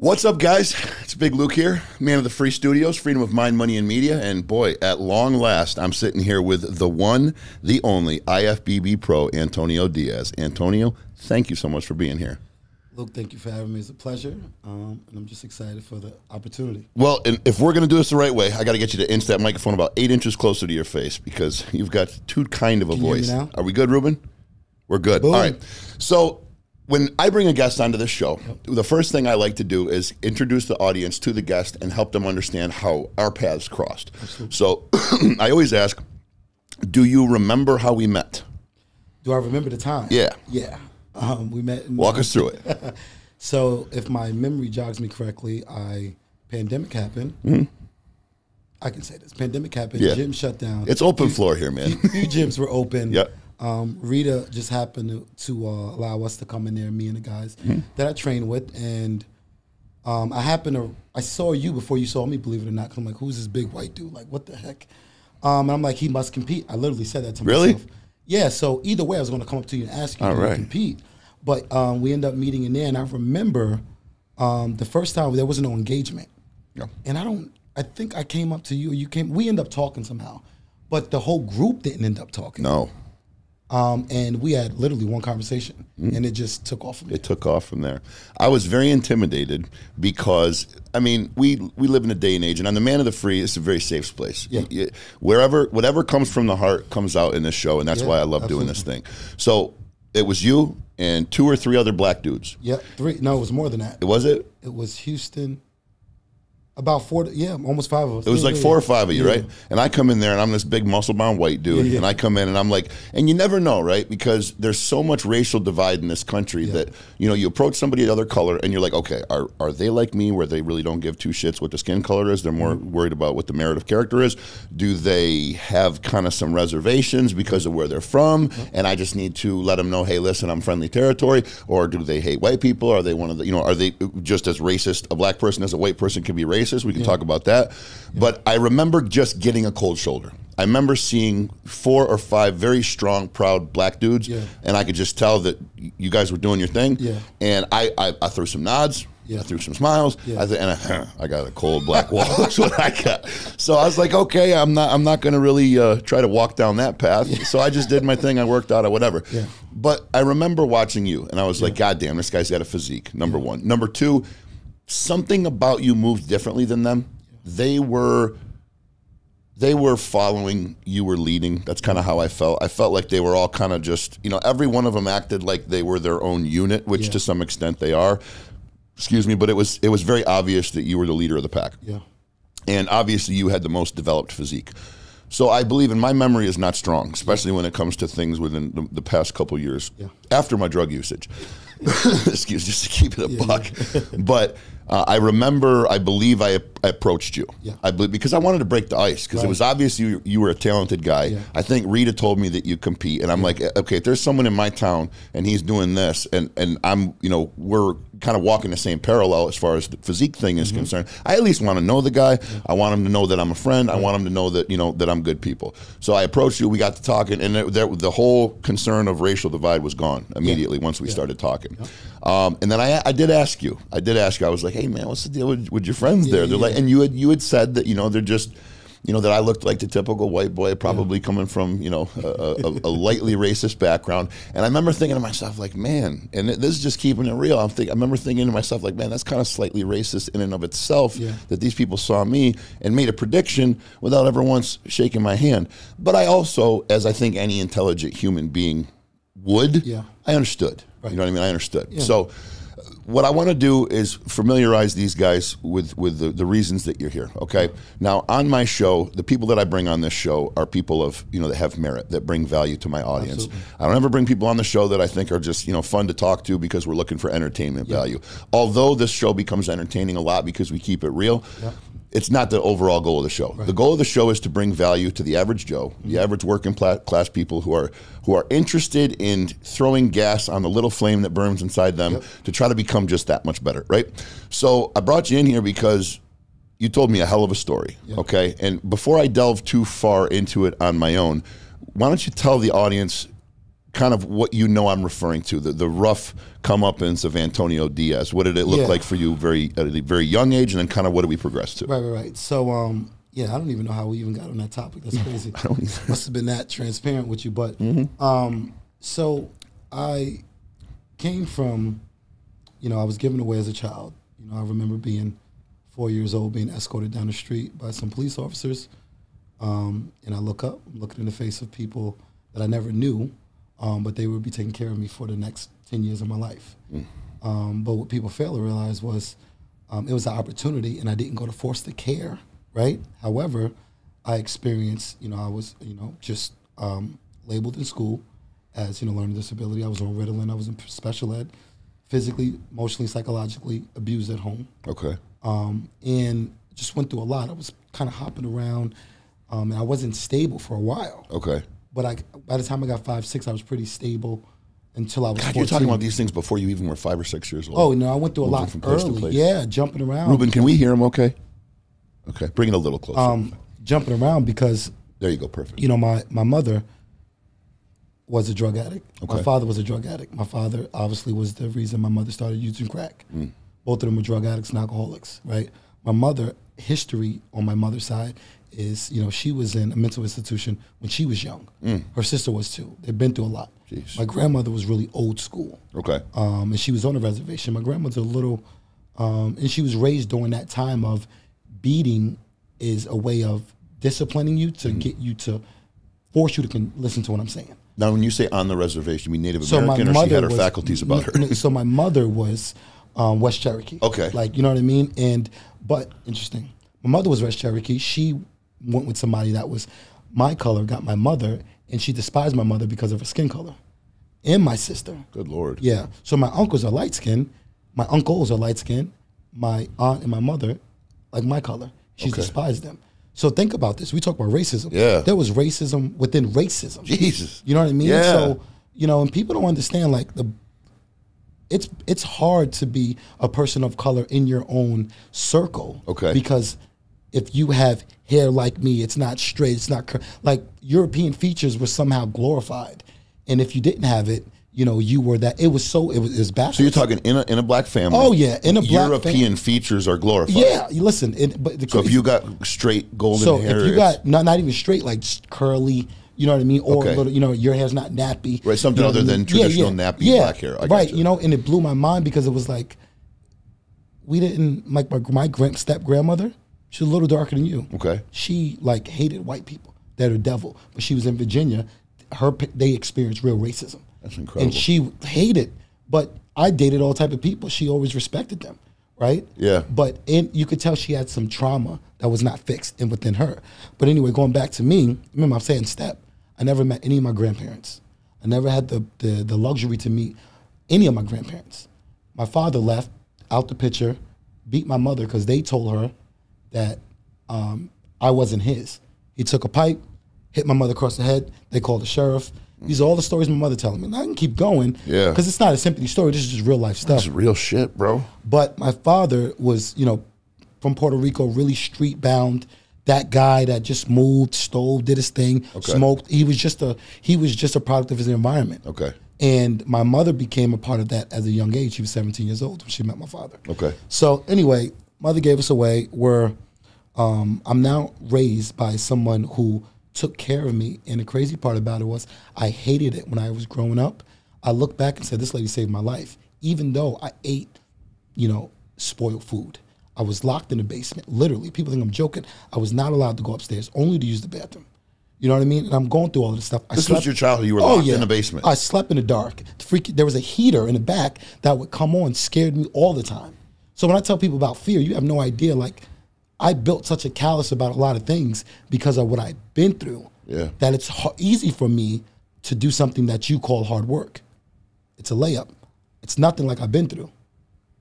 What's up, guys? It's Big Luke here, man of the free studios, freedom of mind, money, and media. And boy, at long last, I'm sitting here with the one, the only IFBB pro, Antonio Diaz. Antonio, thank you so much for being here. Luke, thank you for having me. It's a pleasure, um, and I'm just excited for the opportunity. Well, and if we're going to do this the right way, I got to get you to inch that microphone about eight inches closer to your face because you've got too kind of a Can you hear me voice. Are we good, Ruben? We're good. Boom. All right. So when I bring a guest onto this show, the first thing I like to do is introduce the audience to the guest and help them understand how our paths crossed. So I always ask, do you remember how we met? Do I remember the time? Yeah. Yeah. Um, we met. Walk us through it. So, if my memory jogs me correctly, I pandemic happened. I can say this: pandemic happened. Mm-hmm. Yeah. Gym shut down. It's open floor here, man. few, few gyms were open. Yep. Um, Rita just happened to, to uh, allow us to come in there, me and the guys Mm-hmm. that I trained with, and um, I happened to I saw you before you saw me, believe it or not. 'cause I'm like, who's this big white dude? Like, what the heck? Um, and I'm like, he must compete. I literally said that to Really? myself. Yeah. So either way, I was going to come up to you and ask you All to right. compete, but um, we end up meeting in there, and I remember um, the first time there was no engagement. Yeah. And I don't. I think I came up to you. or You came. We end up talking somehow, but the whole group didn't end up talking. No, Um, and we had literally one conversation, Mm. and it just took off from it there. took off from there. I was very intimidated because I mean we we live in a day and age, and on the man of the free, it's a very safe place. Yeah. Y- y- wherever whatever comes from the heart comes out in this show, and that's Yeah, why I love doing this thing. So it was you and two or three other black dudes. Yep, three. No, it was more than that. It was it? It was Houston. About four. Yeah, almost five of us. It was Yeah, like yeah, four or five of you, Yeah. right? And I come in there and I'm this big muscle bound white dude. Yeah, yeah. And I come in and I'm like, and you never know, right? Because there's so much racial divide in this country that, you know, you approach somebody of other color and you're like, okay, are, are they like me where they really don't give two shits what the skin color is? They're more Mm-hmm. worried about what the merit of character is. Do they have kind of some reservations because of where they're from? And I just need to let them know, hey, listen, I'm friendly territory. Or do they hate white people? Are they one of the, you know, are they just as racist? A black person as a white person can be racist. We can talk about that. But I remember just getting a cold shoulder. I remember seeing four or five very strong, proud black dudes, Yeah. and I could just tell that you guys were doing your thing. Yeah. And I, I, I threw some nods. Yeah. I threw some smiles. Yeah. I th- and I, I got a cold black wall. That's what I got. So I was like, okay, I'm not I'm not going to really uh, try to walk down that path. So I just did my thing. I worked out or whatever. Yeah. But I remember watching you, and I was like, God damn, this guy's got a physique. Number one. Number two, something about you moved differently than them. They were they were following you were leading that's kind of how i felt i felt like they were all kind of just you know every one of them acted like they were their own unit which Yeah. to some extent they are excuse me but it was it was very obvious that you were the leader of the pack Yeah. and obviously you had the most developed physique so i believe in my memory is not strong especially when it comes to things within the, the past couple years Yeah. after my drug usage excuse just to keep it a buck but uh, i remember i believe i, I approached you Yeah. i believe because i wanted to break the ice because it was obvious you, you were a talented guy Yeah. i think rita told me that you compete and i'm like okay if there's someone in my town and he's doing this and and i'm you know we're kind of walking the same parallel as far as the physique thing Mm-hmm. is concerned. I at least want to know the guy. I want him to know that i'm a friend. I want him to know that you know that i'm good people. So i approached you we got to talking and it, there, the whole concern of racial divide was gone immediately once we started talking. Um, and then I, I did ask you. I did ask you. I was like hey man what's the deal with, with your friends there? They're yeah. like and you had you had said that you know they're just you know that I looked like the typical white boy, probably coming from you know a, a, a lightly racist background. And I remember thinking to myself, like, man, and this is just keeping it real. I'm think, I remember thinking to myself, like, man, that's kind of slightly racist in and of itself Yeah. that these people saw me and made a prediction without ever once shaking my hand. But I also, as I think any intelligent human being would, Yeah. I understood. Right. You know what I mean? I understood. So what I want to do is familiarize these guys with with the, the reasons that you're here. Okay. Now on my show, the people that I bring on this show are people of you know that have merit that bring value to my audience. Absolutely. I don't ever bring people on the show that I think are just you know fun to talk to because we're looking for entertainment value. Although this show becomes entertaining a lot because we keep it real. It's not the overall goal of the show. The goal of the show is to bring value to the average Joe, Mm-hmm. the average working pla- class people who are who are interested in throwing gas on the little flame that burns inside them to try to become just that much better, right? So I brought you in here because you told me a hell of a story, okay? And before I delve too far into it on my own, why don't you tell the audience kind of what you know I'm referring to the the rough comeuppance of Antonio Diaz. What did it look Yeah. like for you very at a very young age, and then kind of what did we progress to? Right, right, right. So, um, yeah, I don't even know how we even got on that topic. That's crazy. I don't either. Must have been that transparent with you, but um, so I came from, you know, I was given away as a child. You know, I remember being four years old, being escorted down the street by some police officers, um, and I look up, I'm looking in the face of people that I never knew, um, but they would be taking care of me for the next ten years of my life. Um, but what people fail to realize was um, it was an opportunity, and I didn't go to force the care, right? However, I experienced, you know, I was, you know, just um, labeled in school as, you know, learning disability. I was on Ritalin. I was in special ed, physically, emotionally, psychologically abused at home, Okay. um, and just went through a lot. I was kind of hopping around, um, and I wasn't stable for a while. Okay. But I, by the time I got five, six, I was pretty stable until I was. God, 14. you're talking about these things before you even were five or six years old. Oh no, I went through a lot from place to early. place. Yeah, jumping around. Ruben, can we hear him? Okay. Okay. Bring it a little closer. um, jumping around because there you go. Perfect. you know my my mother was a drug addict. My father was a drug addict. My father obviously was the reason my mother started using crack. Mm. Both of them were drug addicts and alcoholics, right? My mother history on my mother's side is you know she was in a mental institution when she was young. Her sister was too. They've been through a lot. Mm. Jeez. My grandmother was really old school. Okay. um, and she was on a reservation. My grandmother's a little, um, and she was raised during that time of beating is a way of disciplining you to get you to force you to con- listen to what I'm saying. Now, when you say on the reservation, you mean Native So my American, or mother she had her was, faculties about her? n- So my mother was um, West Cherokee. Okay. like you know what I mean. And but interesting, my mother was West Cherokee. She went with somebody that was my color, got my mother, and she despised my mother because of her skin color, and my sister. Good lord. Yeah. So my uncles are light skinned. My uncles are light skinned. My aunt and my mother, like my color, she Okay. despised them. So think about this. We talk about racism. Yeah. There was racism within racism. Jesus. You know what I mean? Yeah. So, you know, and people don't understand like the it's it's hard to be a person of color in your own circle. Okay. Because if you have hair like me, it's not straight, it's not cur- like European features were somehow glorified. And if you didn't have it, you know, you were that it was so it was, it was backwards. So you're talking in a, in a black family. Oh, yeah, in a black European features are glorified. Yeah, listen, it, but the So if you got straight golden so hair, if you got not not even straight, like curly, you know what I mean, or Okay. a little, you know, your hair's not nappy, Right, something you know other than mean? traditional nappy black hair. I right, gotcha. you know, and it blew my mind because it was like we didn't like my my step grandmother. She was a little darker than you. Okay. she like hated white people. that are devil. But she was in Virginia. Her they experienced real racism. That's incredible. And she hated. But I dated all type of people. She always respected them, right? Yeah. But and you could tell she had some trauma that was not fixed in within her. But anyway, going back to me, remember I'm saying step. I never met any of my grandparents. I never had the the, the luxury to meet any of my grandparents. My father left out the picture, beat my mother because they told her that um, I wasn't his. He took a pipe, hit my mother across the head. They called the sheriff. These are all the stories my mother telling me. And I can keep going. Yeah. Because it's not a sympathy story. This is just real life stuff. That's real shit, bro. But my father was, you know, from Puerto Rico, really street bound. That guy that just moved, stole, did his thing, Okay. smoked. He was just a he was just a product of his environment. Okay. And my mother became a part of that as a young age. She was 17 years old when she met my father. Okay. So anyway, mother gave us away. Where um, I'm now raised by someone who took care of me. And the crazy part about it was I hated it when I was growing up. I look back and said, "This lady saved my life," even though I ate, you know, spoiled food. I was locked in the basement. Literally, people think I'm joking. I was not allowed to go upstairs, only to use the bathroom. You know what I mean? And I'm going through all this stuff. I This was your childhood. You were locked in the basement. I slept in the dark. Freak, there was a heater in the back that would come on, scared me all the time. So when I tell people about fear, you have no idea. Like, I built such a callus about a lot of things because of what I've been through. Yeah. That it's ho- easy for me to do something that you call hard work. It's a layup. It's nothing like I've been through.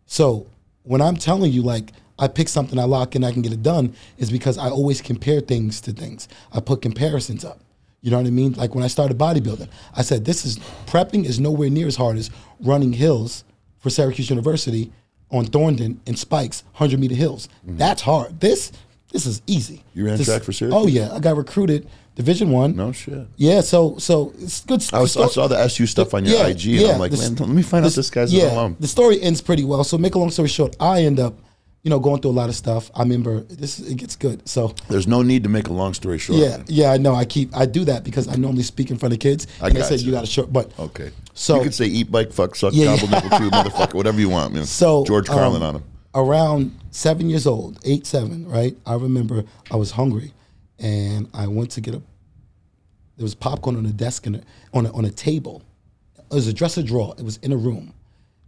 So when I'm telling you, like, I pick something, I lock in, I can get it done, is because I always compare things to things. I put comparisons up. You know what I mean? Like when I started bodybuilding, I said, this is prepping is nowhere near as hard as running hills for Syracuse University on Thornden and Spikes, 100 meter hills. That's hard. This, this is easy. Mm-hmm. You ran This- track for Syracuse? Oh, yeah. I got recruited Division One. No shit. Yeah, so so it's good. I, was, I saw the SU stuff on your IG, and I'm like, man, let me find out this guy's yeah, alum. The story ends pretty well. So make a long story short, I end up, you know, going through a lot of stuff. I remember this. It gets good. So There's no need to make a long story short. yeah, yeah, I know. I keep I do that because I normally speak in front of kids. I and got said you. you got to short, but Okay. So- you could say eat, bike, fuck, suck, Yeah, gobble, yeah. nickel, chew, motherfucker, whatever you want, man. So George Carlin um, on him. Around seven years old, eight, seven, right? I remember I was hungry, and I went to get a. There was popcorn on a desk and on a, on a table. It was a dresser drawer. It was in a room.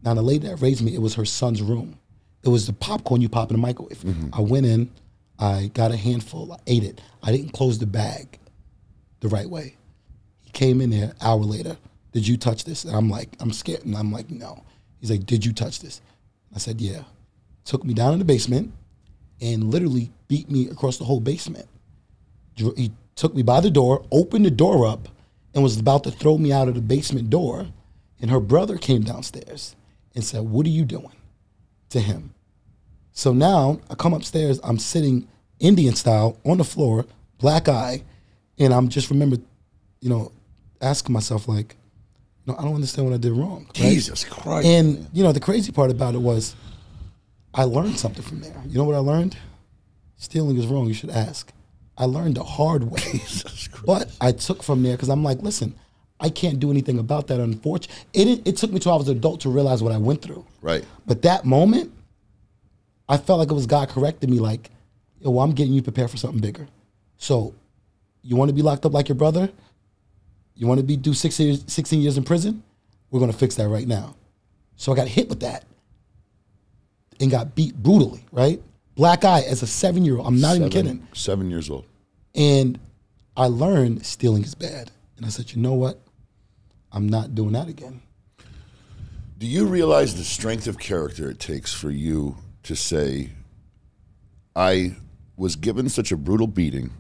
Now the lady that raised me, it was her son's room. It was the popcorn you pop in the microwave. Mm-hmm. I went in, I got a handful, I ate it. I didn't close the bag the right way. He came in there hour later. Did you touch this? And I'm like, I'm scared. And I'm like, no. He's like, did you touch this? I said, yeah. Took me down in the basement and literally beat me across the whole basement. He took me by the door, opened the door up, and was about to throw me out of the basement door. And her brother came downstairs and said, What are you doing? To him. So now I come upstairs, I'm sitting Indian style on the floor, black eye, and I'm just remember, you know, asking myself like, no, I don't understand what I did wrong. right? Jesus Christ. And you know, the crazy part about it was, I learned something from there. You know what I learned? Stealing is wrong. You should ask. I learned the hard way. Jesus Christ. But I took from there because I'm like, listen, I can't do anything about that. Unfortunately, it, it took me till I was an adult to realize what I went through. Right. But that moment, I felt like it was God correcting me, like, yo, well, I'm getting you prepared for something bigger. So, you want to be locked up like your brother? You want to be do six years, 16 years in prison? We're going to fix that right now. So I got hit with that and got beat brutally, right? Black eye as a seven year old. I'm not even kidding. Seven years old. And I learned stealing is bad. And I said, you know what? I'm not doing that again. Do you realize the strength of character it takes for you to say, I was given such a brutal beating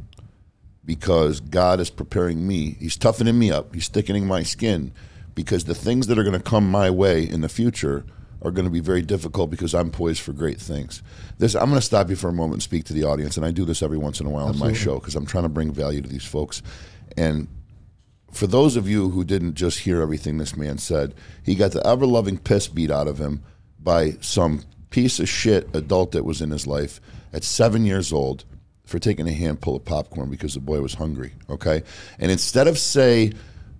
because God is preparing me. He's toughening me up. He's thickening my skin because the things that are going to come my way in the future are going to be very difficult because I'm poised for great things. This I'm going to stop you for a moment and speak to the audience, and I do this every once in a while on my show because I'm trying to bring value to these folks. And for those of you who didn't just hear everything this man said, he got the ever loving piss beat out of him by some piece of shit adult that was in his life at seven years old for taking a handful of popcorn because the boy was hungry. Okay. And instead of say,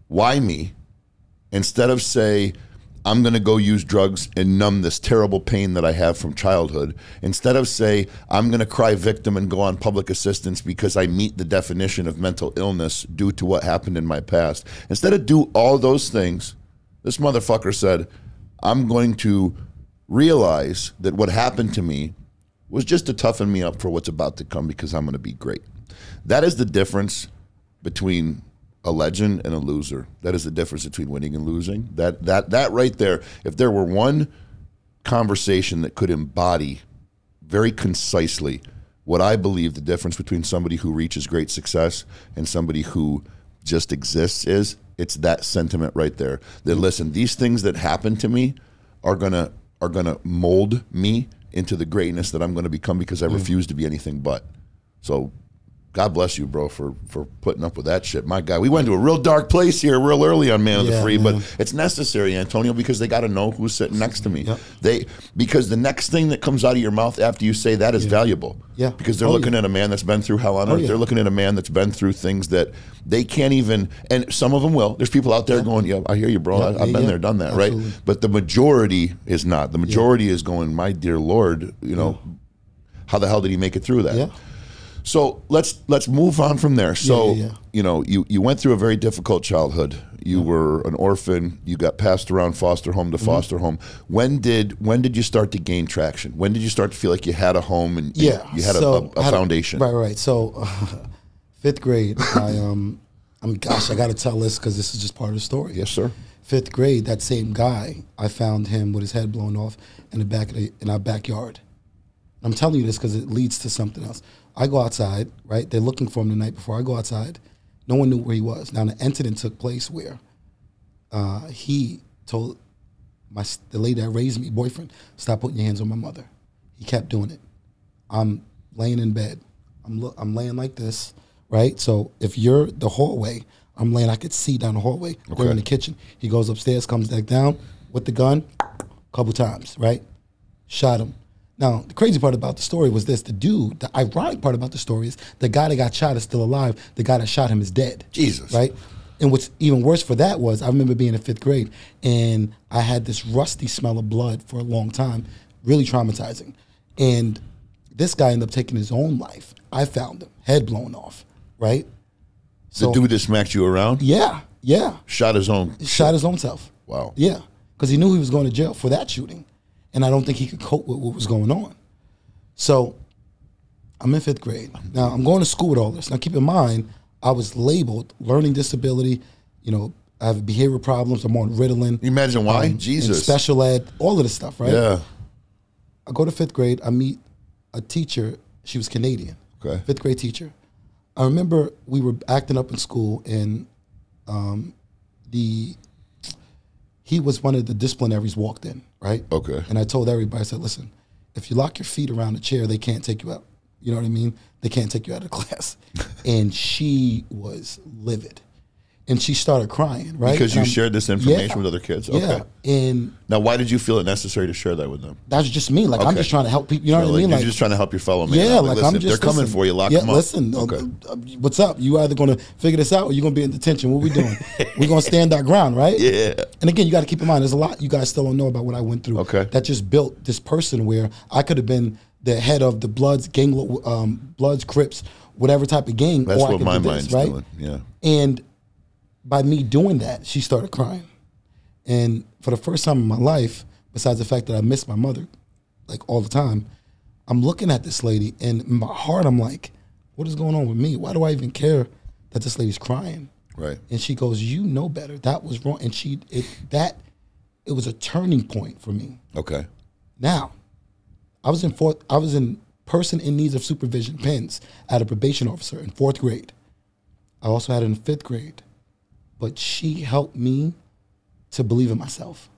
why me? Instead of say, I'm going to go use drugs and numb this terrible pain that I have from childhood. Instead of say, I'm going to cry victim and go on public assistance because I meet the definition of mental illness due to what happened in my past. Instead of do all those things, this motherfucker said, I'm going to realize that what happened to me was just to toughen me up for what's about to come because I'm going to be great. That is the difference between a legend and a loser. That is the difference between winning and losing. That that that right there. If there were one conversation that could embody very concisely what I believe the difference between somebody who reaches great success and somebody who just exists is, it's that sentiment right there. That mm-hmm. listen, these things that happen to me are gonna are gonna mold me into the greatness that I'm gonna become because I mm-hmm. refuse to be anything but. So God bless you, bro, for for putting up with that shit. My guy, we went to a real dark place here real early on Man of the Yeah, Free, man. but it's necessary, Antonio, because they got to know who's sitting next to me. Yep. They because the next thing that comes out of your mouth after you say that is valuable. Yeah. because they're Oh, looking yeah. at a man that's been through hell on Oh, earth. yeah. They're looking at a man that's been through things that they can't even. And some of them will. There's people out there going, "Yeah, I hear you, bro. Yeah, I, I've yeah, been yeah. there, done that, Absolutely. right?" But the majority is not. The majority is going, "My dear Lord, you know." How the hell did he make it through that? Yeah. So let's let's move on from there. So yeah, yeah. you know, you you went through a very difficult childhood. You were an orphan. You got passed around foster home to Mm-hmm. foster home. When did when did you start to gain traction? When did you start to feel like you had a home and Yeah, you had so a, a, a foundation? right, right. So, fifth grade, I um, I mean, gosh, I got to tell this because this is just part of the story. Yes, sir. Fifth grade, that same guy, I found him with his head blown off in the back of the, in our backyard. I'm telling you this because it leads to something else. I go outside, right? They're looking for him the night before. I go outside. No one knew where he was. Now, the incident took place where uh, he told my the lady that raised me, boyfriend, stop putting your hands on my mother. He kept doing it. I'm laying in bed. I'm look, I'm laying like this right? So if you're the hallway, I'm laying, I could see down the hallway. They're in the kitchen. He goes upstairs, comes back down with the gun, a couple times, right? Shot him. Now, the crazy part about the story was this: the dude, the ironic part about the story is the guy that got shot is still alive. The guy that shot him is dead. Jesus. Right? And what's even worse for that was I remember being in fifth grade and I had this rusty smell of blood for a long time, really traumatizing. And this guy ended up taking his own life. I found him, head blown off, right? the dude that smacked you around Yeah, yeah. shot his own. Shot his own self. Wow. Yeah, because he knew he was going to jail for that shooting, and I don't think he could cope with what was going on. So, I'm in fifth grade now. I'm going to school with all this. Now, keep in mind, I was labeled learning disability. You know, I have behavioral problems. I'm on Ritalin. You imagine why? um, Jesus. special ed, all of this stuff, right? Yeah. I go to fifth grade. I meet a teacher. She was Canadian. Okay. Fifth grade teacher. I remember we were acting up in school, and um, the he was one of the disciplinaries walked in, right? Okay. And I told everybody, I said, listen, if you lock your feet around a chair, they can't take you out. You know what I mean? They can't take you out of class. and she was livid. And she started crying, right? Because you I'm- shared this information Yeah. with other kids. Yeah. Okay. And Now, why did you feel it necessary to share that with them? that's just me. Like, I'm just trying to help people. You know So, what I like, mean? you're Like, just trying to help your fellow man. yeah, like listen, I'm just they're coming listen, for you. Lock yeah, them up. Listen, uh, Okay. uh, what's up? You either going to figure this out or you're going to be in detention. What we doing? We're going to stand our ground, right? Yeah. And again, you got to keep in mind, there's a lot you guys still don't know about what I went through. Okay. That just built this person where I could have been the head of the Bloods gang, um, Bloods, Crips, whatever type of gang. That's or I what my do this, mind's right? doing. Yeah. And by me doing that, she started crying. And for the first time in my life, besides the fact that I miss my mother like all the time, I'm looking at this lady and in my heart I'm like, what is going on with me? Why do I even care that this lady's crying? Right. And she goes, "You know better. That was wrong." And she it that it was a turning point for me. Okay. Now, I was in fourth. I was in person in needs of supervision PINS at a probation officer in fourth grade. I also had it in fifth grade, but she helped me to believe in myself,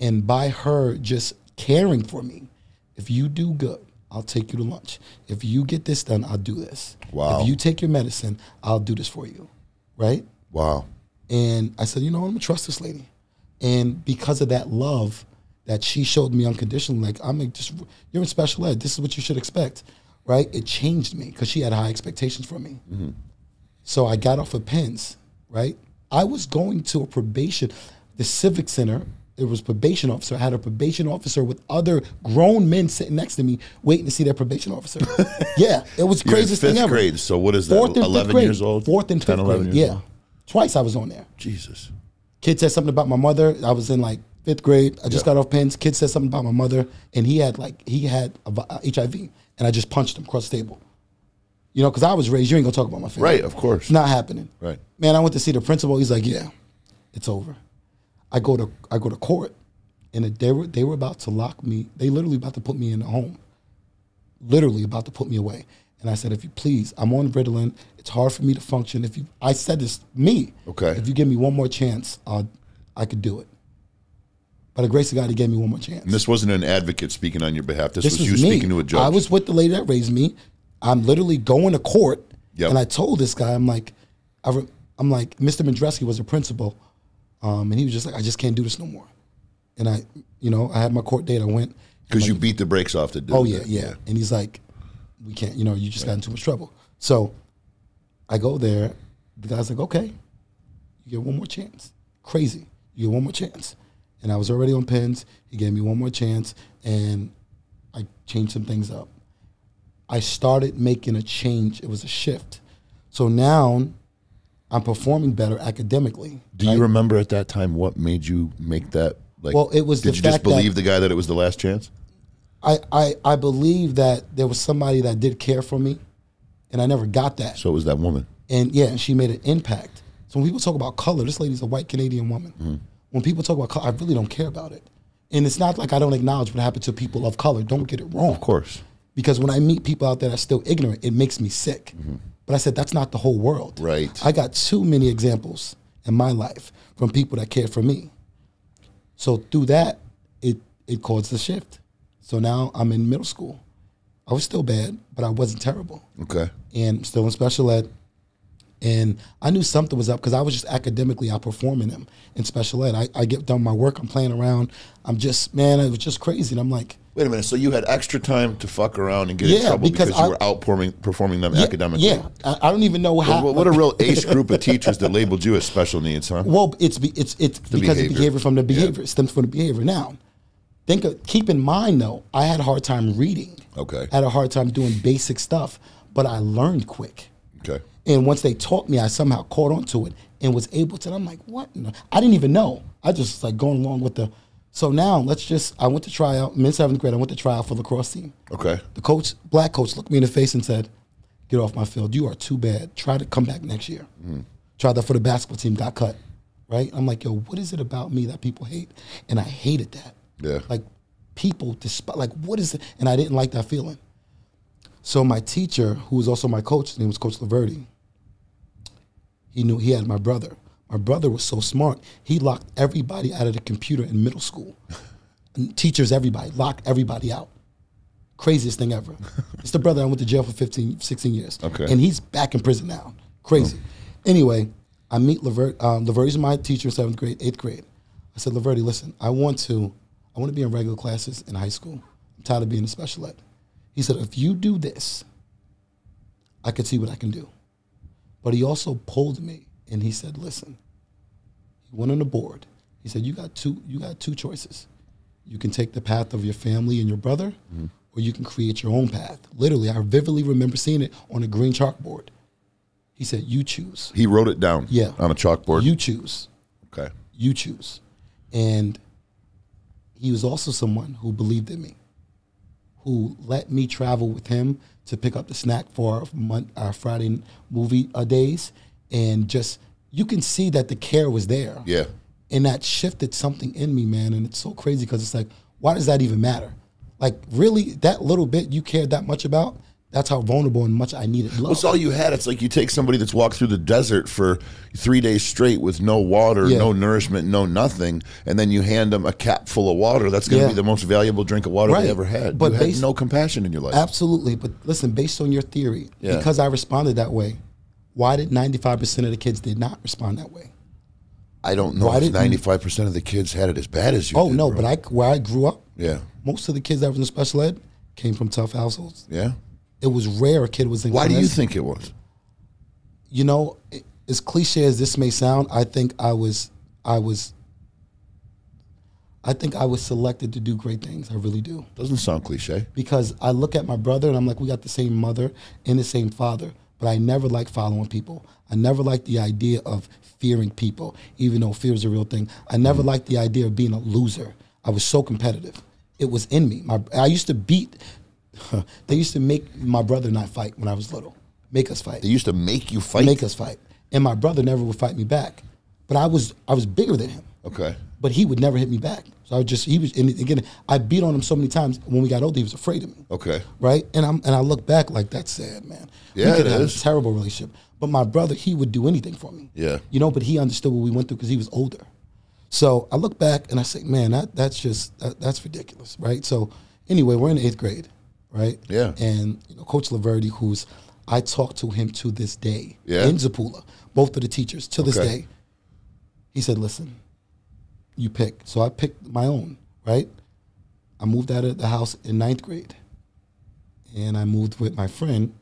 and by her just caring for me, if you do good, I'll take you to lunch. If you get this done, I'll do this. Wow. If you take your medicine, I'll do this for you. Right? Wow. And I said, you know, I'm gonna trust this lady. And because of that love that she showed me unconditionally, like I'm like, just you're in special ed. This is what you should expect, right? It changed me because she had high expectations for me. Mm-hmm. So I got off of PINS, right? I was going to a probation, the civic center. It was probation officer. I had a probation officer with other grown men sitting next to me, waiting to see their probation officer. yeah, it was You're in craziest fifth thing ever. grade. So what is that? Fourth and fifth 11 grade. years old? Fourth and 10, fifth 11 grade. years Yeah, old? twice I was on there. Jesus. Kid said something about my mother. I was in like fifth grade. I just Yeah. got off PINS. Kid said something about my mother, and he had like he had a, vi- uh, HIV, and I just punched him across the table. You know, because I was raised. You ain't gonna talk about my family, Right, of course. It's not happening. Right. Man, I went to see the principal. He's like, "Yeah, it's over." I go to I go to court, and they were they were about to lock me. They literally about to put me in the home. Literally about to put me away. And I said, if you please, I'm on Ritalin. It's hard for me to function. If you, I said this me. Okay. If you give me one more chance, I'll, I could do it. By the grace of God, He gave me one more chance. And this wasn't an advocate speaking on your behalf. This, This was, was you me. speaking to a judge. I was with the lady that raised me. I'm literally going to court, Yep. and I told this guy, I'm like, I re- I'm like, Mr. Mandreski was a principal, um, and he was just like, I just can't do this no more. And I, you know, I had my court date. I went. because you beat the brakes off the dude. Oh yeah, yeah. And he's like, we can't. You know, you just got in too much trouble. So I go there. The guy's like, okay, you get one more chance. Crazy. You get one more chance. And I was already on PINS. He gave me one more chance, and I changed some things up. I started making a change. It was a shift. So now I'm performing better academically. Do you remember at that time what made you make that? Like, Well, it was Did you just believe the guy that it was the last chance? I, I, I believe that there was somebody that did care for me, and I never got that. So it was that woman. and yeah, and she made an impact. So when people talk about color, this lady's a white Canadian woman. Mm-hmm. When people talk about color, I really don't care about it. And it's not like I don't acknowledge what happened to people of color. Don't get it wrong. Of course. Because when I meet people out there that's still ignorant, it makes me sick. But I said that's not the whole world. Mm-hmm. Right. I got too many examples in my life from people that care for me. So through that, it it caused the shift. So now I'm in middle school. I was still bad, but I wasn't terrible Okay. and still in special ed. And I knew something was up because I was just academically outperforming him in special ed. I, I get done my work, I'm playing around. I'm just, man, it was just crazy. And I'm like, Wait a minute. So you had extra time to fuck around and get in trouble because, because you I- were outperforming performing them yeah, academically. Yeah, I, I don't even know how. What, what a real ace group of teachers that labeled you as special needs, huh? Well, it's be, it's it's because behavior. of behavior from the Yeah. behavior. It stems from the behavior. Now, think of, keep in mind though, I had a hard time reading. Okay. I had a hard time doing basic stuff, but I learned quick. Okay. And once they taught me, I somehow caught on to it and was able to. I'm like, what? I didn't even know. I just like going along with the. So now let's just. I went to try out. I'm seventh grade. I went to try out for lacrosse team. Okay. The coach, black coach, looked me in the face and said, "Get off my field. You are too bad. Try to come back next year." Mm-hmm. Tried that for the basketball team. Got cut. Right. I'm like, yo, what is it about me that people hate? And I hated that. Yeah. Like people despise. Like what is it? And I didn't like that feeling. So my teacher, who was also my coach, his name was Coach Laverty. He knew he had my brother. My brother was so smart. He locked everybody out of the computer in middle school. And teachers, everybody, locked everybody out. Craziest thing ever. it's the brother I went to jail for 15, 16 years. Okay. And he's back in prison now. Crazy. Anyway, I meet Lavert. Um, Laverty's my teacher in seventh grade, eighth grade. I said, Laverty, listen, I want to, I want to be in regular classes in high school. I'm tired of being in special ed. He said, if you do this, I could see what I can do. But he also pulled me and he said, listen, he went on the board. He said, you got two, you got two choices. You can take the path of your family and your brother, mm-hmm. or you can create your own path. Literally, I vividly remember seeing it on a green chalkboard. He said, you choose. He wrote it down. Yeah. On a chalkboard. You choose. okay. You choose. And he was also someone who believed in me, who let me travel with him to pick up the snack for our, mon- our Friday movie uh, days. And just, you can see that the care was there. Yeah. And that shifted something in me, man. And it's so crazy because it's like, why does that even matter? Like, really, that little bit you cared that much about, that's how vulnerable and much I needed love. What's all you had? It's like you take somebody that's walked through the desert for three days straight with no water, Yeah. no nourishment, no nothing, and then you hand them a cap full of water. That's going to Yeah. be the most valuable drink of water Right. they ever had. But you had no compassion in your life. Absolutely. But listen, based on your theory, Yeah. because I responded that way, why did 95% of the kids did not respond that way? I don't know Why if ninety five percent of the kids had it as bad as you. Oh, did, no, bro. but I, where I grew up, yeah, most of the kids that was in special ed came from tough households. yeah. It was rare a kid was in Why do you think it was? you know, it- as cliche as this may sound, I think I was, I was, I think I was selected to do great things. I really do. Doesn't sound cliche. because I look at my brother and I'm like, we got the same mother and the same father, but I never liked following people. I never liked the idea of fearing people, even though fear is a real thing. I never mm-hmm. liked the idea of being a loser. I was so competitive. It was in me. My, I used to beat. They used to make my brother and I fight when I was little. Make us fight. They used to make you fight. Make us fight. And my brother never would fight me back. But I was I was bigger than him okay. but he would never hit me back. So I would just he was and again I beat on him so many times. When we got older, he was afraid of me. Okay. Right, and I'm and I look back like that's sad, man. Yeah, we could it have is. a terrible relationship. But my brother, he would do anything for me. Yeah. you know. But he understood what we went through because he was older. So I look back and I say, man, that that's just that, that's ridiculous, right? So anyway, we're in eighth grade, right? Yeah. And you know, Coach Laverty, who's I talk to him to this day Yeah. in Zapula, both of the teachers to this Okay. day. He said, listen, you pick. So I picked my own, right? I moved out of the house in ninth grade. And I moved with my friend,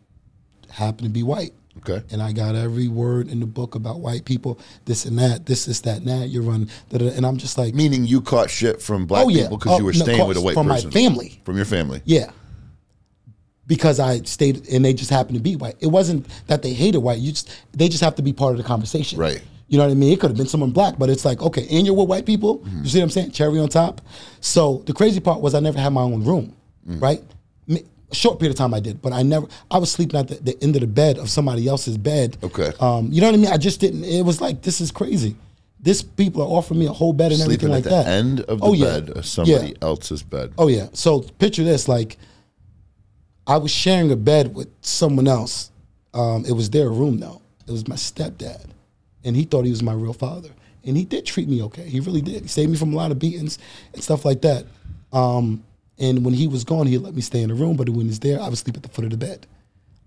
happened to be white. Okay. And I got every word in the book about white people, this and that, this, this, that, and that. You're running, and I'm just like, Meaning you caught shit from black oh yeah, people because Oh, you were no, staying with a white from person. From my family. From your family. Yeah. Because I stayed and they just happened to be white. It wasn't that they hated white. You just they just have to be part of the conversation. Right. You know what I mean? It could have been someone black, but it's like, okay, and you're with white people. Mm-hmm. You see what I'm saying? Cherry on top. So the crazy part was I never had my own room, Mm. right? A short period of time I did, but I never. I was sleeping at the, the end of the bed of somebody else's bed. Okay. Um, you know what I mean? I just didn't. It was like this is crazy. This people are offering me a whole bed and Sleeping everything at like the that. end of the Oh, yeah. bed of somebody Yeah. else's bed. Oh yeah. So picture this: like, I was sharing a bed with someone else. Um, it was their room though. It was my stepdad, and he thought he was my real father. And he did treat me okay. He really did. He saved me from a lot of beatings and stuff like that. Um, and when he was gone, he let me stay in the room. But when he was there, I would sleep at the foot of the bed.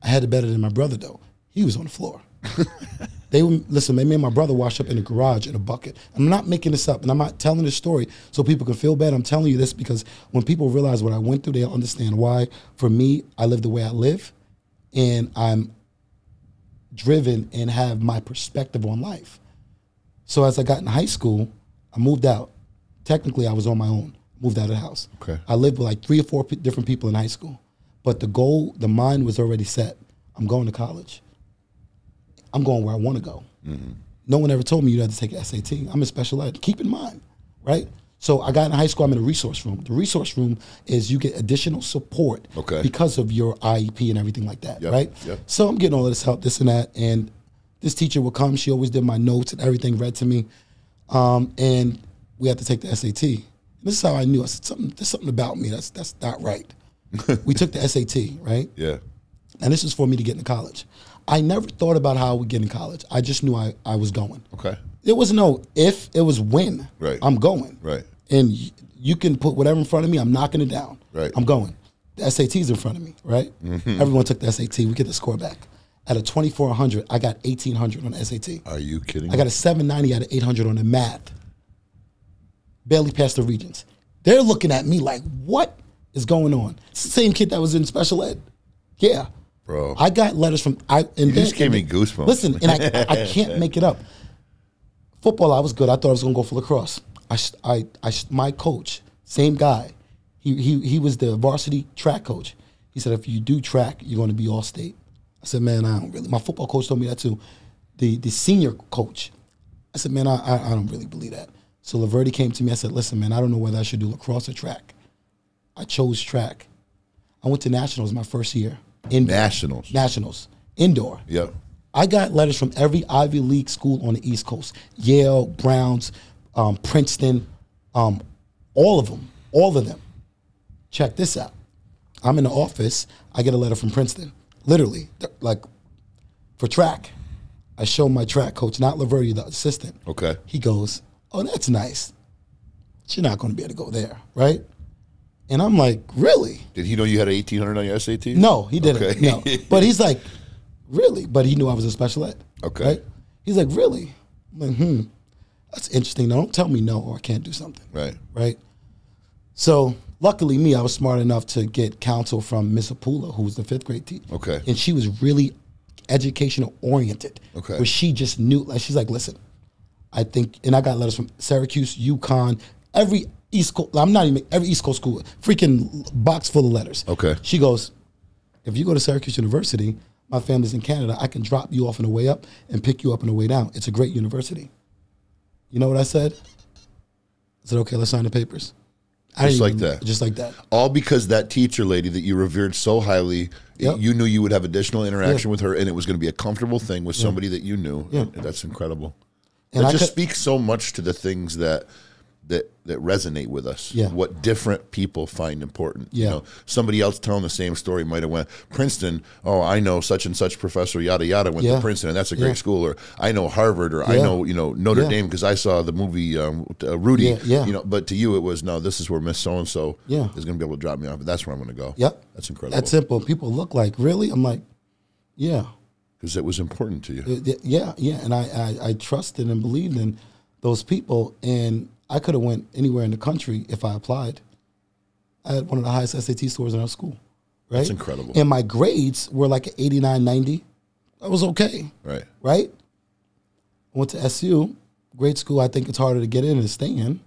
I had it better than my brother though. He was on the floor. they listen. They made my brother wash up in a garage in a bucket. I'm not making this up, and I'm not telling this story so people can feel bad. I'm telling you this because when people realize what I went through, they'll understand why. For me, I live the way I live, and I'm driven and have my perspective on life. So as I got in high school, I moved out. Technically, I was on my own. Moved out of the house. Okay. I lived with like three or four p- different people in high school, but the goal, the mind was already set. I'm going to college. I'm going where I want to go. No one ever told me you had to take an SAT. I'm in special ed. Keep in mind, right? So I got in high school. I'm in a resource room. The resource room is you get additional support Okay. because of your IEP and everything like that, Yep, right? yep. So I'm getting all this help, this and that, and this teacher would come. She always did my notes and everything read to me, um, and we had to take the SAT. And this is how I knew. I said something. There's something about me that's that's not right. we took the SAT, right? Yeah. And this is for me to get into college. I never thought about how I would get in college. I just knew I, I was going. Okay. There was no if, it was when. Right. I'm going. Right. And y- you can put whatever in front of me, I'm knocking it down. Right. I'm going. The SAT's in front of me, right? Mm-hmm. Everyone took the SAT. We get the score back. At a 2400, I got 1800 on the SAT. Are you kidding? I got a 790 out of 800 on the math. Barely passed the regents. They're looking at me like, what is going on? It's the same kid that was in special ed. Yeah. Bro. I got letters from I and just gave me goosebumps. Listen, and I I can't make it up. Football, I was good. I thought I was gonna go for lacrosse. I I I my coach, same guy. He he he was the varsity track coach. He said if you do track, you're gonna be all state. I said, man, I don't really. My football coach told me that too. The the senior coach. I said, man, I I, I don't really believe that. So Laverty came to me. I said, listen, man, I don't know whether I should do lacrosse or track. I chose track. I went to nationals my first year. Indoor. Nationals. Nationals. Indoor. Yep. I got letters from every Ivy League school on the East Coast Yale, Browns, um, Princeton, um, all of them. All of them. Check this out. I'm in the office. I get a letter from Princeton. Literally, like for track. I show my track coach, not Laverty, the assistant. Okay. He goes, Oh, that's nice. You're not going to be able to go there, right? And I'm like, Really? Did he know you had an 1800 on your SAT? No, he didn't. Okay. No, but he's like, really? But he knew I was a special ed. Okay. Right? He's like, really? I'm like, hmm, that's interesting. Now, don't tell me no or I can't do something. Right. Right. So luckily, me, I was smart enough to get counsel from Miss Apula, who was the fifth grade teacher. Okay. And she was really educational oriented. Okay. Where she just knew, like, she's like, listen, I think, and I got letters from Syracuse, UConn, every East Coast. I'm not even every East Coast school, freaking box full of letters. Okay. She goes, if you go to Syracuse University, my family's in Canada. I can drop you off on the way up and pick you up on the way down. It's a great university. You know what I said? I said, okay, let's sign the papers. I Just like even- that. Just like that. All because that teacher lady that you revered so highly, Yep. you knew you would have additional interaction with her, and it was going to be a comfortable thing with somebody that you knew. Yeah. That's incredible. And it I just could- speaks so much to the things that that that resonate with us. Yeah. What different people find important. You Yeah. know, somebody else telling the same story might have went Princeton. Oh, I know such and such professor yada yada went Yeah. to Princeton, and that's a great Yeah. school. Or I know Harvard, or I know you know Notre Yeah. Dame because I saw the movie um, uh, Rudy. Yeah, yeah. You know, but to you it was no. This is where Miss So and So Yeah. is going to be able to drop me off. That's where I'm going to go. Yep. That's incredible. That's simple. People look like, really? I'm like, yeah. because it was important to you. Yeah, yeah. And I, I, I trusted and believed in those people. And I could have went anywhere in the country if I applied. I had one of the highest SAT scores in our school. Right? That's incredible. And my grades were like an 89, 90. That was okay. right. right? I went to SU, great school. I think it's harder to get in and stay in.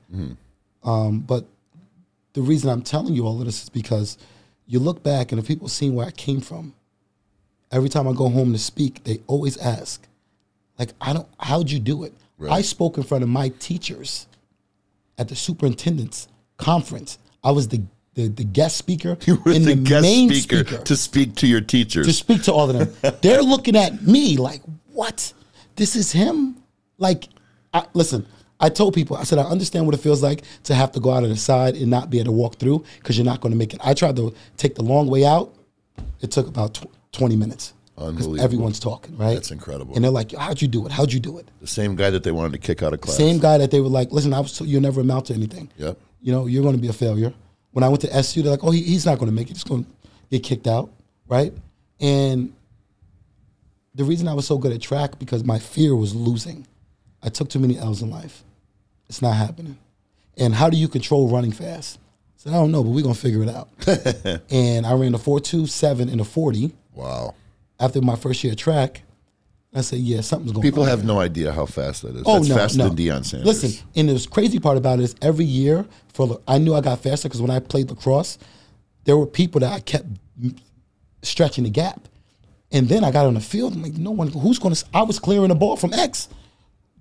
Um, but the reason I'm telling you all of this is because you look back and if people see where I came from, every time I go home to speak, they always ask, like, I don't, how'd you do it? Right. I spoke in front of my teachers at the superintendent's conference. I was the the, the guest speaker You were and the, guest main speaker, speaker to speak to your teachers. to speak to all of them. They're looking at me like, what? This is him? Like, I, listen, I told people, I said, I understand what it feels like to have to go out on the side and not be able to walk through because you're not going to make it. I tried to take the long way out. It took about tw- 20 minutes. Unbelievable. Everyone's talking, right? That's incredible. And they're like, how'd you do it? How'd you do it? the same guy that they wanted to kick out of class. Same guy that they were like, listen, I was told you'll never amount to anything. Yep. You know, you're going to be a failure. When I went to SU, they're like, oh, he, he's not going to make it. He's going to get kicked out, right? And the reason I was so good at track because my fear was losing. I took too many L's in life. It's not happening. And how do you control running fast? I said, I don't know, but we're gonna figure it out. and I ran a four two seven in a forty Wow. After my first year of track. I said, yeah, something's going People on. have no idea how fast that is. Oh That's no, faster no. than Deion Sanders. Listen, and the crazy part about it is every year for I knew I got faster because when I played lacrosse, there were people that I kept stretching the gap, and then I got on the field. I'm like, no one, who's going to? I was clearing the ball from X.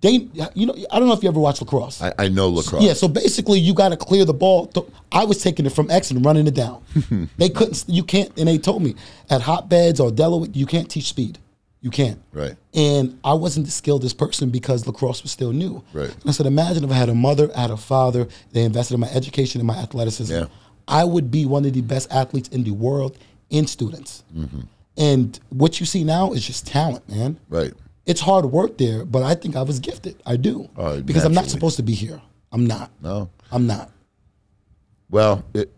They, you know, I don't know if you ever watched lacrosse. I, I know lacrosse. Yeah, so basically, you got to clear the ball. Th- I was taking it from X and running it down. they couldn't. You can't. And they told me at hotbeds or Delaware, you can't teach speed. You can't. Right. And I wasn't the skilledest person because lacrosse was still new. Right. And I said, imagine if I had a mother, I had a father. They invested in my education and my athleticism. Yeah. I would be one of the best athletes in the world in students. Mm-hmm. And what you see now is just talent, man. Right. It's hard work there, but I think I was gifted. I do. Oh, because I'm not supposed to be here. I'm not. No. I'm not. Well, it,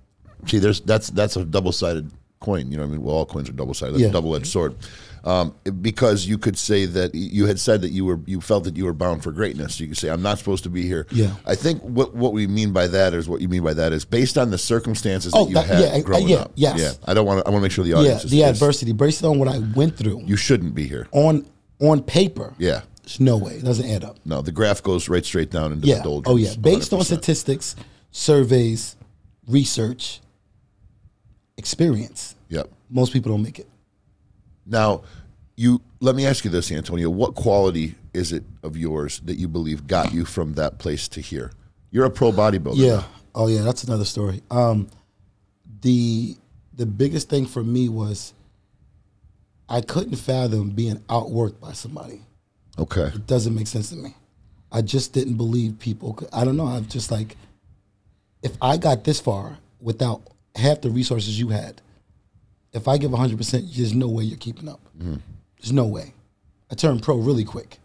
see, there's that's that's a double sided coin. You know, what I mean, well, all coins are double sided. That's Yeah. a double edged sword. Um, because you could say that you had said that you were you felt that you were bound for greatness. You could say, "I'm not supposed to be here." Yeah. I think what what we mean by that is what you mean by that is based on the circumstances Oh, that you that- had yeah, uh, growing yeah, up. yes. Yeah. I don't want to. I want to make sure the Yeah, audience is, the is- adversity based on what I went through You shouldn't be here. on on paper. Yeah. There's no way. It doesn't add up. No, the graph goes right straight down into Yeah. the doldrums. Oh yeah. Based on 100%. statistics, surveys, research, experience, Yep. most people don't make it. Now, you let me ask you this, Antonio. What quality is it of yours that you believe got you from that place to here? You're a pro bodybuilder. Yeah. now. Oh yeah, that's another story. Um, the the biggest thing for me was I couldn't fathom being outworked by somebody. Okay. It doesn't make sense to me. I just didn't believe people. Could, I don't know. I'm just like, if I got this far without half the resources you had, if I give 100, percent there's no way you're keeping up. Mm-hmm. There's no way. I turned pro really quick,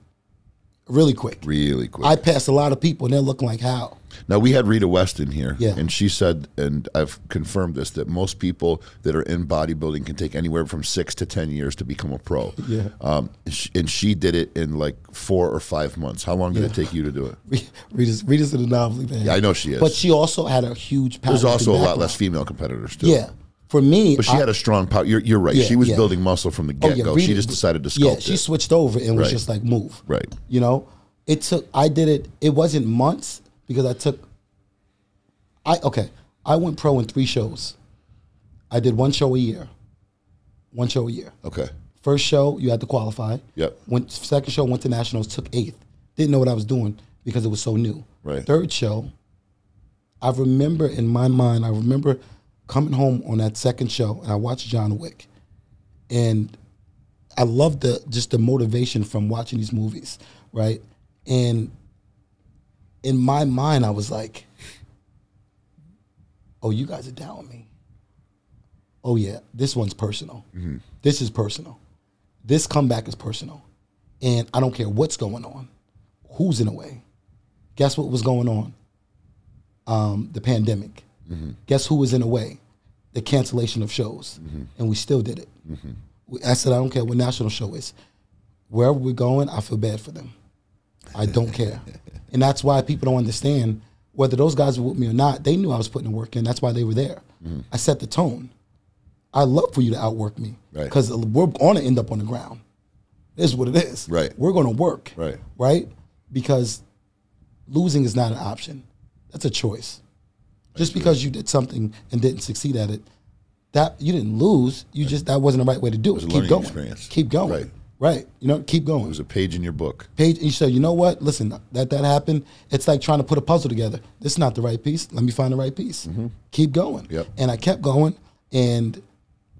really quick. Really quick. I passed a lot of people, and they're looking like how. Now we had Rita West in here, Yeah. and she said, and I've confirmed this, that most people that are in bodybuilding can take anywhere from six to ten years to become a pro. Yeah. Um, and she did it in like four or five months. How long did it take you to do it? Rita's, Rita's an anomaly, man. Yeah, I know she is. But she also had a huge. Power. There's also a lot less female competitors too. Yeah, for me, But she I- had a strong power. You're, you're right. Yeah, she was yeah. building muscle from the Oh, get yeah, go. Rita- she just decided to sculpt Yeah, it. she switched over and was Right. just like move. Right. You know, it took. I did it. It wasn't months because I took. I okay. I went pro in three shows. I did one show a year. One show a year. Okay. First show, you had to qualify. Yep. Went second show, went to nationals, took eighth. Didn't know what I was doing because it was so new. Right. Third show, I remember in my mind, I remember coming home on that second show and I watched John Wick. And I love the just the motivation from watching these movies, right? And in my mind, I was like, "Oh, you guys are down with me. Oh yeah, this one's personal. Mm-hmm. This is personal. This comeback is personal, and I don't care what's going on, who's in the way. Guess what was going on? Um, the pandemic. Mm-hmm. Guess who was in the way? The cancellation of shows, mm-hmm. and we still did it. We- I said, I don't care what national show is. Wherever we're going, I feel bad for them. I don't care. And that's why people don't understand whether those guys were with me or not. They knew I was putting the work in. That's why they were there. I set the tone. I love for you to outwork me Right. because we're going to end up on the ground. This is what it is. Right. We're going to work. Right. Right. Because losing is not an option. That's a choice. Just because you did something and didn't succeed at it, that you didn't lose. You just that wasn't the right way to do it. a Keep going. experience. Keep going. Right. Right. You know, keep going There's a page in your book. page and you say, you know what? Listen, that that happened. It's like trying to put a puzzle together. This is not the right piece. Let me find the right piece. Keep going. Mm-hmm. Yep. And I kept going, and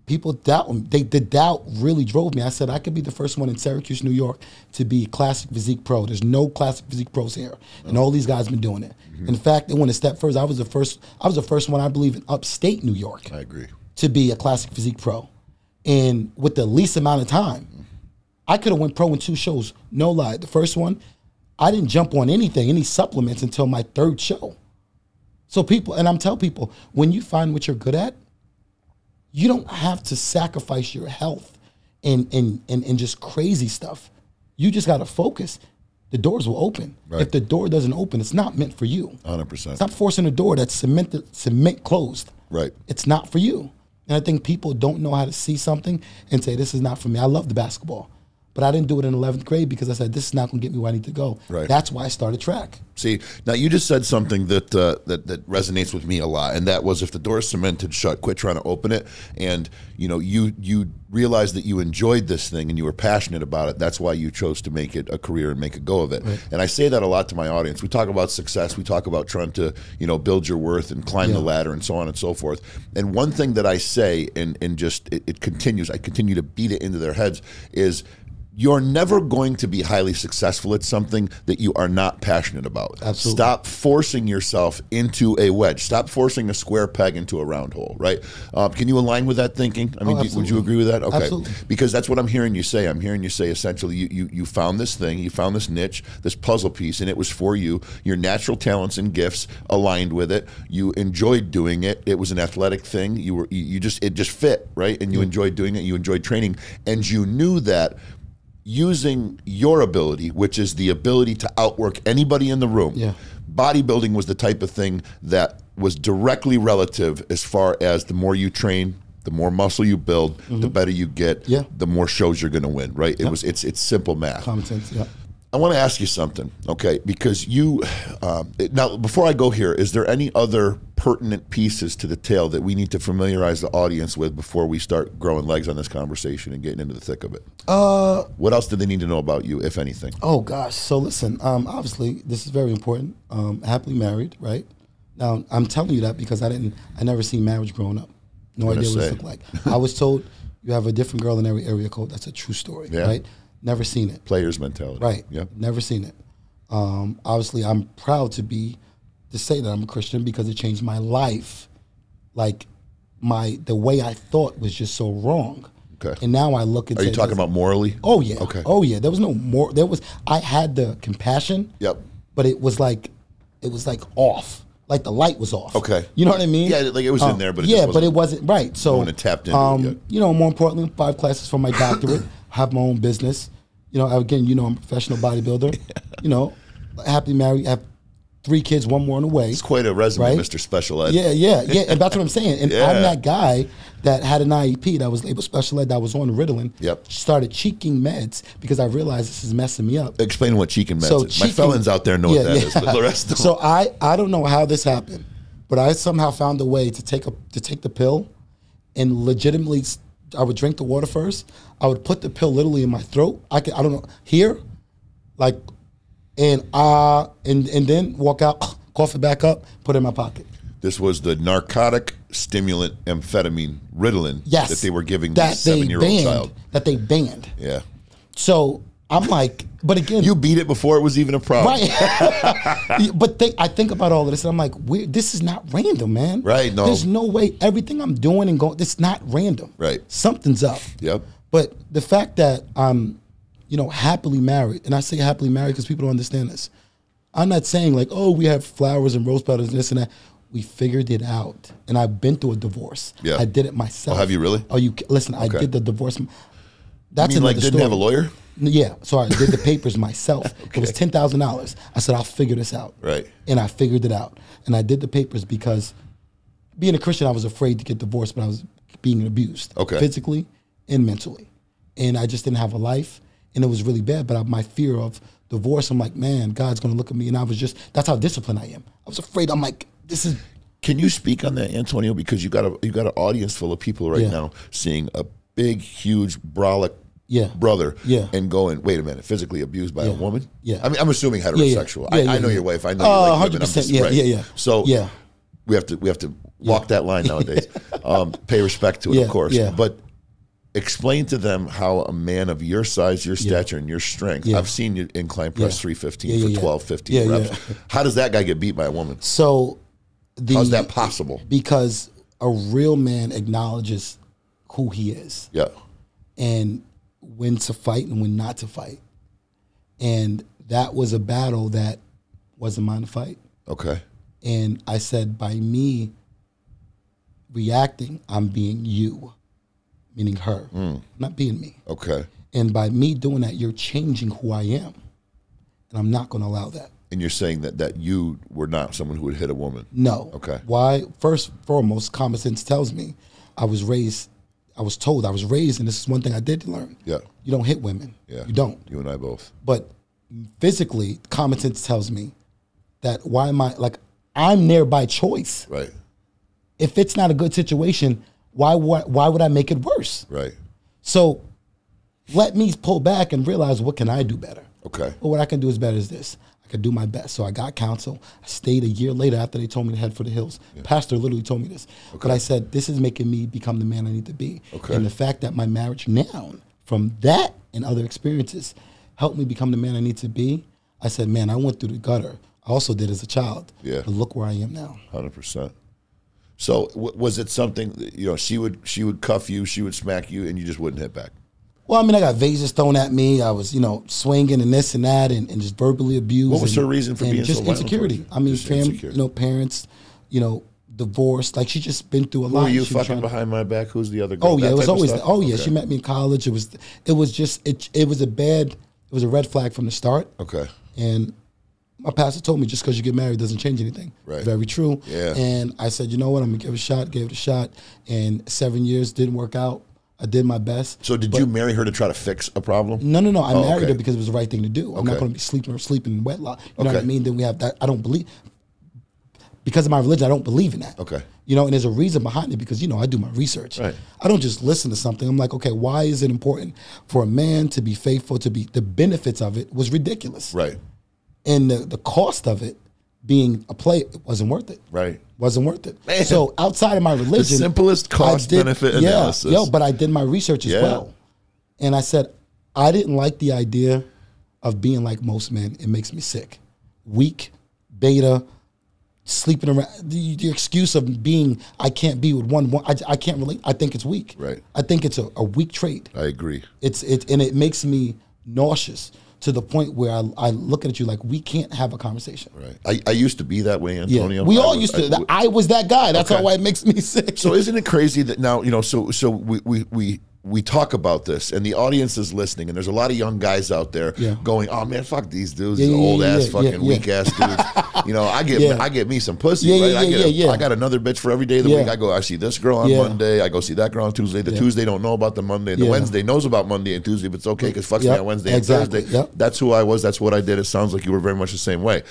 people doubt they the doubt really drove me. I said I could be the first one in Syracuse, New York, to be classic physique pro. There's no classic physique pros here, and all these guys been doing it. Mm-hmm. In fact, they went a step further. I was the first. I was the first one, I believe, in upstate New York I agree. to be a classic physique pro, and with the least amount of time. I could have went pro in two shows. No lie. The first one, I didn't jump on anything, any supplements until my third show. So people, and I'm telling people, when you find what you're good at, you don't have to sacrifice your health and and and, and just crazy stuff. You just got to focus. The doors will open. Right. If the door doesn't open, it's not meant for you. 100%. Stop forcing a door that's cemented, cement closed. Right. It's not for you. And I think people don't know how to see something and say, this is not for me. I love the basketball. But I didn't do it in 11th grade because I said, this is not going to get me where I need to go. Right. That's why I started track. See, now you just said something that, uh, that that resonates with me a lot, and that was if the door is cemented shut, quit trying to open it. And you know, you you realized that you enjoyed this thing and you were passionate about it. That's why you chose to make it a career and make a go of it. And I say that a lot to my audience. We talk about success, we talk about trying to you know build your worth and climb the ladder and so on and so forth. And one thing that I say, and and just it, it continues, I continue to beat it into their heads is you're never going to be highly successful at something that you are not passionate about. Absolutely. Stop forcing yourself into a wedge. Stop forcing a square peg into a round hole. Right? Uh, can you align with that thinking? I mean, do- would you agree with that? Okay. Absolutely. Because that's what I'm hearing you say. I'm hearing you say essentially you, you you found this thing, you found this niche, this puzzle piece, and it was for you. Your natural talents and gifts aligned with it. You enjoyed doing it. It was an athletic thing. You were you, you just it just fit right, and you enjoyed doing it. You enjoyed training, and you knew that using your ability, which is the ability to outwork anybody in the room. Yeah. Bodybuilding was the type of thing that was directly relative as far as the more you train, the more muscle you build, the better you get, Mm-hmm. Yeah. the more shows you're going to win, right? It was it's it's simple math. Common sense, yeah. I want to ask you something, okay? Because you um, now, before I go here, is there any other pertinent pieces to the tale that we need to familiarize the audience with before we start growing legs on this conversation and getting into the thick of it? Uh, What else do they need to know about you, if anything? oh gosh. So listen, um, obviously this is very important. Um, happily married, right? Now I'm telling you that because I didn't, I never seen marriage growing up. No idea what say. it looked like. I was told you have a different girl in every area code. That's a true story, Yeah. right? Never seen it. Players mentality, Right. Yeah. Never seen it. Um, obviously, I'm proud to be to say that I'm a Christian because it changed my life. Like my the way I thought was just so wrong. Okay. And now I look and Are say, you talking about morally? Oh yeah. Okay. Oh yeah. There was no more. There was. I had the compassion. Yep. But it was like, it was like off. Like the light was off. Okay. You know what I mean? Yeah, like it was in Um, there, but it yeah, but it wasn't right. So tapped into it um, yet. You know, more importantly, five classes for my doctorate. have my own business. You know, again, you know, I'm a professional bodybuilder. You know, happily married. Have three kids, one more on the way. It's quite a resume, Right? Mr. Special Ed. Yeah, yeah, yeah. And that's what I'm saying. And Yeah. I'm that guy that had an IEP that was labeled special ed that was on Ritalin. Yep. Started cheeking meds because I realized this is messing me up. Explain what cheeking meds So is. My felons out there know Yeah, what that yeah. is, but the rest don't. So I I don't know how this happened, but I somehow found a way to take a to take the pill, and legitimately, I would drink the water first. I would put the pill literally in my throat. I could I don't know here, like, and uh and and then walk out, cough it back up, put it in my pocket. This was the narcotic stimulant amphetamine Ritalin Yes, that they were giving that this they seven-year-old banned, child. That they banned. Yeah. So I'm like, but again, You beat it before it was even a problem. Right. but think, I think about all of this and I'm like, this is not random, man. Right, no. There's no way everything I'm doing and going, it's not random. Right. Something's up. Yep. But the fact that I'm, you know, happily married, and I say happily married because people don't understand this. I'm not saying like, oh, we have flowers and rose petals and this and that. We figured it out, and I've been through a divorce. Yeah. I did it myself. Oh, have you really? Oh, you listen. I did the divorce. You That's mean like didn't have a lawyer? Yeah, so I did the papers myself. It was ten thousand dollars. I said I'll figure this out. Right. And I figured it out, and I did the papers because being a Christian, I was afraid to get divorced, but I was being abused, Okay. physically and mentally, and I just didn't have a life, and it was really bad. But I, my fear of divorce, I'm like, man, God's gonna look at me, and I was just that's how disciplined I am. I was afraid. I'm like, this is Can you speak on that, Antonio? Because you got a you got an audience full of people right Yeah. now seeing a big, huge, brolic Yeah. brother Yeah. and going, wait a minute, physically abused by a woman? Yeah. I mean, I'm assuming heterosexual. Yeah, I, yeah, I know yeah. your wife. I know Uh, you like women. I'm 100%. just, Yeah, right. yeah, yeah. So Yeah. we have to we have to walk that line nowadays. um, pay respect to it, Yeah, of course. yeah. But explain to them how a man of your size, your stature, and your strength. Yeah. I've seen you incline press Yeah. 315 Yeah, for yeah, yeah. 12, 15 Yeah, reps. yeah. How does that guy get beat by a woman? so. The, How's that possible? Because a real man acknowledges who he is. Yeah. and when to fight and when not to fight. And that was a battle that wasn't mine to fight. Okay. And I said, by me reacting, I'm being you. meaning her, Mm. not being me. Okay. And by me doing that, you're changing who I am. And I'm not going to allow that. And you're saying that that you were not someone who would hit a woman. No. Okay. Why? First, foremost, common sense tells me I was raised, I was told, I was raised, and this is one thing I did learn. Yeah. You don't hit women. Yeah. You don't. You and I both. But physically, common sense tells me that why am I, like, I'm there by choice. Right. If it's not a good situation, why, why, why would I make it worse? Right. So let me pull back and realize what can I do better. Okay. But what I can do is better is this. I could do my best. So I got counsel. I stayed a year later after they told me to head for the hills. Pastor literally told me this. But I said, this is making me become the man I need to be. Okay. And the fact that my marriage now, from that and other experiences, helped me become the man I need to be. I said, man, I went through the gutter. I also did as a child. Yeah. But look where I am now. Hundred percent. So w- was it something that, you know she would she would cuff you, she would smack you, and you just wouldn't hit back? Well, I mean, I got vases thrown at me. I was, you know, swinging and this and that, and, and just verbally abused. What was and- her reason for being so just violent insecurity? I mean, fam, you know, parents, you know, divorced. Like she just been through a Who lot. were you She fucking behind my back? Who's the other girl? Oh yeah, That it was always. stuff? Oh yeah, Okay. she met me in college. It was, it was just, it, it was a bad, it was a red flag from the start. Okay. And my pastor told me just because you get married doesn't change anything. Right. Very true. Yeah. And I said, you know what, I'm gonna give it a shot. Gave it a shot, and seven years didn't work out. I did my best. So did you marry her to try to fix a problem? No, no, no. I Oh, married okay. her because it was the right thing to do. I'm not going to be sleeping or sleeping in wedlock. You know what I Okay. mean? Then we have that. I don't believe because of my religion. I don't believe in that. Okay. You know, and there's a reason behind it because you know I do my research. Right. I don't just listen to something. I'm like, okay, why is it important for a man to be faithful? To be the benefits of it was ridiculous, Right. and the the cost of it being a play wasn't worth it. Right. Wasn't worth it. Man. So outside of my religion, the simplest I cost-benefit yeah, analysis. Yo, but I did my research as Yeah. well. And I said, I didn't like the idea of being like most men. It makes me sick. Weak, beta, sleeping around. The, the excuse of being, I can't be with one, one I, I can't relate. I think it's weak. Right. I think it's a, a weak trait. I agree. It's it, and it makes me nauseous to the point where I, I look at you like we can't have a conversation. Right. I, I used to be that way, Antonio. Yeah, we all was- used to. I- I, was that guy. That's Okay. how it makes me sick. So isn't it crazy that now you know? So so we we we. We talk about this, and the audience is listening, and there's a lot of young guys out there Yeah. going, "Oh man, fuck these dudes, Yeah, these yeah, old ass, fucking weak ass dudes." you know, I get. I get me some pussy, Yeah, right? yeah, I get yeah, a- yeah. I got another bitch for every day of the week. I go, I see this girl on. Monday, I go see that girl on Tuesday. The. Tuesday don't know about the Monday, the. Wednesday knows about Monday and Tuesday, but it's okay because fucks me on Wednesday and Thursday. yep. That's who I was. That's what I did. It sounds like you were very much the same way.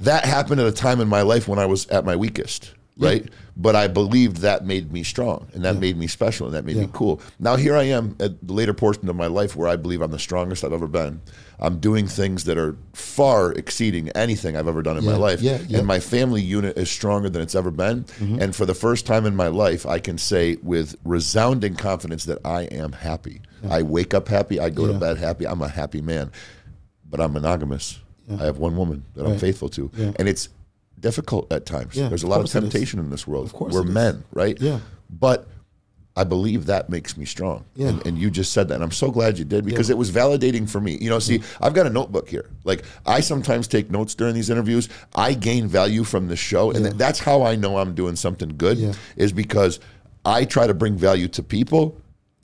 That happened at a time in my life when I was at my weakest, right? But I believed that made me strong and that made me special and that made me cool. Now here I am at the later portion of my life where I believe I'm the strongest I've ever been. I'm doing things that are far exceeding anything I've ever done in my life. yeah, yeah. And my family unit is stronger than it's ever been. Mm-hmm. And for the first time in my life, I can say with resounding confidence that I am happy. I wake up happy. I go to bed happy. I'm a happy man. But I'm monogamous. I have one woman that I'm faithful to. Yeah. And it's difficult at times. Yeah, There's a lot of temptation in this world. Of course We're is. men, right? Yeah. But I believe that makes me strong. Yeah. And, and you just said that. And I'm so glad you did because it was validating for me. You know, see, mm-hmm. I've got a notebook here. Like, I sometimes take notes during these interviews. I gain value from the show. And Yeah. that's how I know I'm doing something good, Yeah. is because I try to bring value to people.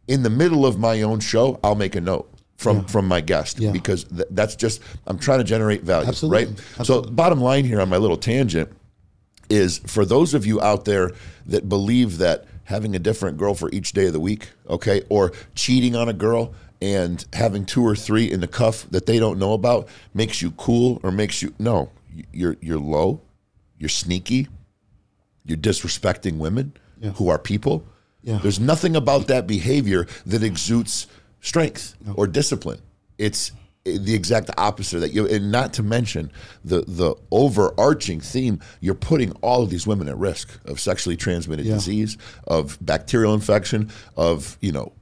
In the middle of my own show, I'll make a note. From, from my guest Yeah. because th- that's just I'm trying to generate value Absolutely. right Absolutely. so bottom line here on my little tangent is for those of you out there that believe that having a different girl for each day of the week, okay, or cheating on a girl and having two or three in the cuff that they don't know about makes you cool or makes you no, you're you're low, you're sneaky, you're disrespecting women Yeah. who are people. Yeah. There's nothing about that behavior that exudes strength or discipline. It's eh, the exact opposite of that. You, and not to mention the the overarching theme, you're putting all of these women at risk of sexually transmitted Yeah. disease, of bacterial infection, of you know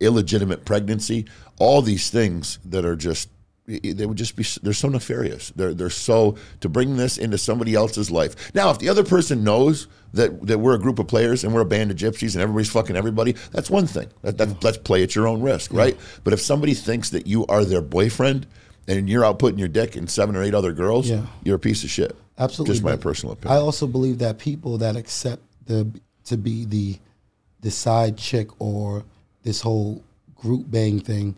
illegitimate pregnancy, all these things that are just they would just be they're so nefarious. They're they're so to bring this into somebody else's life. Now, if the other person knows that that we're a group of players and we're a band of gypsies and everybody's fucking everybody, that's one thing. That, that, Let's play at your own risk, right? But if somebody thinks that you are their boyfriend and you're out putting your dick in seven or eight other girls, Yeah. you're a piece of shit. Absolutely. Just my but personal I also believe that people that accept the to be the the side chick or this whole group bang thing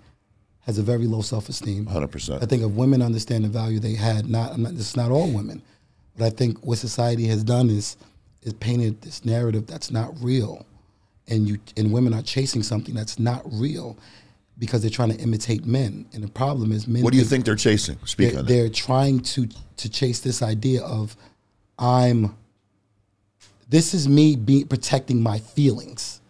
has a very low self esteem. 100%. I think if women understand the value they had, not, not this is not all women, but I think what society has done is is painted this narrative that's not real, and you and women are chasing something that's not real because they're trying to imitate men. And the problem is men. What do you think they're chasing? Speak they're, on that. they're trying to to chase this idea of I'm. This is me be protecting my feelings.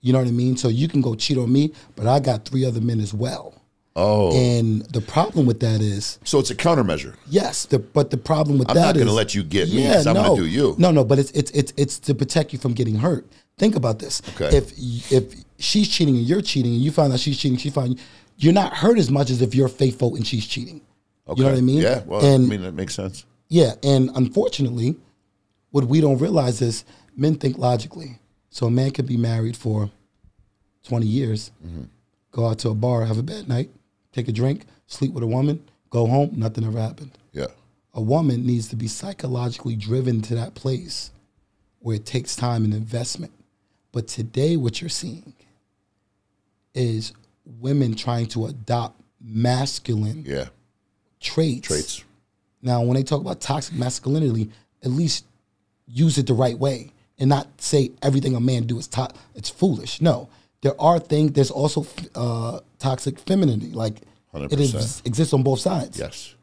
You know what I mean? So you can go cheat on me, but I got three other men as well. Oh, And the problem with that is, so it's a countermeasure. yes, the, but the problem with that is. I'm not going to let you get me. me 'cause I'm going to do you. No, no, but it's it's it's it's to protect you from getting hurt. Think about this. Okay. If if she's cheating and you're cheating, and you find out she's cheating, she find you're not hurt as much as if you're faithful and she's cheating. Okay. You know what I mean? Yeah. Well, and I mean that makes sense. yeah, and unfortunately, what we don't realize is men think logically. So a man could be married for 20 years, Mm-hmm. go out to a bar, have a bad night, take a drink, sleep with a woman, go home, nothing ever happened. Yeah. A woman needs to be psychologically driven to that place where it takes time and investment. But today, what you're seeing is women trying to adopt masculine Yeah. traits. Traits. Now, when they talk about toxic masculinity, at least use it the right way and not say everything a man do is to- it's foolish. No, there are things. There's also uh, toxic femininity. Like it 100%. is, exists on both sides. Yes.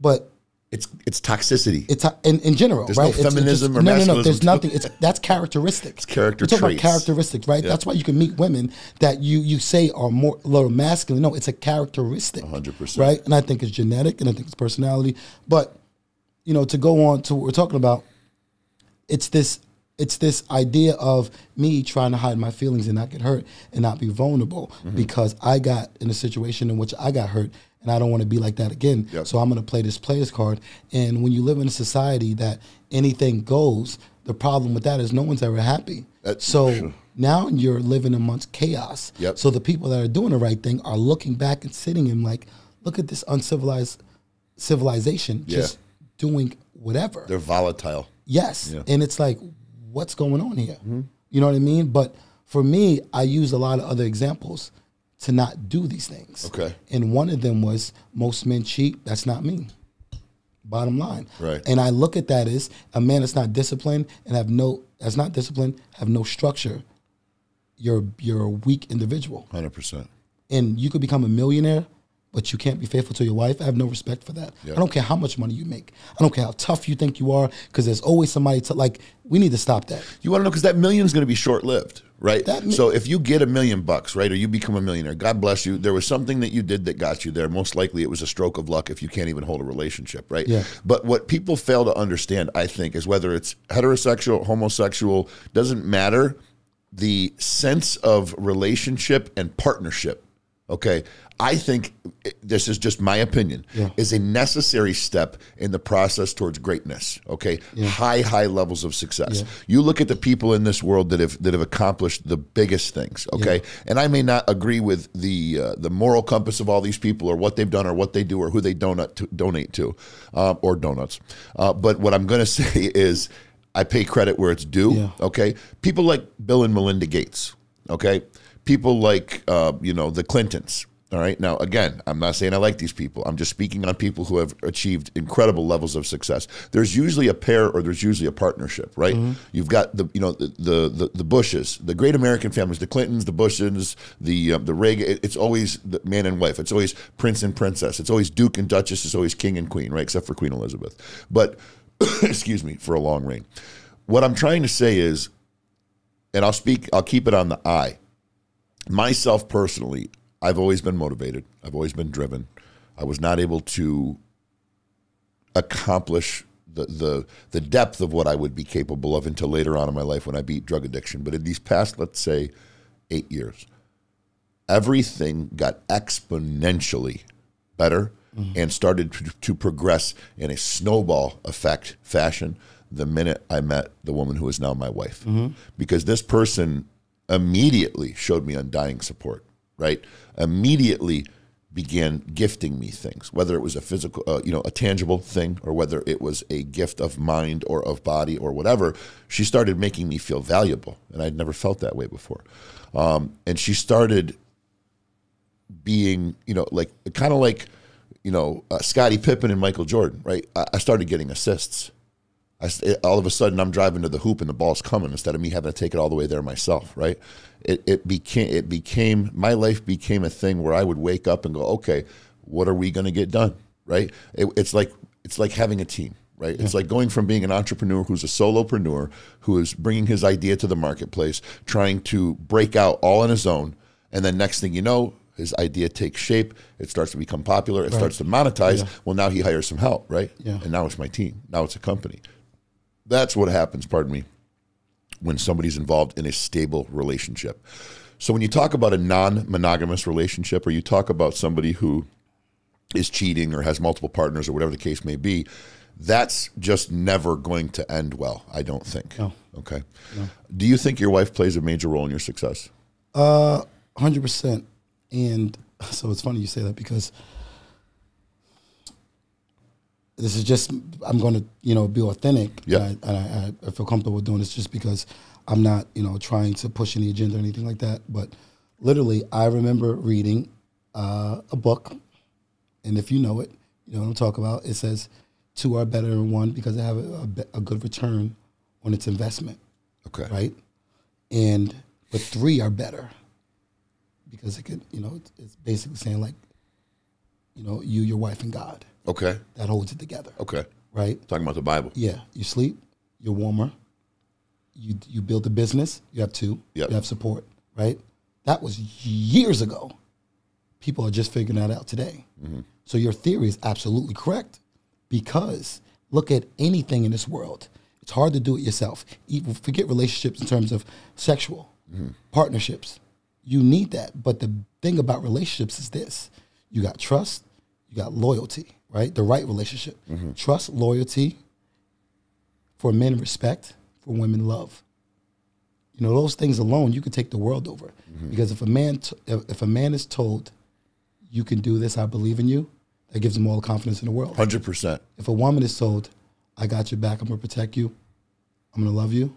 But It's it's toxicity. it's in, in general, There's no right? It's- it's feminism just- or no, no, no. There's nothing. It's that's characteristics. It's character talking traits. about characteristics, right? Yeah. That's why you can meet women that you you say are more a little masculine. No, it's a characteristic. 100%. Right, and I think it's genetic, and I think it's personality. But you know, to go on to what we're talking about, it's this it's this idea of me trying to hide my feelings and not get hurt and not be vulnerable Mm-hmm. because I got in a situation in which I got hurt and I don't want to be like that again. Yep. So I'm going to play this player's card. And when you live in a society that anything goes, the problem with that is no one's ever happy. That- so sure. now you're living amongst chaos. Yep. So the people that are doing the right thing are looking back and sitting and like, look at this uncivilized civilization Yeah. just doing whatever. They're volatile. Yes. Yeah. And it's like, what's going on here? Mm-hmm. You know what I mean? But for me, I use a lot of other examples to not do these things. Okay. And one of them was most men cheat. That's not me. Bottom line. Right. And I look at that as a man that's not disciplined and have no that's not disciplined, have no structure. You're you're a weak individual. Hundred percent. And you could become a millionaire, but you can't be faithful to your wife. I have no respect for that. Yeah. I don't care how much money you make. I don't care how tough you think you are, because there's always somebody to like. We need to stop that. You want to know because that million is going to be short lived, right? Mi- so if you get a million bucks, right, or you become a millionaire, God bless you. There was something that you did that got you there. Most likely, it was a stroke of luck if you can't even hold a relationship, right? Yeah. But what people fail to understand, I think, is whether it's heterosexual, homosexual, doesn't matter. The sense of relationship and partnership. Okay, I think this is just my opinion. Yeah. Is a necessary step in the process towards greatness. Okay, high, high levels of success. Yeah. You look at the people in this world that have that have accomplished the biggest things. Okay, and I may not agree with the uh, the moral compass of all these people or what they've done or what they do or who they donut to, donate to, uh, or donuts. Uh, but what I'm going to say is, I pay credit where it's due. Yeah. Okay, people like Bill and Melinda Gates. Okay, people like uh, you know the Clintons. All right. Now, again, I'm not saying I like these people. I'm just speaking on people who have achieved incredible levels of success. There's usually a pair or there's usually a partnership, right? You've got the you know the, the the the Bushes, the great American families, the Clintons, the Bushes, the uh, the Reagan. It's always the man and wife. It's always prince and princess. It's always duke and duchess. It's always king and queen, right? Except for Queen Elizabeth. But excuse me for a long reign. What I'm trying to say is, and I'll speak. I'll keep it on the eye myself personally, I've always been motivated. I've always been driven. I was not able to accomplish the, the the depth of what I would be capable of until later on in my life when I beat drug addiction. But in these past, let's say, eight years, everything got exponentially better mm-hmm. and started to, to progress in a snowball effect fashion the minute I met the woman who is now my wife. Mm-hmm. Because this person immediately showed me undying support, right? Immediately began gifting me things, whether it was a physical, uh, you know, a tangible thing, or whether it was a gift of mind or of body or whatever. She started making me feel valuable, and I'd never felt that way before. Um, and she started being, you know, like kind of like, you know, uh, Scottie Pippen and Michael Jordan, right? I, I started getting assists. I, it, all of a sudden, I'm driving to the hoop and the ball's coming instead of me having to take it all the way there myself, right? It, it became it became my life became a thing where I would wake up and go, okay, what are we going to get done, right? It, it's like it's like having a team, right? Yeah. It's like going from being an entrepreneur who's a solopreneur who is bringing his idea to the marketplace, trying to break out all on his own, and then next thing you know, his idea takes shape, it starts to become popular, it right. starts to monetize. Yeah. Well, now he hires some help, right? Yeah. And now it's my team. Now it's a company. That's what happens, pardon me, when somebody's involved in a stable relationship. So when you talk about a non-monogamous relationship or you talk about somebody who is cheating or has multiple partners or whatever the case may be, that's just never going to end well, I don't think. No. Okay. No. Do you think your wife plays a major role in your success? Uh, 100%. And so it's funny you say that because this is just I'm going to you know be authentic. Yeah. And, I, and I, I, feel comfortable doing this just because I'm not you know trying to push any agenda or anything like that. But literally, I remember reading uh, a book, and if you know it, you know what I'm talking about. It says two are better than one because they have a, a, a good return on its investment. Okay. Right. And but three are better because it could you know it's, it's basically saying like you know you your wife and God. Okay. That holds it together. Okay. Right? Talking about the Bible. Yeah. You sleep, you're warmer. You you build a business, you have two. Yep. You have support, right? That was years ago. People are just figuring that out today. Mm-hmm. So your theory is absolutely correct because look at anything in this world. It's hard to do it yourself. Even forget relationships in terms of sexual mm-hmm. partnerships. You need that. But the thing about relationships is this you got trust, you got loyalty right? The right relationship. Mm-hmm. Trust, loyalty, for men respect, for women love. You know, those things alone, you can take the world over. Mm-hmm. Because if a man, t- if a man is told, "You can do this, I believe in you," that gives him all the confidence in the world. Hundred percent. If a woman is told, "I got your back, I'm gonna protect you, I'm gonna love you,"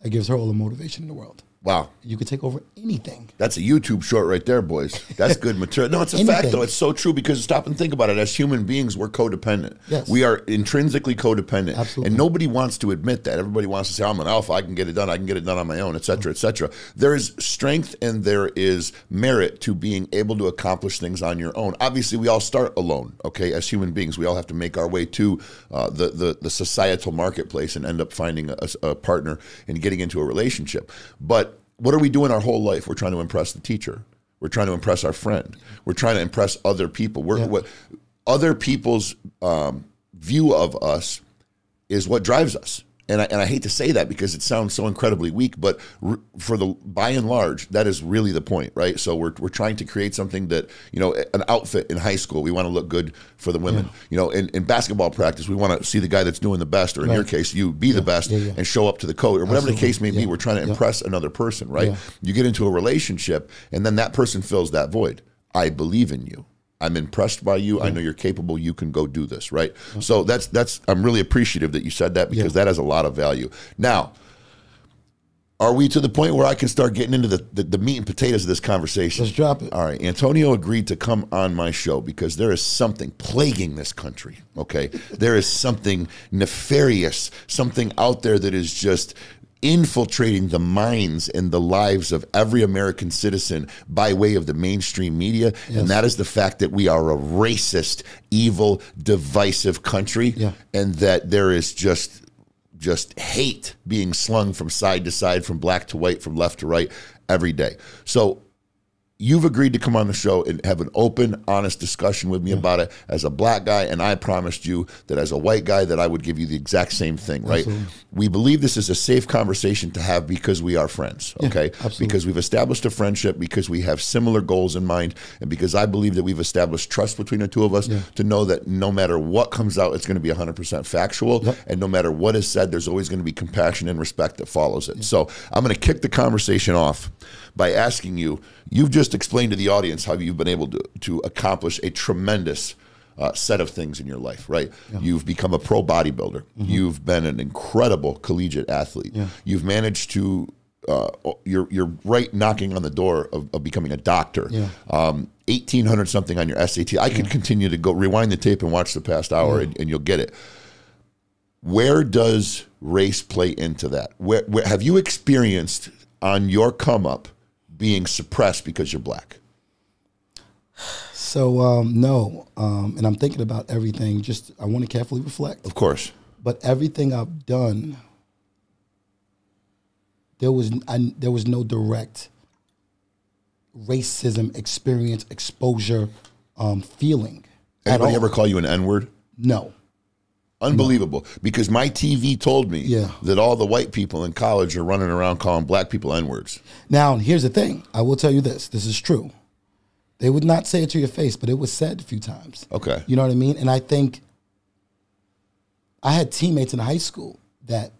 that gives her all the motivation in the world. Wow. You could take over anything. That's a YouTube short right there, boys. That's good material. No, it's a fact, though. It's so true because stop and think about it. As human beings, we're codependent. Yes. We are intrinsically codependent. Absolutely. And nobody wants to admit that. Everybody wants to say, I'm an alpha. I can get it done. I can get it done on my own, et cetera, et cetera. There is strength and there is merit to being able to accomplish things on your own. Obviously, we all start alone, okay? As human beings, we all have to make our way to uh, the, the, the societal marketplace and end up finding a, a partner and getting into a relationship. But what are we doing our whole life? We're trying to impress the teacher. We're trying to impress our friend. We're trying to impress other people. We're Yeah. what other people's um, view of us is what drives us. And I, and I hate to say that because it sounds so incredibly weak, but r- for the by and large, that is really the point, right? So we're, we're trying to create something that you know, an outfit in high school. We want to look good for the women. You know, in, in basketball practice, we want to see the guy that's doing the best, or in your case, you be the best Yeah, yeah. and show up to the coach, or whatever the case may be. We're trying to Yeah. impress another person, right? Yeah. You get into a relationship, and then that person fills that void. I believe in you. I'm impressed by you. I know you're capable. You can go do this, right? So that's that's. I'm really appreciative that you said that because Yeah. that has a lot of value. Now, are we to the point where I can start getting into the, the, the meat and potatoes of this conversation? Let's drop it. All right. Antonio agreed to come on my show because there is something plaguing this country. Okay. there is something nefarious, something out there that is just infiltrating the minds and the lives of every American citizen by way of the mainstream media. And that is the fact that we are a racist, evil, divisive country. Yeah. And that there is just just hate being slung from side to side, from black to white, from left to right every day. So you've agreed to come on the show and have an open, honest discussion with me about it as a black guy, and I promised you that as a white guy that I would give you the exact same thing, right? Absolutely. We believe this is a safe conversation to have because we are friends, okay? absolutely. Because we've established a friendship, because we have similar goals in mind, and because I believe that we've established trust between the two of us to know that no matter what comes out, it's going to be 100% factual, Yep. and no matter what is said, there's always going to be compassion and respect that follows it. So I'm going to kick the conversation off by asking you, you've just just explain to the audience how you've been able to, to accomplish a tremendous uh, set of things in your life, right? You've become a pro bodybuilder. You've been an incredible collegiate athlete. Yeah. You've managed to, uh, you're, you're right knocking on the door of, of becoming a doctor. Yeah. Um, 1800 something on your SAT. I could continue to go rewind the tape and watch the past hour and, and you'll get it. Where does race play into that? Where, where have you experienced on your come up being suppressed because you're black? So um, no, um, and I'm thinking about everything. Just I want to carefully reflect. Of course. But everything I've done, there was I, there was no direct racism experience, exposure, um, feeling. Anybody ever call you an N word? No. Unbelievable. Because my TV told me Yeah. that all the white people in college are running around calling black people N words. Now, here's the thing. I will tell you this. This is true. They would not say it to your face, but it was said a few times. Okay. You know what I mean? And I think I had teammates in high school that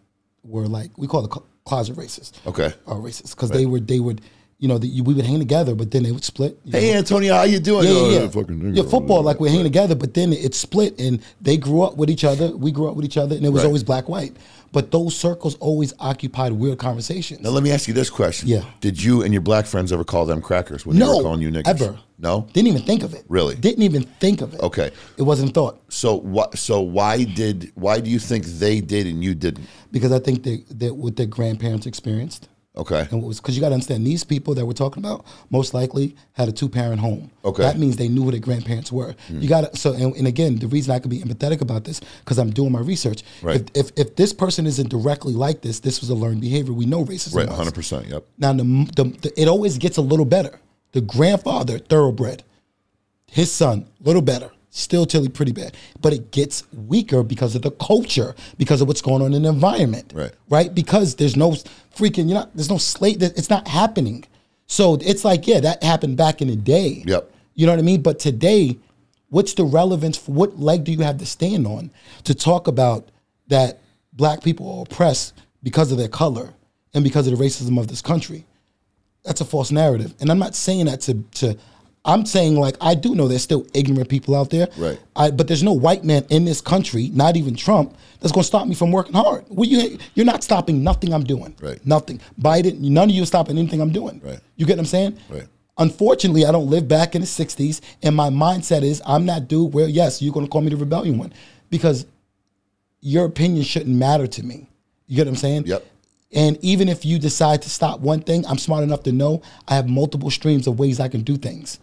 were like we call it cl- closet racist. Okay. Or racist because they were they would you know the, we would hang together, but then they would split. Hey, know. Antonio, how you doing? Yeah, Oh, yeah, yeah. fucking yeah, football like we're hanging together, but then it split, and they grew up with each other. We grew up with each other, and it was Right. always black white. But those circles always occupied weird conversations. Now let me ask you this question. Yeah. Did you and your black friends ever call them crackers when they no, were calling you niggas? ever. No. didn't even think of it. Really? didn't even think of it. Okay. it wasn't thought So what? So why did? Why do you think they did and you didn't? because I think they, that what their grandparents experienced. Okay. And what was because you got to understand these people that we're talking about most likely had a two parent home. Okay. that means they knew who their grandparents were. Hmm. You got to so and, and again the reason I could be empathetic about this because I'm doing my research. Right. If, if if this person isn't directly like this, this was a learned behavior. We know racism. Right. Hundred percent. Yep. Now the, the, the it always gets a little better. The grandfather thoroughbred, his son little better. Still Tilly pretty bad, but it gets weaker because of the culture, because of what's going on in the environment, Right. Right? Because there's no freaking, you know, there's no slate. It's not happening. So it's like, yeah, that happened back in the day. Yep. You know what I mean? But today, what's the relevance? For, what leg do you have to stand on to talk about that black people are oppressed because of their color and because of the racism of this country? That's a false narrative. And I'm not saying that to to I'm saying like I do know there's still ignorant people out there. Right. I, but there's no white man in this country, not even Trump, that's going to stop me from working hard. Well, you you're not stopping nothing I'm doing. Right. Nothing. Biden, none of you are stopping anything I'm doing. Right. You get what I'm saying? Right. Unfortunately, I don't live back in the '60s, and my mindset is I'm that dude where yes, you're going to call me the rebellion one, because your opinion shouldn't matter to me. You get what I'm saying? Yep. And even if you decide to stop one thing, I'm smart enough to know I have multiple streams of ways I can do things.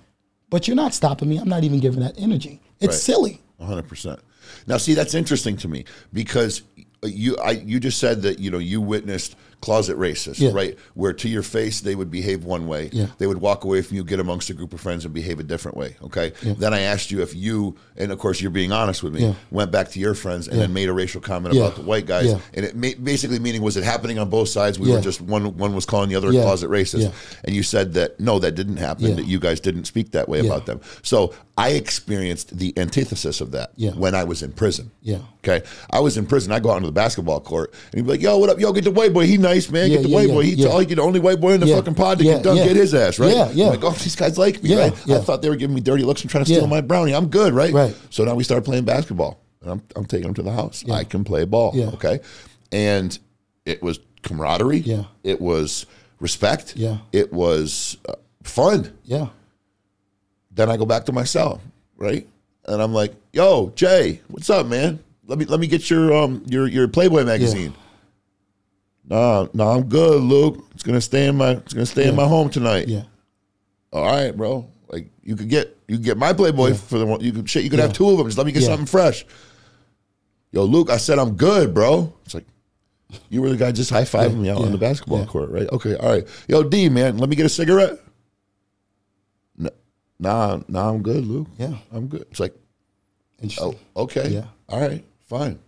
But you're not stopping me. I'm not even giving that energy. It's Right. silly. hundred percent. Now, see, that's interesting to me because you, I, you just said that you know you witnessed closet racists, Yeah. right? Where to your face they would behave one way, Yeah. they would walk away from you, get amongst a group of friends, and behave a different way. Okay. Then I asked you if you, and of course you're being honest with me, Yeah. went back to your friends and Yeah. then made a racial comment Yeah. about the white guys, Yeah. and it ma- basically meaning was it happening on both sides? We Yeah. were just one one was calling the other a closet racist, Yeah. and you said that no, that didn't happen. Yeah. That you guys didn't speak that way Yeah. about them. So I experienced the antithesis of that Yeah. when I was in prison. Yeah. Okay. I was in prison. I go out into the basketball court and he'd be like, yo, what up? Yo, get the white boy. He nice, man. Yeah, get the yeah, white yeah, boy. He's yeah. all the only white boy in the Yeah. fucking pod to Yeah, dunk, yeah. get his ass, right? Yeah, yeah. I'm like, oh, these guys like me, Yeah, right? yeah. I thought they were giving me dirty looks and trying to steal Yeah. my brownie. I'm good, right? Right. So now we start playing basketball. And I'm, I'm taking them to the house. I can play ball. Yeah. Okay. And it was camaraderie. Yeah. It was respect. Yeah. It was uh, fun Yeah. then I go back to my cell, right? And I'm like, "Yo, Jay, what's up, man? Let me let me get your um your your Playboy magazine." No, nah, I'm good, Luke. It's gonna stay in my it's gonna stay in my home tonight. Yeah. All right, bro. Like you could get you could get my Playboy for the one you could shit. You could have two of them. Just let me get Yeah. something fresh. Yo, Luke, I said I'm good, bro. It's like you were the guy just high fiving me out on the basketball yeah. court, right? Okay, all right. Yo, D, man, let me get a cigarette. N- Nah, nah, I'm good, Luke. Yeah. I'm good. It's like, oh, okay, Yeah. all right, fine.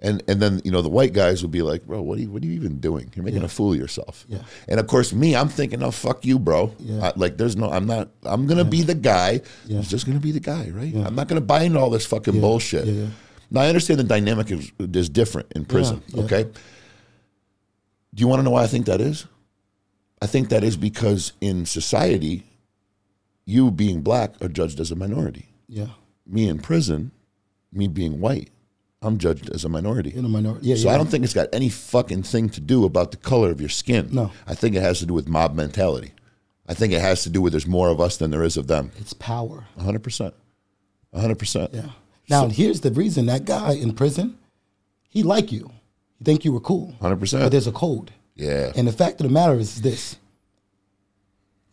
And and then you know the white guys would be like, bro, what are you what are you even doing? You're making a fool of yourself. Yeah. And of course, me, I'm thinking, oh fuck you, bro. Yeah. I- like there's no, I'm not. I'm gonna be the guy. Yeah. Who's just gonna be the guy, right? Yeah. I'm not gonna buy into all this fucking bullshit. Yeah, yeah. Now I understand the dynamic is, is different in prison. Yeah, yeah. Okay. Do you want to know why I think that is? I think that is because in society, you being black are judged as a minority. Yeah. Me in prison, me being white, I'm judged as a minority. In a minority. Yeah. So yeah. I don't think it's got any fucking thing to do about the color of your skin. No. I think it has to do with mob mentality. I think it has to do with there's more of us than there is of them. It's power. 100%. 100%. Yeah. Now here's the reason that guy in prison, he like you. He think you were cool. 100%. But there's a code. Yeah. And the fact of the matter is this.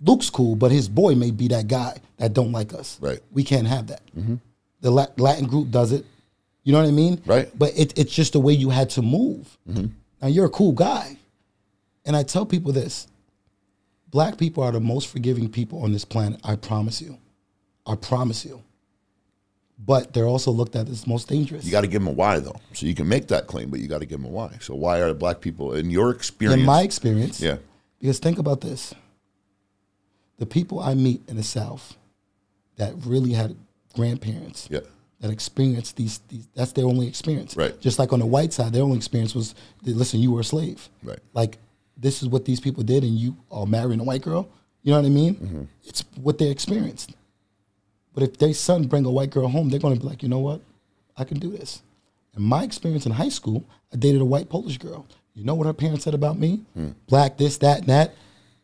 Luke's cool, but his boy may be that guy that don't like us. Right. We can't have that. Mm-hmm. The Latin group does it. You know what I mean? Right. But it, it's just the way you had to move. Mm-hmm. Now you're a cool guy, and I tell people this: black people are the most forgiving people on this planet. I promise you. I promise you. But they're also looked at as most dangerous. You got to give them a why, though. So you can make that claim, but you got to give them a why. So why are black people, in your experience? in my experience, yeah. Because think about this. The people I meet in the South that really had grandparents Yeah. That experience these, these that's their only experience. Right. Just like on the white side, their only experience was listen, you were a slave. Right. Like this is what these people did and you are marrying a white girl. You know what I mean? Mm-hmm. It's what they experienced. But if their son bring a white girl home, they're gonna be like, you know what? I can do this. In my experience in high school, I dated a white Polish girl. You know what her parents said about me? Hmm. Black, this, that, and that.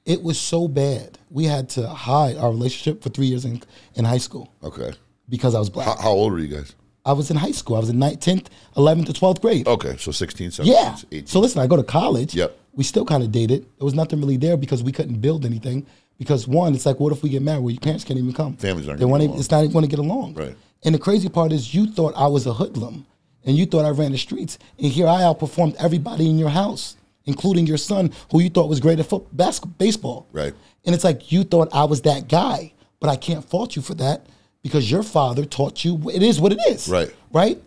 It was so bad. We had to hide our relationship for three years in, in high school Okay. Because I was black. How, how old were you guys? I was in high school. I was in ninth, 10th, 11th to 12th grade. Okay. So 16, 17, yeah. 18. So listen, I go to college. Yep. We still kind of dated. There was nothing really there because we couldn't build anything. Because one, it's like, what if we get married? Well, your parents can't even come. Families aren't They want to. It's not even going to get along. Right. And the crazy part is, you thought I was a hoodlum, and you thought I ran the streets, and here I outperformed everybody in your house, including your son, who you thought was great at foot, basketball, baseball. Right. And it's like you thought I was that guy, but I can't fault you for that because your father taught you it is what it is. Right. Right?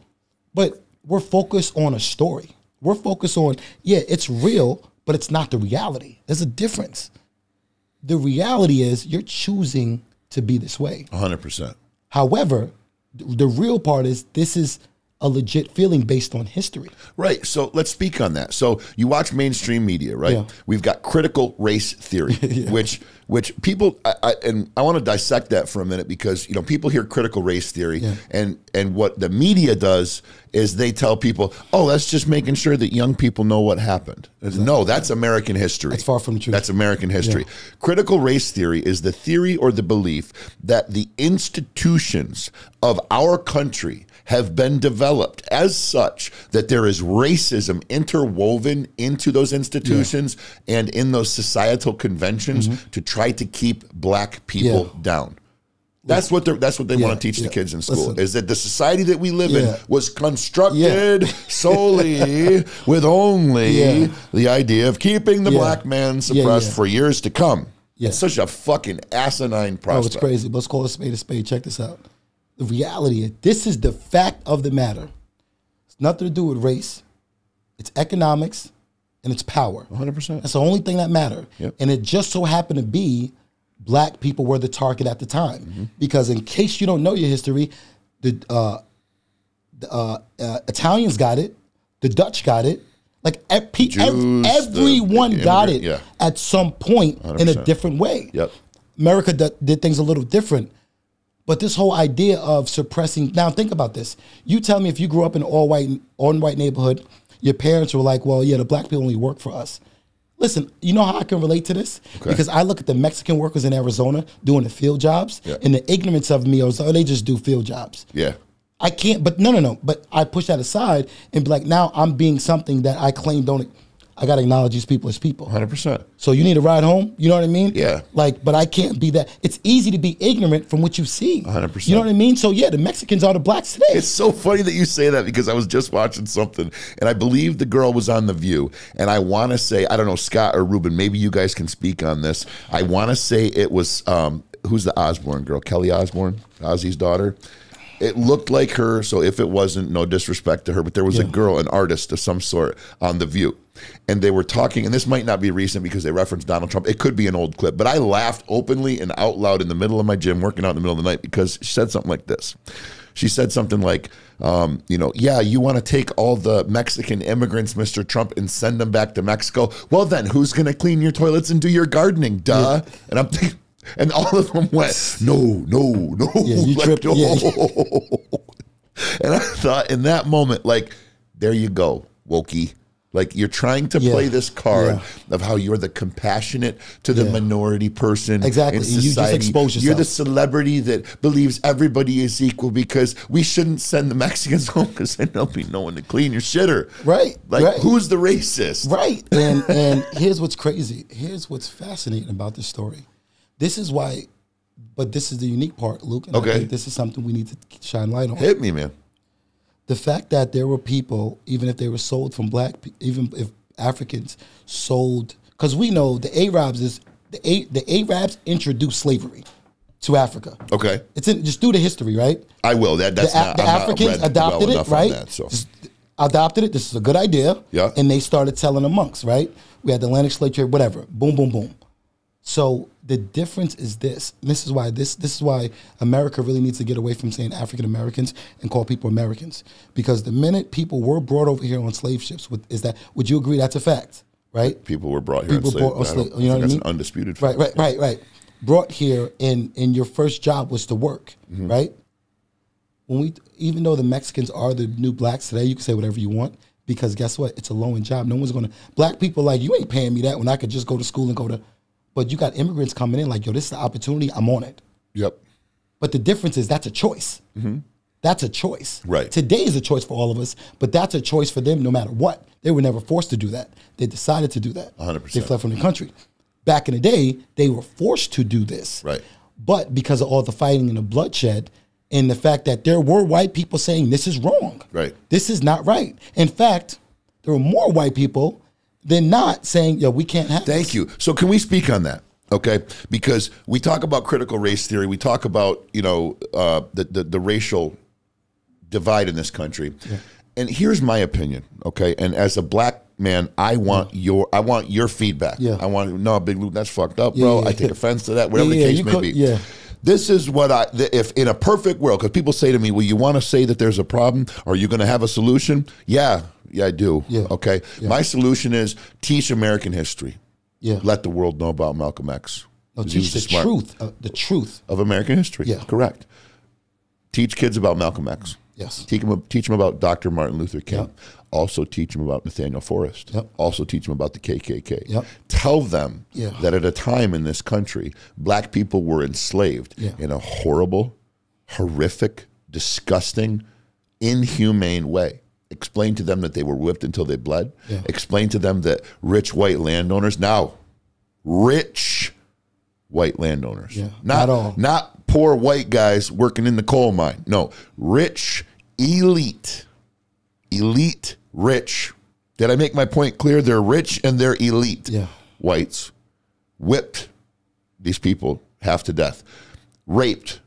But we're focused on a story. We're focused on, yeah, it's real, but it's not the reality. There's a difference. The reality is you're choosing to be this way. 100%. However, the real part is this is a legit feeling based on history. Right. So let's speak on that. So you watch mainstream media, right? Yeah. We've got critical race theory, which which people I, I, and I want to dissect that for a minute because you know people hear critical race theory Yeah. and and what the media does is they tell people, oh, that's just making sure that young people know what happened. No, that's American history. That's far from the truth. That's American history. Critical race theory is the theory or the belief that the institutions of our country have been developed as such that there is racism interwoven into those institutions and in those societal conventions to try to keep black people Mm-hmm. Yeah. down. That's what they're, that's what they Yeah, want to teach yeah. the kids in school Listen. is that the society that we live in was constructed solely with only Yeah. the idea of keeping the Yeah. black man suppressed yeah. for years to come. Yeah. It's such a fucking asinine Oh, it's crazy. Let's call a spade a spade. Check this out. The reality is, this is the fact of the matter. It's nothing to do with race. It's economics and it's power. 100%. That's the only thing that matter. Yep. And it just so happened to be black people were the target at the time. Mm-hmm. Because in case you don't know your history, the, uh, the uh, uh, Italians got it, the Dutch got it. Like ev- pe- ev- Jews, the- everyone the got it yeah. at some point in a different way. Yep. America d- did things a little different. But this whole idea of suppressing now think about this. You tell me if you grew up in an all white all white neighborhood, your parents were like, Well, yeah, the black people only work for us. Listen, you know how I can relate to this? Okay. Because I look at the Mexican workers in Arizona doing the field jobs, Yeah. and the ignorance of me is, oh, they just do field jobs. Yeah. I can't, but no, no, no. But I push that aside and be like, now I'm being something that I claim don't. I got to acknowledge these people as people. 100%. So you need a ride home. You know what I mean? Yeah. Like, but I can't be that. It's easy to be ignorant from what you see. 100%. You know what I mean? So yeah, the Mexicans are the blacks today. It's so funny that you say that because I was just watching something and I believe the girl was on The View. And I want to say, I don't know, Scott or Ruben, maybe you guys can speak on this. I want to say it was, um, who's the Osbourne girl? Kelly Osbourne, Ozzy's daughter. It looked like her, so if it wasn't, no disrespect to her, but there was a girl, an artist of some sort on The View. And they were talking, and this might not be recent because they referenced Donald Trump. It could be an old clip, but I laughed openly and out loud in the middle of my gym, working out in the middle of the night, because she said something like this. She said something like, um, you know, yeah, you want to take all the Mexican immigrants, Mr. Trump, and send them back to Mexico. Well, then who's going to clean your toilets and do your gardening? Duh. And I'm thinking, And all of them went, no, no, no. Yeah, you like, tripped- no. yeah. and I thought in that moment, like, there you go, Wokey. Like you're trying to Yeah. play this card Yeah. of how you're the compassionate to the Yeah. minority person Exactly. in And you just society. expose You're the celebrity that believes everybody is equal because we shouldn't send the Mexicans home because then there'll be no one to clean your shitter. Right, Like right. who's the racist? Right. And and here's what's crazy. Here's what's fascinating about this story. This is why, but this is the unique part, Luke. And Okay. I think this is something we need to shine light on. Hit me, man. The fact that there were people, even if they were sold from black, even if Africans sold, because we know the Arabs is the A, the Arabs introduced slavery to Africa. Okay. It's in just do the history, right? I will. That that's the, not, the Africans adopted well it, right? that, so Just adopted it. This is a good idea. Yeah. And they started telling the monks, right? We had the Atlantic slave trade, whatever. Boom, boom, boom. So the difference is this. This is why this this is why America really needs to get away from saying African Americans and call people Americans. Because the minute people were brought over here on slave ships, with, is that would you agree that's a fact, right? people were brought here. People slave- brought on slave- you know what I mean? That's an undisputed Right, right, right, right. Brought here and and your first job was to work, Mm-hmm. right? When we even though the Mexicans are the new blacks today, you can say whatever you want because guess what? It's a low end job. No one's gonna black people like you ain't paying me that when I could just go to school and go to but you got immigrants coming in like, yo, this is the opportunity, I'm on it. Yep. But the difference is that's a choice. That's a choice. Mm-hmm. Right. Today is a choice for all of us, but that's a choice for them no matter what. They were never forced to do that. They decided to do that. 100%. They fled from the country. Back in the day, they were forced to do this. Right. But because of all the fighting and the bloodshed and the fact that there were white people saying this is wrong. Right. This is not right. In fact, there were more white people than not saying, yo, we can't have Thank this. you. So can we speak on that? Okay, because we talk about critical race theory, we talk about you know uh, the, the the racial divide in this country, and here's my opinion. Okay, and as a black man, I want your I want your feedback. Yeah. I want no big Luke. That's fucked up, bro. Yeah, yeah, I take yeah. offense to that. Whatever Yeah, the case may co- be. yeah. This is what I, if in a perfect world, because people say to me, well, you want to say that there's a problem? Are you going to have a solution? Yeah, yeah, I do. Yeah. Okay. My solution is teach American history. Yeah. Let the world know about Malcolm X. No, teach the smart- truth. Uh, the truth. of American history. Yeah. Correct. Teach kids about Malcolm X. Yes. Teach them, teach them about Dr. Martin Luther King. Yep. Also teach them about Nathaniel Forrest. Yep. Also teach them about the KKK. Yep. Tell them Yeah. that at a time in this country, black people were enslaved Yeah. in a horrible, horrific, disgusting, inhumane way. Explain to them that they were whipped until they bled. Yeah. Explain to them that rich white landowners, now rich white landowners, Yeah, not not all. not poor white guys working in the coal mine. No, rich, elite, elite, rich. Did I make my point clear? They're rich and they're elite. Yeah. Whites whipped these people half to death, raped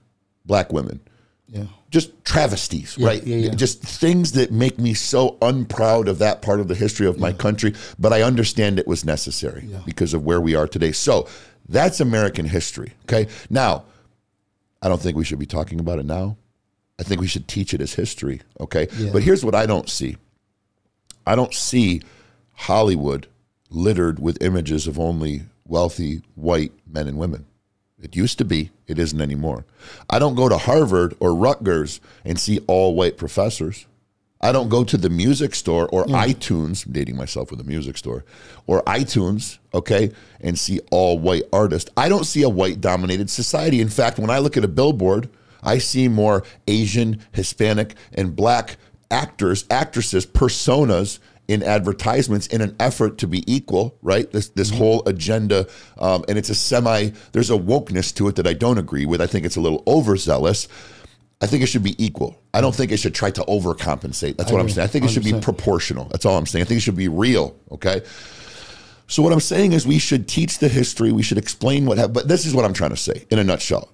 black women. Yeah. Just travesties, right? yeah, yeah. Just things that make me so unproud of that part of the history of my country, but I understand it was necessary because of where we are today. So that's American history. Okay. Now, I don't think we should be talking about it now. I think we should teach it as history. Okay. Yeah. But here's what I don't see I don't see Hollywood littered with images of only wealthy white men and women. It used to be, it isn't anymore. I don't go to Harvard or Rutgers and see all white professors. I don't go to the music store or hmm. iTunes, I'm dating myself with a music store, or iTunes, okay, and see all white artists. I don't see a white dominated society. In fact, when I look at a billboard, I see more Asian, Hispanic, and black actors, actresses, personas in advertisements in an effort to be equal, right? This this whole agenda, um, and it's a semi. There's a wokeness to it that I don't agree with. I think it's a little overzealous. I think it should be equal. I don't think it should try to overcompensate. That's what I'm saying. I think it should be proportional. That's all I'm saying. I think it should be real. Okay. So what I'm saying is we should teach the history. We should explain what happened. But this is what I'm trying to say in a nutshell.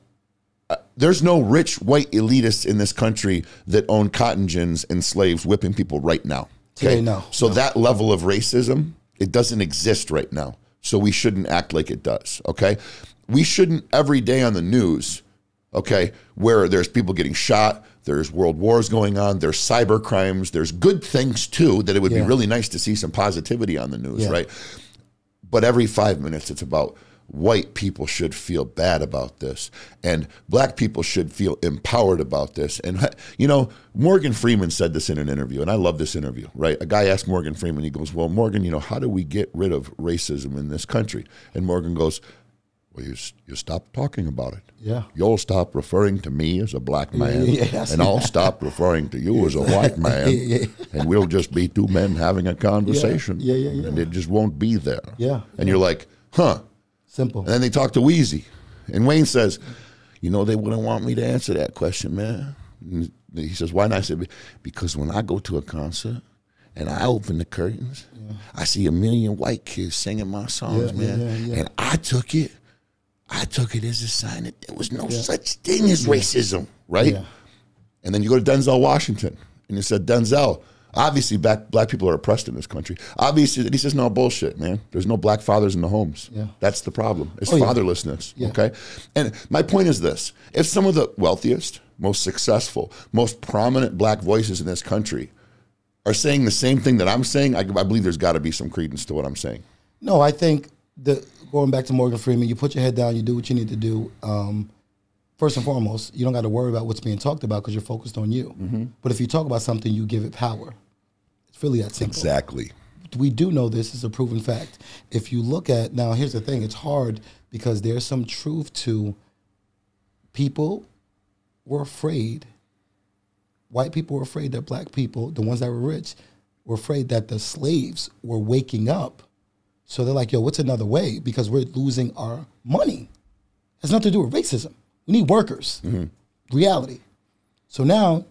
Uh, There's no rich white elitists in this country that own cotton gins and slaves whipping people right now. Today, no. So that level of racism, it doesn't exist right now. So we shouldn't act like it does. Okay. We shouldn't every day on the news, okay, where there's people getting shot, there's world wars going on, there's cyber crimes, there's good things too, that it would be really nice to see some positivity on the news, Yeah. right? But every five minutes, it's about white people should feel bad about this, and black people should feel empowered about this. And you know, Morgan Freeman said this in an interview, and I love this interview. Right, a guy asked Morgan Freeman, he goes, "Well, Morgan, you know, how do we get rid of racism in this country?" And Morgan goes, well, you, you stop talking about it. Yeah. You'll stop referring to me as a black man, Yes. and I'll stop referring to you as a white man, Yeah. and we'll just be two men having a conversation. Yeah, yeah, yeah. And it just won't be there. Yeah. And you're like, huh. Simple. And then they talk to Weezy, and Wayne says, you know, they wouldn't want me to answer that question, man. And he says, why not? I said, because when I go to a concert and I open the curtains, I see a million white kids singing my songs, Yeah, yeah, man. yeah, yeah. And I took it, I took it as a sign that there was no such thing as racism, right? Yeah. And then you go to Denzel Washington, and you said, Denzel, obviously black, black people are oppressed in this country. Obviously, he says, no, bullshit, man. There's no black fathers in the homes. Yeah. That's the problem. It's Oh, yeah. fatherlessness, Yeah. okay? And my point is this. If some of the wealthiest, most successful, most prominent black voices in this country are saying the same thing that I'm saying, I, I believe there's got to be some credence to what I'm saying. No, I think the going back to Morgan Freeman, you put your head down, you do what you need to do. Um, first and foremost, you don't got to worry about what's being talked about because you're focused on you. Mm-hmm. But if you talk about something, you give it power. It's really that simple. Exactly. we do know this is a proven fact. If you look at now, here's the thing: it's hard because there's some truth to people were afraid. White people were afraid that black people, the ones that were rich, were afraid that the slaves were waking up. So they're like, "Yo, what's another way?" Because we're losing our money. It has nothing to do with racism. We need workers. Mm-hmm. Reality. So now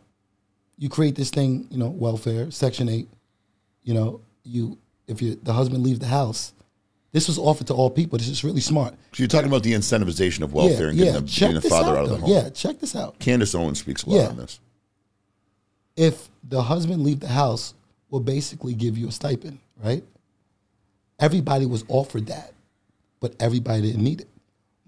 you create this thing, you know, welfare, Section 8, you know, you if you the husband leaves the house, this was offered to all people. This is really smart. So you're talking about the incentivization of welfare yeah, and getting, yeah. the, getting the father out, out of the home. Yeah, check this out. Candace Owens speaks a lot Yeah. on this. If the husband leave the house, will basically give you a stipend, right? Everybody was offered that, but everybody didn't need it.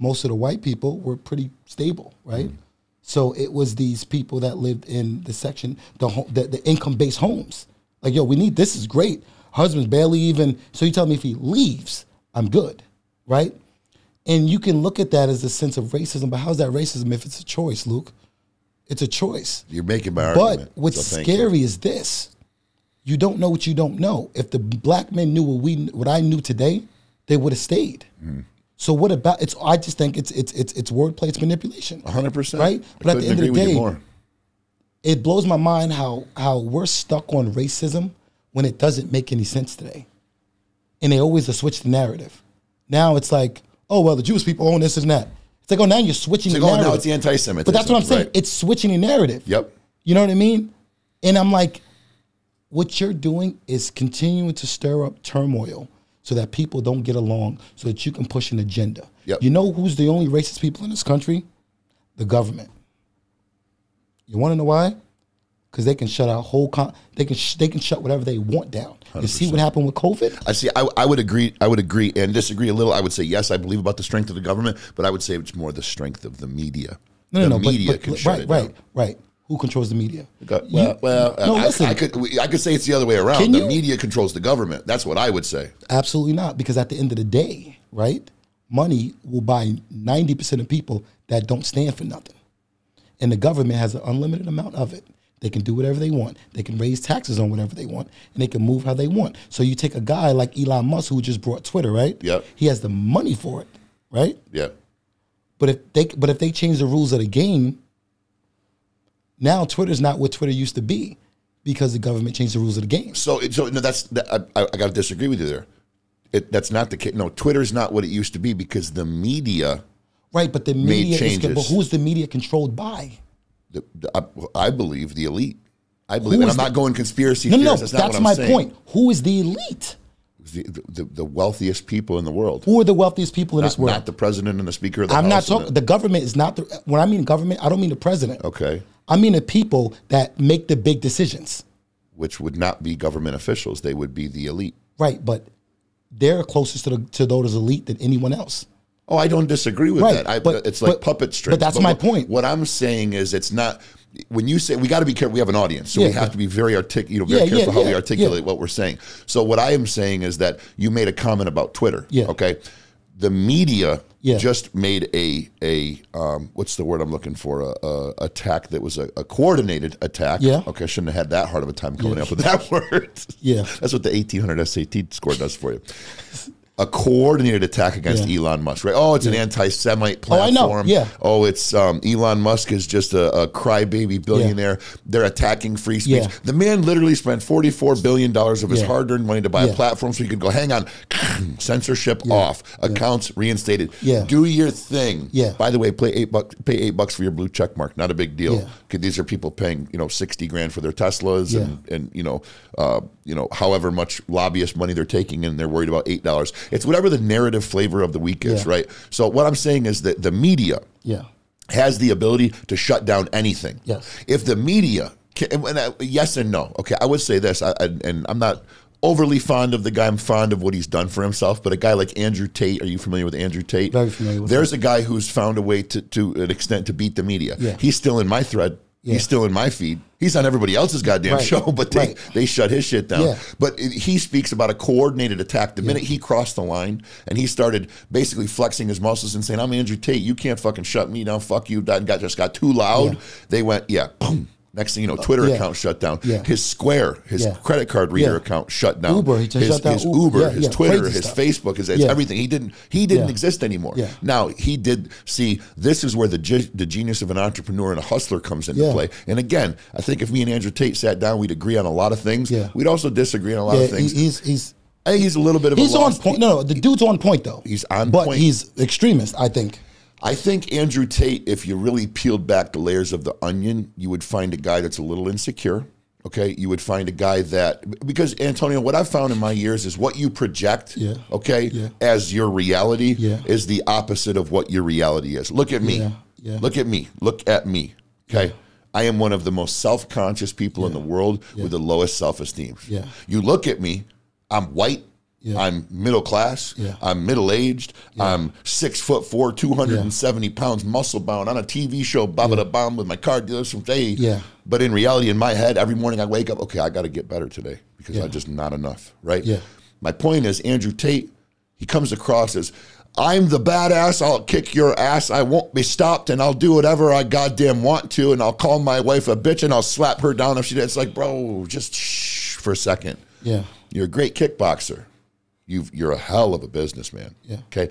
Most of the white people were pretty stable, right? Mm-hmm. So it was these people that lived in the section, the the, the income based homes. Like, yo, we need this is great. Husband's barely even. So you tell me if he leaves, I'm good, right? And you can look at that as a sense of racism, but how's that racism if it's a choice, Luke? It's a choice. You're making my But argument. what's so thank you. scary is this: you don't know what you don't know. If the black men knew what we, what I knew today, they would have stayed. Mm-hmm. So what about? It's. I just think it's it's it's it's wordplay, it's manipulation. 100%. right? I But at the end of the day, it blows my mind how how we're stuck on racism when it doesn't make any sense today, and they always switch the narrative. Now it's like, oh well, the Jewish people own this and that. It's like, oh, now you're switching It's the like, oh, narrative. now it's the anti-Semitism. But that's what I'm saying. right. It's switching the narrative. Yep. You know what I mean? And I'm like, what you're doing is continuing to stir up turmoil so that people don't get along, so that you can push an agenda. Yep. You know who's the only racist people in this country? The government. You want to know why? Because they can shut our whole con- they can sh- they can shut whatever they want down. You see what happened with COVID? I see. I, I would agree. I would agree and disagree a little. I would say yes. I believe about the strength of the government, but I would say it's more the strength of the media. No, the no, no. but- but, can but, shut right, it right, down. right. Who controls the media? Well, You- well, no, I, listen. I could I could say it's the other way around. The media controls the government. That's what I would say. Absolutely not, because at the end of the day, right, money will buy ninety percent of people that don't stand for nothing, and the government has an unlimited amount of it. They can do whatever they want. They can raise taxes on whatever they want, and they can move how they want. So you take a guy like Elon Musk, who just brought Twitter, right? Yep. He has the money for it, right? Yeah. But if they but if they change the rules of the game, now Twitter's not what Twitter used to be because the government changed the rules of the game. So, it- so no, that's that, I, I got to disagree with you there. It, that's not the case. No, Twitter's not what it used to be because the media, Right, but the media is changes. but who's the media controlled by? the, the, I, I believe the elite. I believe, and I'm the- not going conspiracy No, no, no. That's, That's, not what my I'm saying. point. Who is the elite? The, the, the wealthiest people in the world. Who are the wealthiest people in Not, this world? not the president and the speaker of the I'm not House. and talking. The government is not the. When I mean government, I don't mean the president. okay. I mean the people that make the big decisions. Which would not be government officials. They would be the elite. Right, but they're closest to the, to those elite than anyone else. Oh, I don't disagree with Right, that. I, but- it's like but- puppet strings. but that's my what, point. What I'm saying is, it's not. When you say we got to be careful, we have an audience, so we have yeah. to be very artic, you know, very Yeah, careful yeah, how we articulate yeah. what we're saying. So what I am saying is that you made a comment about Twitter. Yeah. Okay. the media Yeah. just made a a um, what's the word I'm looking for a, a attack that was a, a coordinated attack. Yeah. Okay, I shouldn't have had that hard of a time coming Yeah. up with that word. Yeah. That's what the 1800 SAT score does for you. A coordinated attack against Yeah. Elon Musk, right? Oh, it's an anti-Semite Oh, I know. Yeah. Oh, it's um, Elon Musk is just a, a crybaby billionaire. They're attacking free speech. Yeah. The man literally spent forty-four billion dollars of his Yeah. hard-earned money to buy a platform so he could go. Hang on, censorship off, accounts reinstated. Yeah. Do your thing. Yeah. By the way, play eight bucks. Pay eight bucks for your blue check mark. Not a big deal. Yeah. 'Cause These are people paying you know sixty grand for their Teslas and and you know uh, you know however much lobbyist money they're taking and they're worried about eight dollars. It's whatever the narrative flavor of the week is, Yeah. right? So what I'm saying is that the media Yeah. has the ability to shut down anything. Yes. If the media, can, and I, yes and no. Okay, I would say this, I, I, and I'm not overly fond of the guy. I'm fond of what he's done for himself. But a guy like Andrew Tate, are you familiar with Andrew Tate? Very familiar with There's a guy who's found a way to, to an extent to beat the media. Yeah. He's still in my thread. Yeah. He's still in my feed. He's on everybody else's goddamn Right. show, but they, Right. they shut his shit down. Yeah. But it- he speaks about a coordinated attack. The minute he crossed the line and he started basically flexing his muscles and saying, "I'm Andrew Tate. You can't fucking shut me down. Fuck you." That got just got too loud. Yeah. They went, yeah, boom. Next thing you know, uh, Twitter yeah. account shut down. Yeah. His Square, his Yeah. credit card reader account shut down. Uber, he his, shut down his Uber. His Twitter, crazy his stuff. Facebook, his, everything. He didn't he didn't exist anymore. Now he did see this is where the ge- the genius of an entrepreneur and a hustler comes into play. And again, I think if me and Andrew Tate sat down, we'd agree on a lot of things. We'd also disagree on a lot of things. he's he's I think he's a little bit of a he's on point. No, no, the dude's on point though. He's on but point. he's extremist. I think. I think Andrew Tate, if you really peeled back the layers of the onion, you would find a guy that's a little insecure. Okay, you would find a guy that because Antonio, what I've found in my years is what you project, Yeah. okay, Yeah. as your reality Yeah. is the opposite of what your reality is. Look at me. Look at me. Look at me. Okay. I am one of the most self-conscious people in the world with the lowest self-esteem. Yeah. You look at me, I'm white, Yeah. I'm middle class, Yeah. I'm middle aged, I'm six foot four, 270 pounds, muscle bound on a TV show, baba da bomb with my car dealers from day. Yeah. But in reality, in my head, every morning I wake up, okay, I got to get better today because Yeah. I'm just not enough, right? Yeah. My point is, Andrew Tate, he comes across as, I'm the badass. I'll kick your ass. I won't be stopped, and I'll do whatever I goddamn want to, and I'll call my wife a bitch, and I'll slap her down if she does. It's like, bro, just shh for a second. Yeah. You're a great kickboxer. You've, you're a hell of a businessman. Yeah. Okay.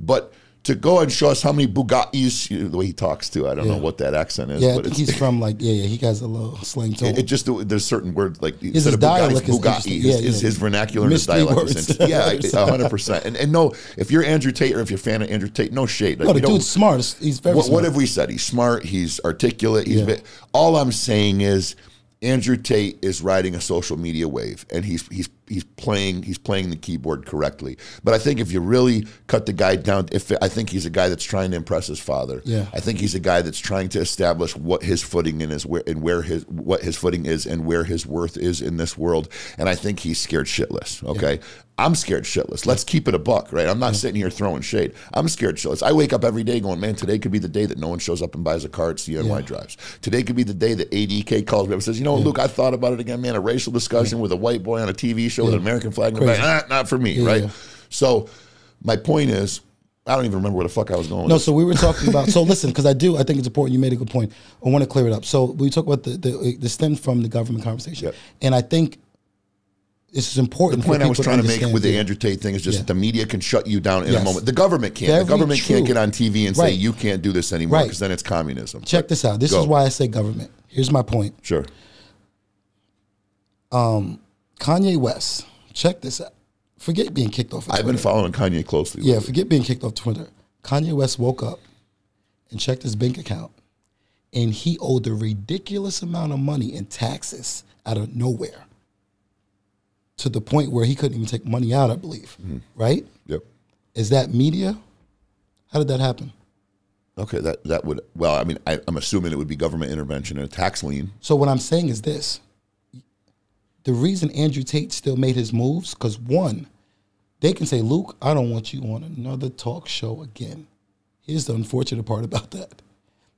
But to go and show us how many Bugattis, you know, the way he talks to, I don't know what that accent is, Yeah, I but think it's, he's from like yeah, yeah. He has a little slang to him. it, it just there's certain words like his instead of Bugatti, dialect is Bugatti interesting. is, Yeah, is yeah. his vernacular and his dialect. is words. interesting. yeah, hundred percent. And and no, if you're Andrew Tate or if you're a fan of Andrew Tate, no shade. Like, no, the don't- dude's smart. He's very what, smart. what have we said? He's smart. He's articulate. He's Yeah. bit, all I'm saying is Andrew Tate is riding a social media wave, and he's he's he's playing he's playing the keyboard correctly. But I think if you really cut the guy down, if I think he's a guy that's trying to impress his father. Yeah. I think he's a guy that's trying to establish what his footing in is where and where his what his footing is and where his worth is in this world. And I think he's scared shitless. Okay. I'm scared shitless. Let's keep it a buck, right? I'm not sitting here throwing shade. I'm scared shitless. I wake up every day going, man, today could be the day that no one shows up and buys a car at CNY Yeah. drives. Today could be the day that ADK calls me up and says, you know, Luke, I thought about it again, man. A racial discussion with a white boy on a TV show with an American flag in the back. Ah, not for me, Yeah, right? yeah. So my point is, I don't even remember where the fuck I was going. No, so we were talking about. So listen, because I do, I think it's important. You made a good point. I want to clear it up. So we talk about the the, the stem from the government conversation, Yep. and I think this is important. The point for I was trying to make with the Yeah. Andrew Tate thing is just Yeah. that the media can shut you down in a moment. The government can't. Very the government can't get on TV and say you can't do this anymore Right. because then it's communism. Check But this out. This go. is why I say government. Here's my point. Sure. Kanye West. Check this out. Forget being kicked off. Of I've been following Kanye closely. Yeah, forget being kicked off Twitter. Kanye West woke up and checked his bank account, and he owed a ridiculous amount of money in taxes out of nowhere. To the point where he couldn't even take money out, I believe. Mm-hmm. Right? Yep. Is that media? How did that happen? Okay. That that would. Well, I mean, I, I'm assuming it would be government intervention and a tax lien. So what I'm saying is this: the reason Andrew Tate still made his moves, because one, they can say, "Luke, I don't want you on another talk show again." Here's the unfortunate part about that: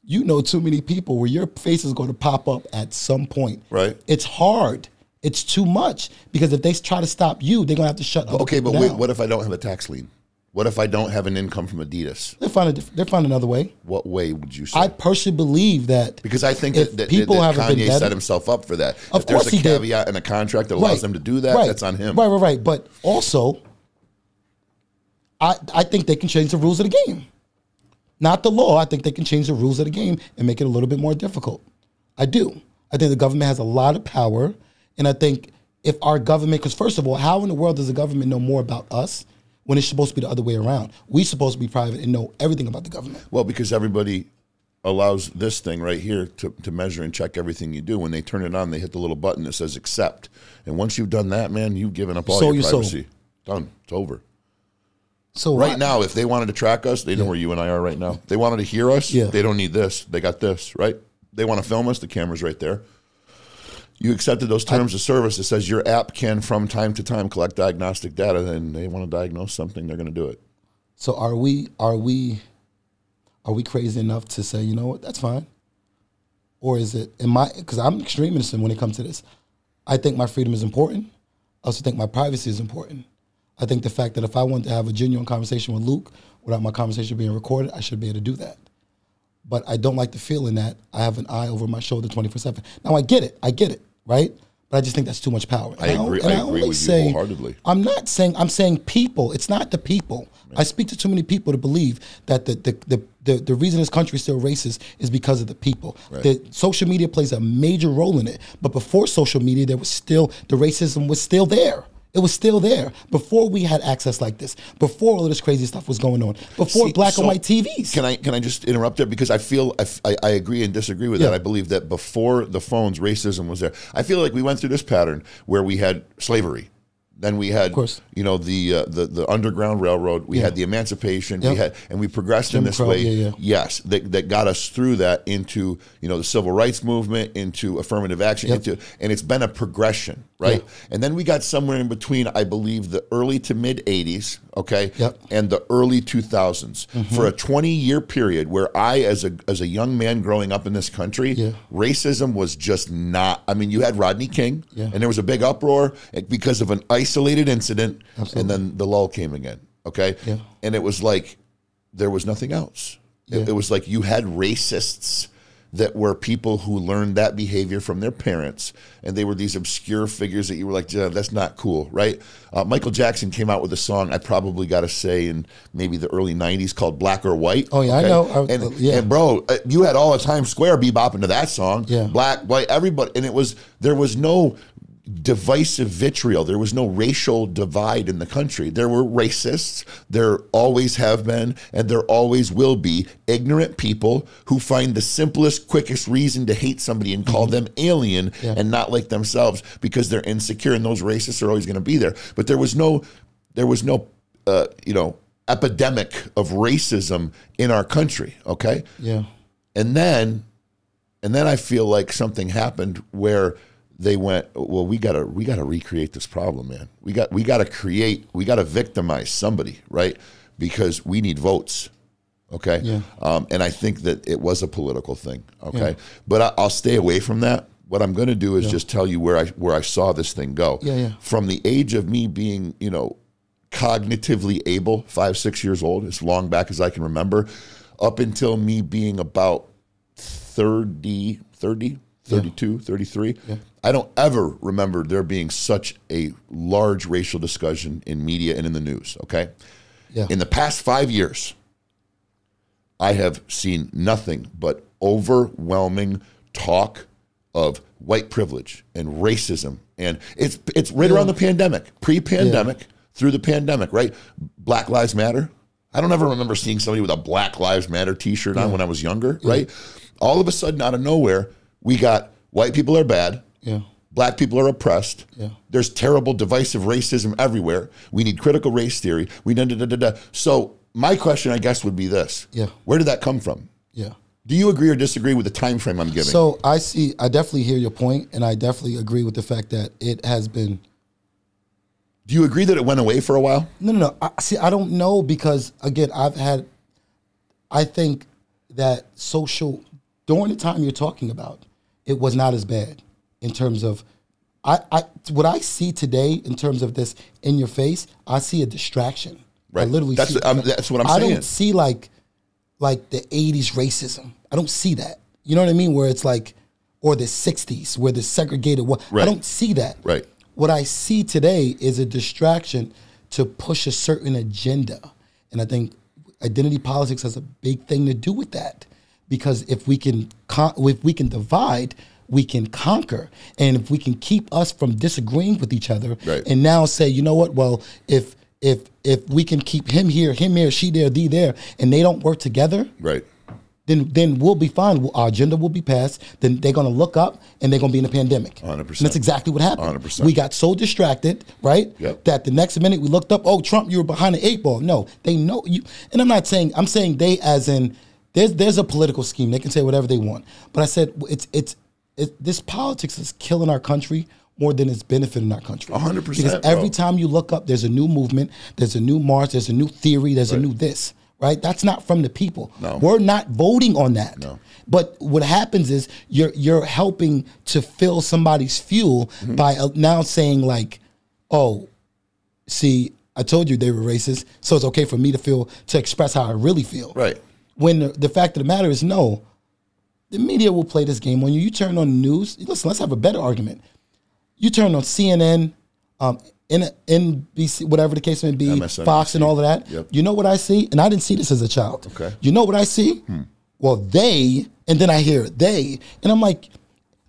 you know too many people where your face is going to pop up at some point. Right. It's hard. It's too much because if they try to stop you, they're gonna have to shut. other Okay, but people wait. What if I don't have a tax lien? What if I don't have an income from Adidas? They find a diff- they find another way. What way would you say? I personally believe that because I think that, that, people that been Kanye set himself up for that. Of if there's a he did. caveat in a contract that allows them to do that, right. that's on him. Right, right, right. But also, I I think they can change the rules of the game. Not the law. I think they can change the rules of the game and make it a little bit more difficult. I do. I think the government has a lot of power, and I think if our government, because first of all, how in the world does the government know more about us when it's supposed to be the other way around? We supposed to be private and know everything about the government. Well, because everybody allows this thing right here to, to measure and check everything you do. When they turn it on, they hit the little button that says accept. And once you've done that, man, you've given up all Sold your privacy. Done. It's over. So Right now, if they wanted to track us, they know where you and I are right now. They wanted to hear us, Yeah. they don't need this. They got this, right? They want to film us, the camera's right there. You accepted those terms of service that says your app can, from time to time, collect diagnostic data, and they want to diagnose something, they're going to do it. So are we are we are we crazy enough to say, you know what, that's fine? Or is it am i because I'm extreme innocent when it comes to this. I think my freedom is important. I also think my privacy is important. I think the fact that if I want to have a genuine conversation with Luke without my conversation being recorded, I should be able to do that. But I don't like the feeling that I have an eye over my shoulder 24 7. Now I get it. I get it, right? But I just think that's too much power. I And agree- and I agree with you wholeheartedly. I'm not saying I'm saying people. It's not the people. I speak to too many people to believe that the the, the, the, the reason this country is still racist is because of the people. The social media plays a major role in it. But before social media, there was still the racism was still there. It was still there before we had access like this. Before all of this crazy stuff was going on. Before See, black so and white TVs. Can I can I just interrupt there because I feel I I agree and disagree with that. I believe that before the phones, racism was there. I feel like we went through this pattern where we had slavery, then we had of course. you know the uh, the the underground railroad. We Yeah. had the emancipation. Yep. We had and we progressed in this Crow, way. yeah, yeah. Yes, that, that got us through that into you know the civil rights movement, into affirmative action, Yep. into and it's been a progression, right? And then we got somewhere in between. I believe the early to mid '80s, okay, Yep. and the early 2000s Mm-hmm. for a 20 year period where I, as a as a young man growing up in this country, Yeah. racism was just not. I mean, you had Rodney King, and there was a big uproar because of an isolated incident, Absolutely. and then the lull came again. Okay, Yeah. and it was like there was nothing else. It, Yeah. it was like you had racists that were people who learned that behavior from their parents, and they were these obscure figures that you were like, "Yeah, that's not cool, right? Uh, Michael Jackson came out with a song I probably got to say in maybe the early '90s called "Black or White." Oh, yeah, I know. I- and, uh, yeah. and bro, uh, you had all of Times Square bebopping to that song, Yeah. black, white, everybody, and it was there was no divisive vitriol. There was no racial divide in the country. There were racists. There always have been, and there always will be ignorant people who find the simplest, quickest reason to hate somebody and call them alien Mm-hmm. Yeah. and not like themselves because they're insecure. And those racists are always going to be there. But there was no, there was no, uh, you know, epidemic of racism in our country. Okay. yeah. And then, and then I feel like something happened where they went, well, we gotta, we gotta recreate this problem, man. We got, we gotta create, we gotta victimize somebody, right? Because we need votes. Okay. Yeah. Um, and I think that it was a political thing. Okay. Yeah. But I, I'll stay away from that. What I'm going to do is just tell you where I where I saw this thing go. Yeah, yeah. From the age of me being, you know, cognitively able, five, six years old, as long back as I can remember, up until me being about 30, 30, 32, 33. I don't ever remember there being such a large racial discussion in media and in the news. Okay. Yeah. In the past five years, I have seen nothing but overwhelming talk of white privilege and racism, and it's it's right around the pandemic, pre-pandemic, through the pandemic, right? Black Lives Matter. I don't ever remember seeing somebody with a Black Lives Matter T-shirt on when I was younger, right? All of a sudden, out of nowhere, we got white people are bad. Yeah. Black people are oppressed. Yeah. There's terrible divisive racism everywhere. We need critical race theory. We da, da, da, da, da. So my question, I guess, would be this: Yeah. Where did that come from? Yeah. Do you agree or disagree with the time frame I'm giving? So I see. I definitely hear your point, and I definitely agree with the fact that it has been. Do you agree that it went away for a while? No, no, no. I, see, I don't know because again, I've had. I think that social during the time you're talking about, it was not as bad in terms of. I, I what I see today in terms of this in your face, I see a distraction. I Right. literally That's see what I'm- that's what I'm I saying. I don't see like like the 80s racism. I don't see that. You know what I mean? Where it's like or the 60s where the segregated what I don't see that. Right. What I see today is a distraction to push a certain agenda. And I think identity politics has a big thing to do with that. Because if we can con- if we can divide, we can conquer. And if we can keep us from disagreeing with each other Right. and now say, you know what? Well, if if if we can keep him here, him here, she there, thee there, and they don't work together, Right. then then we'll be fine. Our agenda will be passed. Then they're gonna look up and they're gonna be in a pandemic. 100%. And that's exactly what happened. 100%. We got so distracted, right? Yep. That the next minute we looked up, oh Trump, you were behind the eight ball. No, they know you. And I'm not saying I'm saying they as in there's there's a political scheme. They can say whatever they want. But I said it's it's it, this politics is killing our country more than it's benefiting our country. 100%, Because every bro. time you look up, there's a new movement, there's a new march, there's a new theory, there's a new this. Right? That's not from the people. No. We're not voting on that. No. But what happens is you're you're helping to fill somebody's fuel Mm-hmm. by uh, now saying like, "Oh, see, I told you they were racist, so it's okay for me to feel to express how I really feel." Right. When the, the fact of the matter is, no, the media will play this game on you. You turn on the news. Listen, let's have a better argument. You turn on CNN, um, N- NBC, whatever the case may be, MSNBC. Fox, and all of that. Yep. You know what I see, and I didn't see this as a child. Okay. Hmm. You know what I see? Well, they, and then I hear they, and I'm like,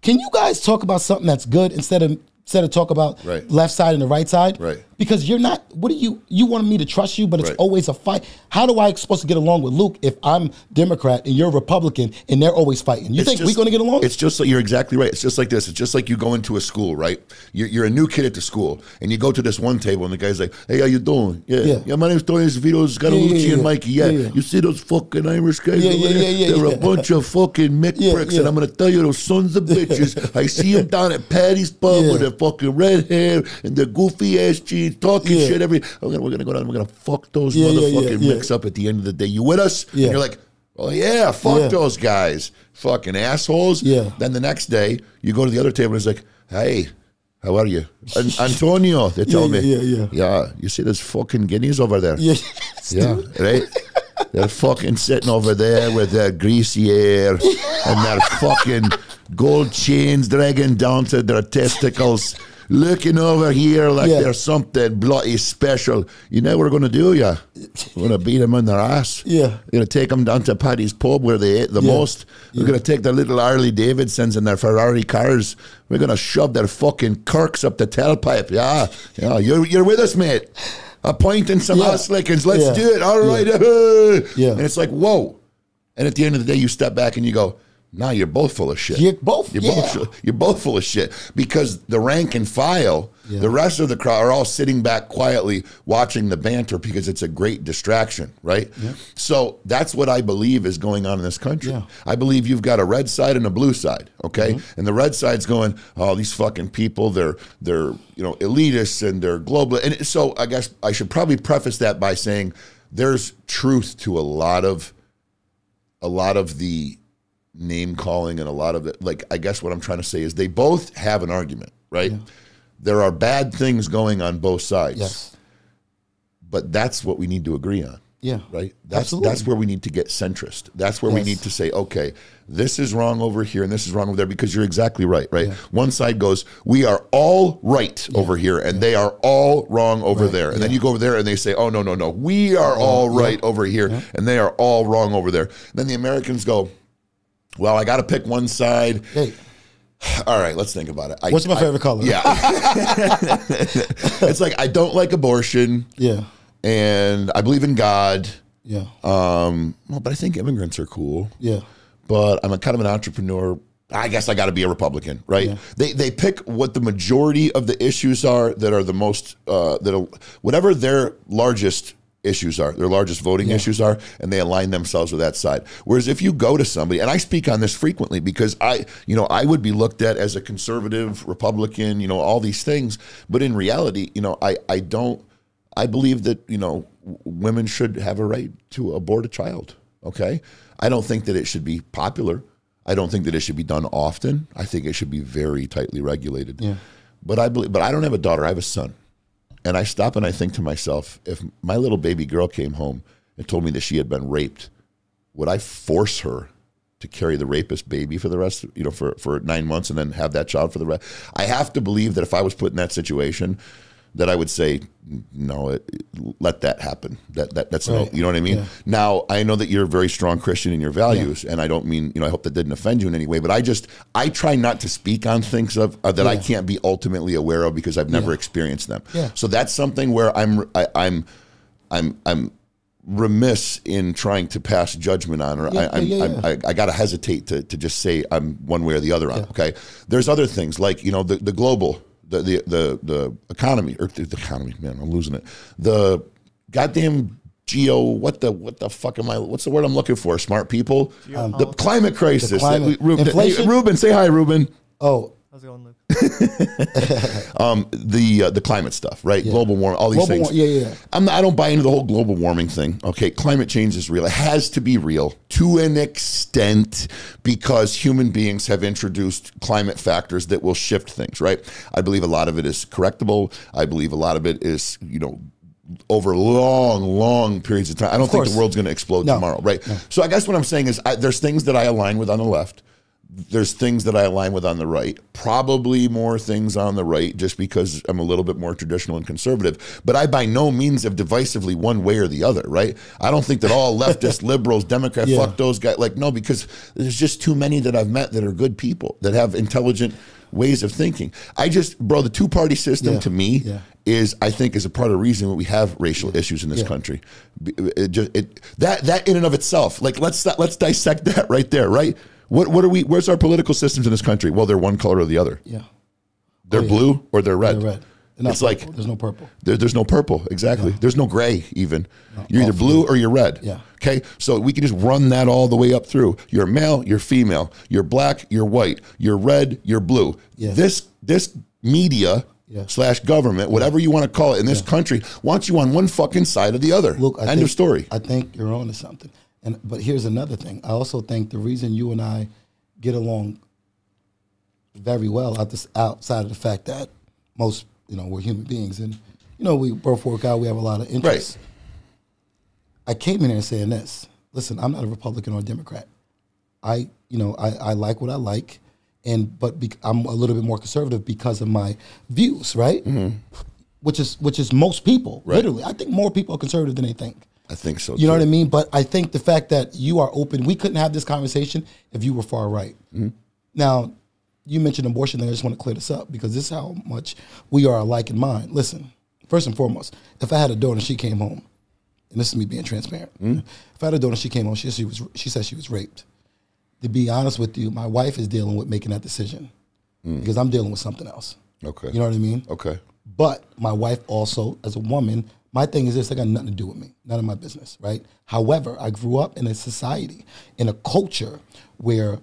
can you guys talk about something that's good instead of instead of talk about Right. left side and the right side? Right. Because you're not. What do you? You want me to trust you, but it's Right. always a fight. How do I supposed to get along with Luke if I'm Democrat and you're Republican and they're always fighting? You It's think we're going to get along? It's just like you're exactly right. It's just like this. It's just like you go into a school, right? You're, you're a new kid at the school, and you go to this one table, and the guy's like, "Hey, how you doing? Yeah, Yeah. yeah. my name's Tony Vito's got a Yeah, yeah, Lucci yeah. and Mikey. Yeah. You see those fucking Irish guys Yeah, over yeah, there? yeah, yeah, They're a bunch of fucking mick pricks, yeah. and I'm gonna tell you, those sons of bitches. I see them down at Patty's pub with their fucking red hair and their goofy ass jeans, talking Yeah. shit every. We're gonna, we're gonna go down. We're gonna fuck those Yeah, yeah, yeah, motherfucking yeah. micks up at the end of the day. You with us? And you're like. Oh yeah, fuck Yeah. those guys, fucking assholes. Yeah. Then the next day, you go to the other table and it's like, hey, how are you? An- Antonio, they tell me. yeah, yeah. Yeah, you see those fucking guineas over there? yeah. Yeah, right? They're fucking sitting over there with their greasy hair and their fucking gold chains dragging down to their testicles, looking over here like Yeah. they're something bloody special. You know what we're going to do, yeah? We're going to beat them in their ass. Yeah. We're going to take them down to Paddy's pub where they ate the Yeah. most. We're going to take their little Harley Davidsons and their Ferrari cars. We're going to shove their fucking Kirks up the tailpipe. Yeah. Yeah. You're, you're with us, mate. A point and some Yeah. ass lickings. Let's Yeah. do it. All right. Yeah. Yeah. And it's like, whoa. And at the end of the day, you step back and you go, nah, you're both full of shit. You're both- You're yeah. both. You're both full of shit because the rank and file, the rest of the crowd are all sitting back quietly watching the banter because it's a great distraction, right? So that's what I believe is going on in this country. Yeah. I believe you've got a red side and a blue side, okay? Mm-hmm. And the red side's going, oh, these fucking people, they're they're you know elitists and they're global. And so I guess I should probably preface that by saying there's truth to a lot of a lot of the name calling and a lot of it like i guess what i'm trying to say is they both have an argument right? There are bad things going on both sides. Yes. but that's what we need to agree on. Yeah. right? That's Absolutely. that's where we need to get centrist. That's where we need to say okay this is wrong over here and this is wrong over there because you're exactly right right? One side goes we are all right over here and they are all wrong over Right. there. And then you go over there and they say oh no no no. We are all right over here and they are all wrong over there. Then the americans go well i got to pick one side Hey, all right let's think about it I- what's my I- favorite color? yeah it's like i don't like abortion Yeah. and i believe in god Yeah. um, well, but I think immigrants are cool. yeah. But I'm a kind of an entrepreneur. I guess I got to be a Republican, right? They they pick what the majority of the issues are that are the most uh, that whatever their largest issues are, their largest voting issues are, and they align themselves with that side. Whereas if you go to somebody, and I speak on this frequently because I, you know, I would be looked at as a conservative Republican, you know, all these things, but in reality, you know, I I don't. I believe that you know women should have a right to abort a child. Okay, I don't think that it should be popular. I don't think that it should be done often. I think it should be very tightly regulated. Yeah. But I believe, but I don't have a daughter. I have a son, And I stop and I think to myself, if my little baby girl came home and told me that she had been raped, would I force her to carry the rapist baby for the rest, you know, for, for nine months and then have that child for the rest? I have to believe that if I was put in that situation, that I would say, no, it, let that happen. That, that that's Right. no, you know what I mean. Yeah. Now I know that you're a very strong Christian in your values, and I don't mean you know I hope that didn't offend you in any way, but I just I try not to speak on things of uh, that I can't be ultimately aware of because I've never Yeah. experienced them. Yeah. So that's something where I'm I, I'm I'm I'm remiss in trying to pass judgment on, or Yeah, I, I'm, yeah, I'm. I, I got to hesitate to, to just say I'm one way or the other on. Okay, there's other things like you know the the global the the the, the economy or the, economy. Man, I'm losing it. The goddamn geo. What the what the fuck am I? What's the word I'm looking for? Smart people. the climate crisis. The climate- That we- Ruben, inflation? Ruben, say hi, Ruben. Oh, How's it going, Luke? Um, the uh, the climate stuff, right? Global warming, all these Global things. war- yeah, yeah, yeah. I'm not, I don't buy into the whole global warming thing. Okay, climate change is real. It has to be real to an extent because human beings have introduced climate factors that will shift things. Right? I believe a lot of it is correctable. I believe a lot of it is, you know. Over long, long periods of time, I don't think the world's going to explode No. tomorrow, right? So I guess what I'm saying is, I, there's things that I align with on the left, there's things that I align with on the right. Probably more things on the right just because I'm a little bit more traditional and conservative. But I by no means have divisively one way or the other, right? I don't think that all leftist, liberals, Democrats, Yeah. fuck those guys. Like, no, because there's just too many that I've met that are good people, that have intelligent ways of thinking. I just, bro, the two party system Yeah. to me Yeah. is, I think, is a part of the reason that we have racial issues in this Yeah. country. It just, it, that, that in and of itself, like, let's, let's dissect that right there, right? What what are we? Where's our political systems in this country? Well, they're one color or the other. yeah. They're Oh, yeah. blue or they're red. They're red. They're It's like there's no purple. there, there's no purple. Exactly. There's no gray even. You're either blue or you're red. Yeah. Okay. So we can just run that all the way up through. You're male. You're female. You're black. You're white. You're red. You're blue. Yeah. This this media. Yeah. Slash government, whatever you want to call it, in this country wants you on one fucking side or the other. Look, I end think, of story. I think you're on to something. And but here's another thing. I also think the reason you and I get along very well out this, outside of the fact that most you know we're human beings and you know we both work out. We have a lot of interests. I came in here saying this. Listen, I'm not a Republican or a Democrat. I, you know, I, I like what I like, and but be, I'm a little bit more conservative because of my views, right? Mm-hmm. Which is which is most people. Literally, I think more people are conservative than they think. I think so. You know what I mean? But I think the fact that you are open, we couldn't have this conversation if you were far right. Mm-hmm. Now, you mentioned abortion, and I just want to clear this up because this is how much we are alike in mind. Listen, first and foremost, if I had a daughter and she came home, and this is me being transparent, mm-hmm. if I had a daughter and she came home, she, she was she said she was raped. To be honest with you, my wife is dealing with making that decision mm. because I'm dealing with something else. Okay. You know what I mean? Okay. But my wife also, as a woman, my thing is this: I got nothing to do with me, none of my business, right? However, I grew up in a society, in a culture where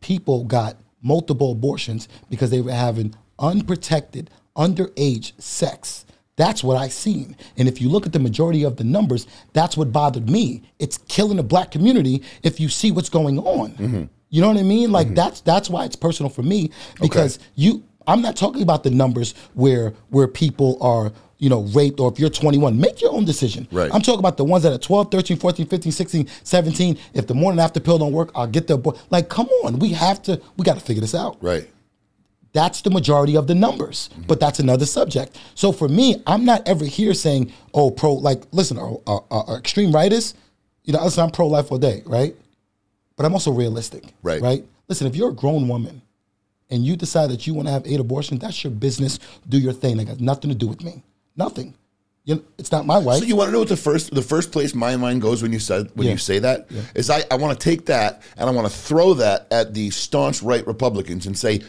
people got multiple abortions because they were having unprotected, underage sex. That's what I seen. And if you look at the majority of the numbers, that's what bothered me. It's killing the black community if you see what's going on. Mm-hmm. You know what I mean? Like mm-hmm. that's that's why it's personal for me because you I'm not talking about the numbers where where people are you know raped or if you're 21 make your own decision. Right. i'm talking about the ones that are 12 13 14 15 16 17 if the morning after pill don't work i'll get the abort like come on we have to we got to figure this out. Right. that's the majority of the numbers mm-hmm. but that's another subject. So for me i'm not ever here saying oh pro like listen are, are, are extreme rightists you know listen i'm pro-life all day right? But i'm also realistic Right. right? Listen if you're a grown woman and you decide that you want to have eight abortions that's your business do your thing. That got nothing to do with me nothing you know, it's not my wife So you want to know what the first the first place my mind goes when you said when Yeah. you say that is I, I want to take that and I want to throw that at the staunch right Republicans and say,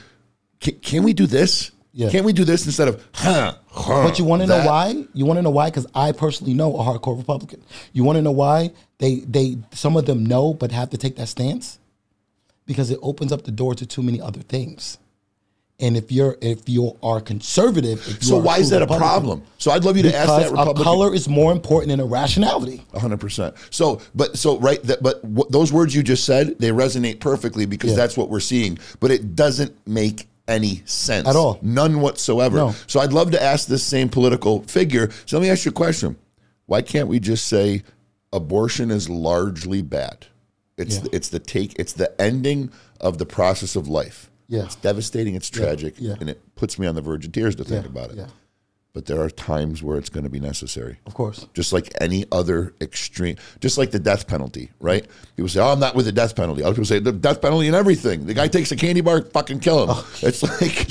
can, we do this? Yeah. Can we do this instead of huh? huh But you want to know why? You want to know why? Because I personally know a hardcore Republican. You want to know why they they some of them know but have to take that stance because it opens up the door to too many other things. And if you're if you are conservative, you So are why is that a problem? So I'd love you to ask that Because a color is more important than a rationality. hundred percent. So, but so right, that, but w- those words you just said they resonate perfectly because Yeah. that's what we're seeing. But it doesn't make any sense At all. None whatsoever. No. So I'd love to ask this same political figure. So let me ask you a question. Why can't we just say abortion is largely bad? It's Yeah. it's the take it's the ending of the process of life. Yeah. It's devastating, it's tragic, yeah. and it puts me on the verge of tears to think Yeah, about it. yeah. But there are times where it's going to be necessary Of course. just like any other extreme, just like the death penalty, right? People say, "Oh, I'm not with the death penalty." Other people say, "The death penalty and everything." The guy takes a candy bar, fucking kill him. Oh. It's like?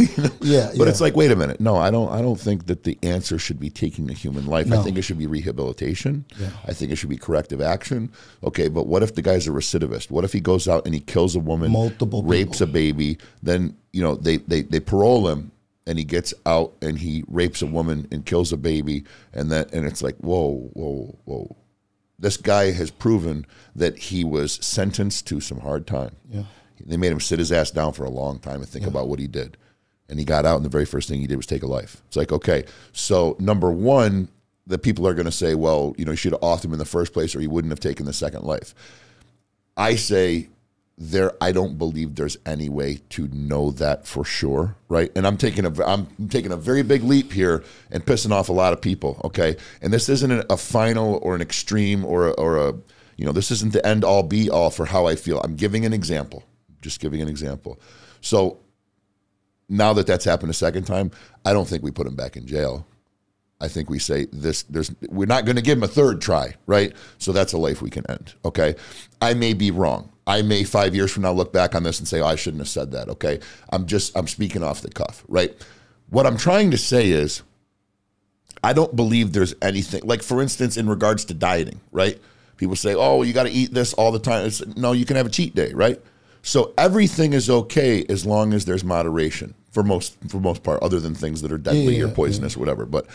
Oh. Yeah, But yeah. it's like, wait a minute, no, I don't. I don't think that the answer should be taking a human life. I think it should be rehabilitation. Yeah. I think it should be corrective action. Okay, but what if the guy's a recidivist? What if he goes out and he kills a woman, Multiple rapes people. a baby? Then you know they they they parole him and he gets out and he rapes a woman and kills a baby and that and it's like whoa whoa whoa this guy has proven that he was sentenced to some hard time Yeah. they made him sit his ass down for a long time and think about what he did and he got out and the very first thing he did was take a life it's like okay so number one the people are going to say well you know you should have offed him in the first place or he wouldn't have taken the second life I say there I don't believe there's any way to know that for sure, right? And I'm taking a I'm taking a very big leap here and pissing off a lot of people, okay? And this isn't a final or an extreme or a, or a you know, this isn't the end all be all for how I feel. I'm giving an example. Just giving an example. So now that that's happened a second time, I don't think we put him back in jail. I think we say this there's we're not going to give him a third try, right? So that's a life we can end, okay? I may be wrong. I may 5 years from now look back on this and say, oh, "I shouldn't have said that." Okay? I'm just I'm speaking off the cuff, right? What I'm trying to say is I don't believe there's anything like for instance in regards to dieting, right? People say, "Oh, you got to eat this all the time." It's, no, you can have a cheat day, right? So everything is okay as long as there's moderation for most for most part, other than things that are deadly Yeah, or yeah, poisonous or whatever. But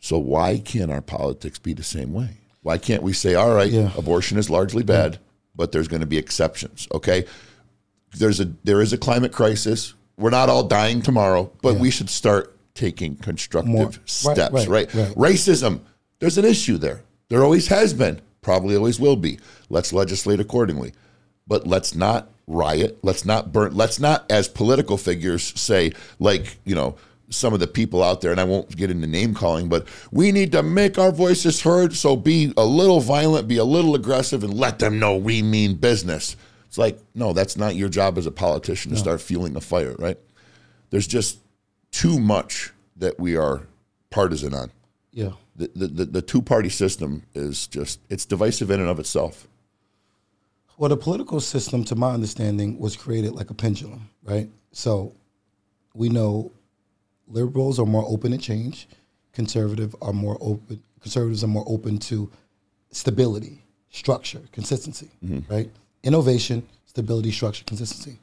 so why can't our politics be the same way? Why can't we say, "All right, Yeah. abortion is largely bad, but there's going to be exceptions." Okay, there's a there is a climate crisis. We're not all dying tomorrow, but we should start taking constructive More- right, steps, right, right, right. Racism, there's an issue there. There always has been, probably always will be. Let's legislate accordingly. But let's not riot. Let's not burn. Let's not, as political figures, say, like, you know, some of the people out there, and I won't get into name calling, but we need to make our voices heard. So be a little violent, be a little aggressive, and let them know we mean business. It's like, no, that's not your job as a politician to start fueling a fire, right? There's just too much that we are partisan on. Yeah. The, the, the, the two party system is just, it's divisive in and of itself. Well, the political system, to my understanding, was created like a pendulum, right? So we know liberals are more open to change, conservative are more open. Conservatives are more open to stability, structure, consistency, mm-hmm. right? Innovation, stability, structure, consistency.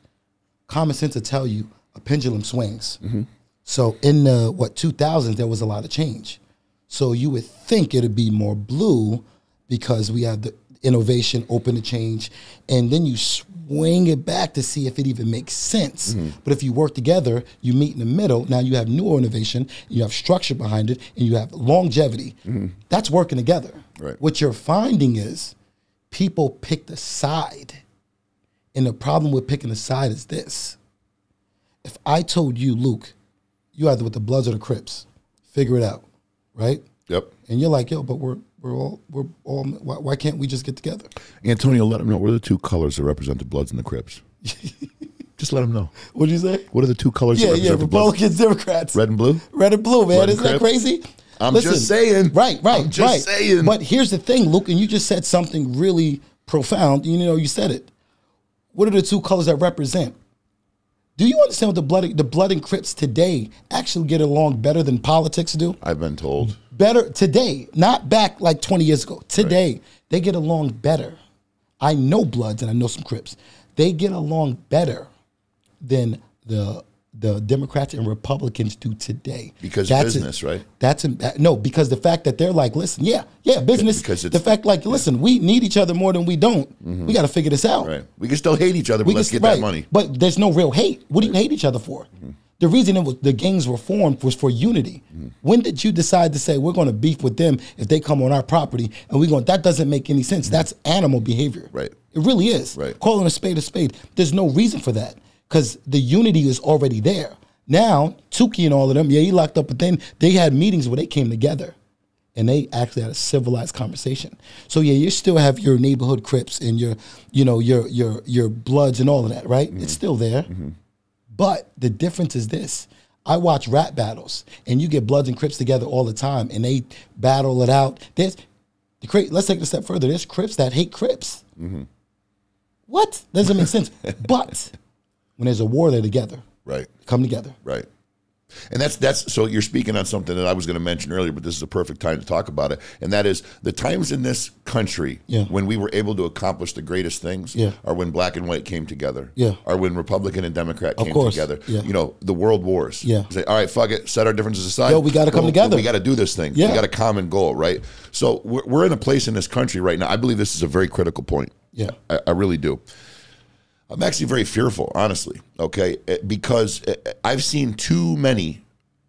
Common sense to tell you a pendulum swings. Mm-hmm. So in the what 2000s, there was a lot of change. So you would think it'd be more blue because we have the innovation open to change, and then you swing it back to see if it even makes sense. Mm-hmm. But if you work together, you meet in the middle. Now you have new innovation, you have structure behind it, and you have longevity. Mm-hmm. That's working together. Right. What you're finding is people pick the side, and the problem with picking a side is this: if I told you, Luke, you either with the Bloods or the Crips, figure it out, right? Yep. And you're like, yo, but we're we're all we're all. Why, why can't we just get together? Antonio, let them know what are the two colors that represent the Bloods and the Crips. Just let them know. What'd you say? What are the two colors Yeah, that yeah, represent the Bloods? Republicans, Democrats, Red and blue? red and blue, man. Red Isn't that crazy? I'm just saying. Right, right, I'm just right. saying. But here's the thing, Luke, and you just said something really profound. You know, you said it. What are the two colors that represent? Do you understand what the blood the blood and Crips today actually get along better than politics do? I've been told. Better today, not back like 20 years ago. Today, they get along better. I know Bloods and I know some Crips. They get along better than the the Democrats and Republicans do today. Because That's business, right? That's that- no, because the fact that they're like, listen, yeah, yeah, business. Because it's- the fact, like, listen, we need each other more than we don't. Mm-hmm. We got to figure this out. Right. We can still hate each other, but We let's can- get right. that money. But there's no real hate. What do you hate each other for? Mm-hmm. The reason it was the gangs were formed was for unity. Mm. When did you decide to say we're going to beef with them if they come on our property and we're going? That doesn't make any sense. Mm. That's animal behavior. Right. It really is. Right. Calling a spade a spade. There's no reason for that. because the unity is already there. Now, Tookie and all of them, yeah, he locked up, but then they had meetings where they came together and they actually had a civilized conversation. So yeah, you still have your neighborhood crips and your, you know, your your your bloods and all of that, right? It's mm. still there. Mm-hmm. But the difference is this. I watch rap battles and you get bloods and crips together all the time and they battle it out. There's let's take it a step further. There's crips that hate crips. Mm-hmm. What? Doesn't make sense. but when there's a war, they're together. Right. Come together. Right. And that's that's so you're speaking on something that I was going to mention earlier, but this is a perfect time to talk about it. And that is the times in this country Yeah. when we were able to accomplish the greatest things Yeah. are when black and white came together. Yeah. Are when Republican and Democrat Of came course. together. Yeah. You know, the world wars. Yeah. Say, all right, fuck it, set our differences aside. Yo, we gotta come Boom, together. We got to do this thing. Yeah. We got a common goal, right? So we're, we're in a place in this country right now. I believe this is a very critical point. Yeah. I, I really do. I'm actually very fearful, honestly, okay, eh, because eh, eh, I've seen too many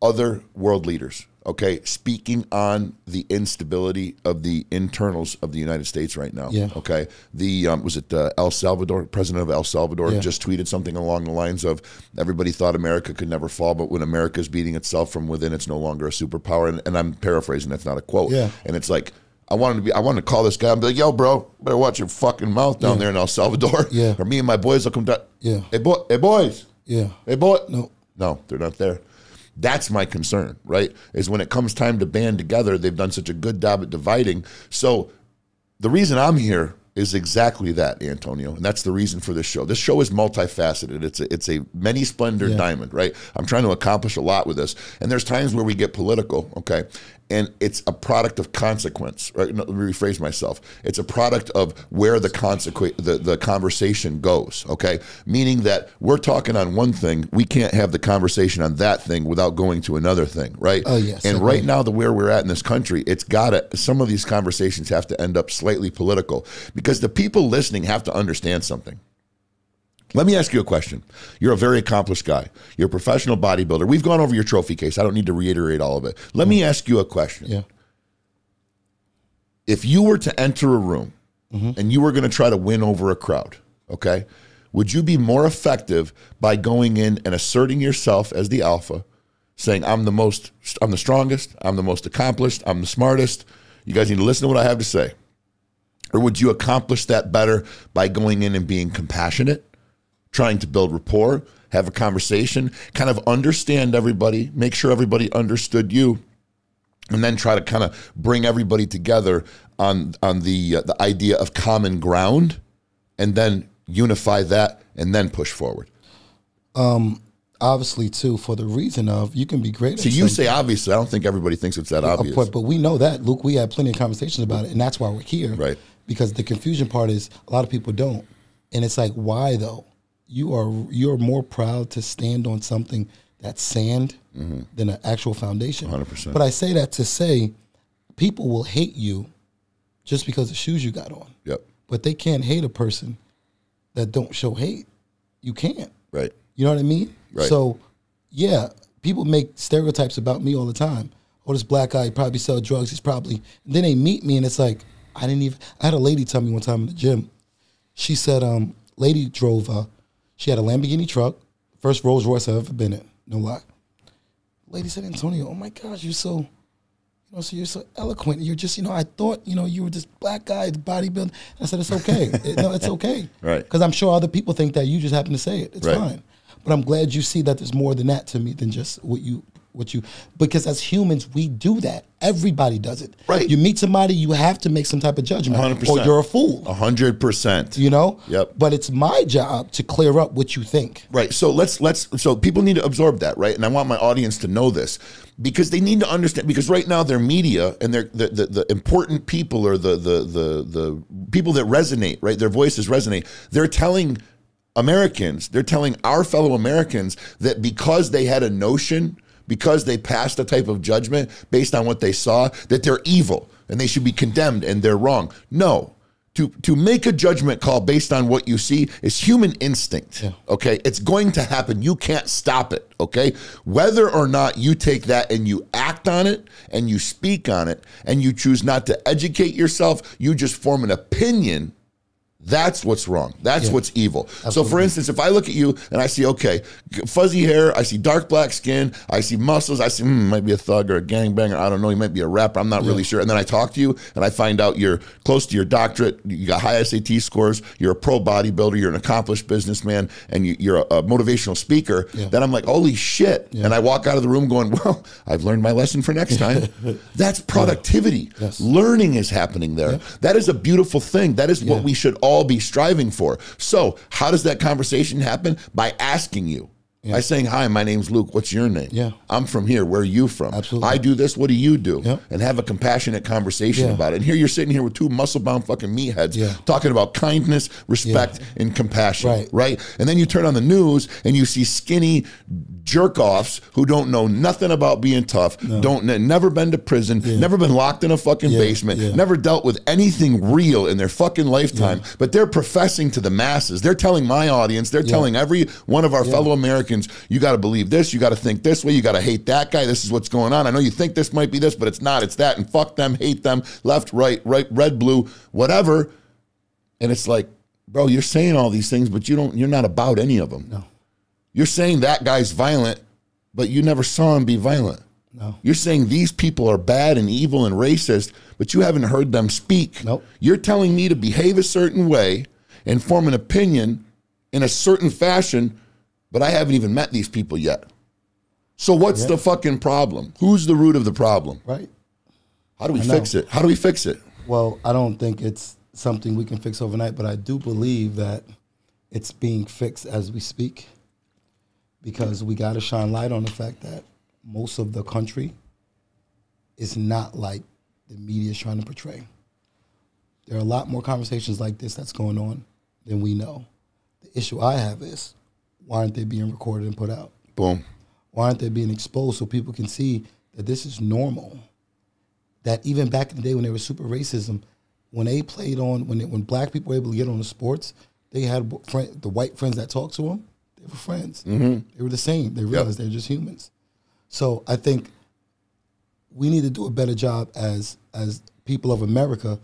other world leaders, okay, speaking on the instability of the internals of the United States right now. Yeah. Okay. The um, was it uh, El Salvador, president of El Salvador, Yeah. just tweeted something along the lines of everybody thought America could never fall, but when America is beating itself from within, it's no longer a superpower. And, and I'm paraphrasing, that's not a quote. Yeah. And it's like I wanted to be I wanted to call this guy and be like, yo, bro, better watch your fucking mouth down Yeah. there in El Salvador. Yeah. Or me and my boys will come down. Yeah. Hey boy hey boys. Yeah. Hey boy. No. No, they're not there. That's my concern, right? Is when it comes time to band together, they've done such a good job at dividing. So the reason I'm here is exactly that, Antonio, and that's the reason for this show. This show is multifaceted. It's a, it's a many splendor Yeah. diamond, right? I'm trying to accomplish a lot with this, and there's times where we get political, okay, and it's a product of consequence. Right? No, let me rephrase myself. It's a product of where the consequence, the, the conversation goes, okay, meaning that we're talking on one thing, we can't have the conversation on that thing without going to another thing, right? Oh, yes, and right now, the where we're at in this country, it's got to. Some of these conversations have to end up slightly political because the people listening have to understand something. Let me ask you a question. You're a very accomplished guy. You're a professional bodybuilder. We've gone over your trophy case. I don't need to reiterate all of it. Let me ask you a question. Yeah. If you were to enter a room mm-hmm. and you were going to try to win over a crowd, okay, would you be more effective by going in and asserting yourself as the alpha, saying, I'm the most, I'm the strongest, I'm the most accomplished, I'm the smartest? You guys need to listen to what I have to say. Or would you accomplish that better by going in and being compassionate, trying to build rapport, have a conversation, kind of understand everybody, make sure everybody understood you, and then try to kind of bring everybody together on on the uh, the idea of common ground, and then unify that, and then push forward. um, Obviously, too, for the reason of you can be great. So you say obviously. I don't think everybody thinks it's that obvious. course, but we know that, Luke. We had plenty of conversations about it, and that's why we're here. Right. Because the confusion part is a lot of people don't, and it's like, why though? You are you're more proud to stand on something that's sand than an actual foundation. 100%. But I say that to say, people will hate you just because of shoes you got on, Yep. but they can't hate a person that don't show hate. You can't. Right. You know what I mean? Right. So, yeah, people make stereotypes about me all the time. Oh, this black guy probably sell drugs. He's probably. And then they meet me, and it's like I didn't even. I had a lady tell me one time in the gym. She said, um, lady drove. Uh, she had a Lamborghini truck, first Rolls Royce I've ever been in. No lie. Lady said, Antonio, oh my gosh, you're so. You know, so you're so eloquent. You're just, you know, I thought, you know, you were this black guy, bodybuilding. I said, it's okay. It- no, it's okay. Right. Because I'm sure other people think that you just happen to say it. It's Right. fine. But I'm glad you see that there's more than that to me than just what you what you because as humans we do that. Everybody does it. Right. You meet somebody, you have to make some type of judgment. 100%. Or you're a fool. Hundred percent. You know? Yep. But it's my job to clear up what you think. Right. So let's let's so people need to absorb that, right? And I want my audience to know this because they need to understand because right now their media and their the, the, the important people or the the the the people that resonate, right? Their voices resonate. They're telling Americans, they're telling our fellow Americans that because they had a notion, because they passed a type of judgment based on what they saw, that they're evil and they should be condemned and they're wrong. No. To, to make a judgment call based on what you see is human instinct. Okay. It's going to happen. You can't stop it. Okay. Whether or not you take that and you act on it and you speak on it and you choose not to educate yourself, you just form an opinion That's what's wrong. That's Yeah. what's evil. So, for instance, if I look at you and I see, okay, fuzzy hair, I see dark black skin, I see muscles, I see, hmm, might be a thug or a gangbanger, I don't know, he might be a rapper, I'm not really sure. And then I talk to you and I find out you're close to your doctorate, you got high SAT scores, you're a pro bodybuilder, you're an accomplished businessman, and you, you're a, a motivational speaker, Yeah. then I'm like, holy shit. And I walk out of the room going, well, I've learned my lesson for next time. That's productivity. Yes. Learning is happening there. That is a beautiful thing. That is what we should all be striving for. So, how does that conversation happen? By asking you. By saying, Hi, my name's Luke. What's your name? Yeah. I'm from here. Where are you from? Absolutely. I do this. What do you do? Yep. And have a compassionate conversation Yeah. about it. And here you're sitting here with two muscle bound fucking meatheads Yeah. talking about kindness, respect, and compassion. Right. Right. And then you turn on the news and you see skinny jerk offs who don't know nothing about being tough, don't never been to prison, never been locked in a fucking Yeah, basement, yeah. never dealt with anything real in their fucking lifetime, but they're professing to the masses. They're telling my audience, they're telling every one of our fellow Americans, you got to believe this, you got to think this way, you got to hate that guy. This is what's going on. I know you think this might be this, but it's not. It's that. And fuck them, hate them, left, right, right, red, blue, whatever. And it's like, bro, you're saying all these things, but you don't. You're not about any of them. No. You're saying that guy's violent, but you never saw him be violent. No. You're saying these people are bad and evil and racist, but you haven't heard them speak. Nope. You're telling me to behave a certain way and form an opinion in a certain fashion, but I haven't even met these people yet. So what's the fucking problem? Who's the root of the problem? Right. How do we fix it? How do we fix it? Well, I don't think it's something we can fix overnight, but I do believe that it's being fixed as we speak because we got to shine light on the fact that most of the country is not like the media is trying to portray. There are a lot more conversations like this that's going on than we know. The issue I have is why aren't they being recorded and put out? Boom. Why aren't they being exposed so people can see that this is normal? That even back in the day when there was super racism, when they played on when they, when black people were able to get on the sports, they had friend, the white friends that talked to them. They were friends. Mm-hmm. They were the same. They realized they're just humans. So I think we need to do a better job as as people of America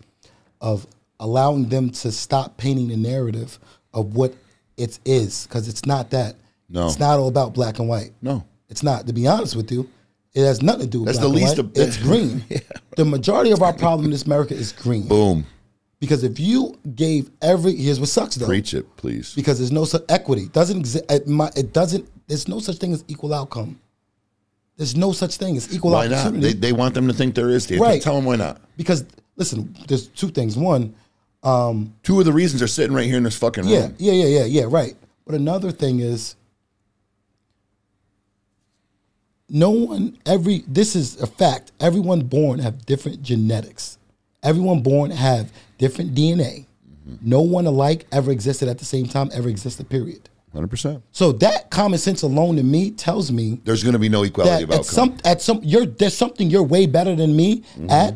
of allowing them to stop painting the narrative of what it is because it's not that. No. it's not all about black and white. No. It's not. To be honest with you, it has nothing to do with That's the least of- it's green. The majority of our problem in this America is green. Boom. Because if you gave every here's what sucks though. Preach it, please. Because there's no such equity. Doesn't exist. It, it doesn't. There's no such thing as equal outcome. There's no such thing as equal Why not? They, they want them to think there is. Dave. Right. Tell them why not. because listen, there's two things. One, Um, Two of the reasons are sitting right here in this fucking yeah, room. yeah, yeah, yeah, yeah, right. But another thing is, no one every this is a fact. Everyone born have different genetics. Everyone born have different DNA. No one alike ever existed at the same time. Ever existed. Period. 100%. So that common sense alone to me tells me There's going to be no equality of at some at some you're there's something you're way better than me at,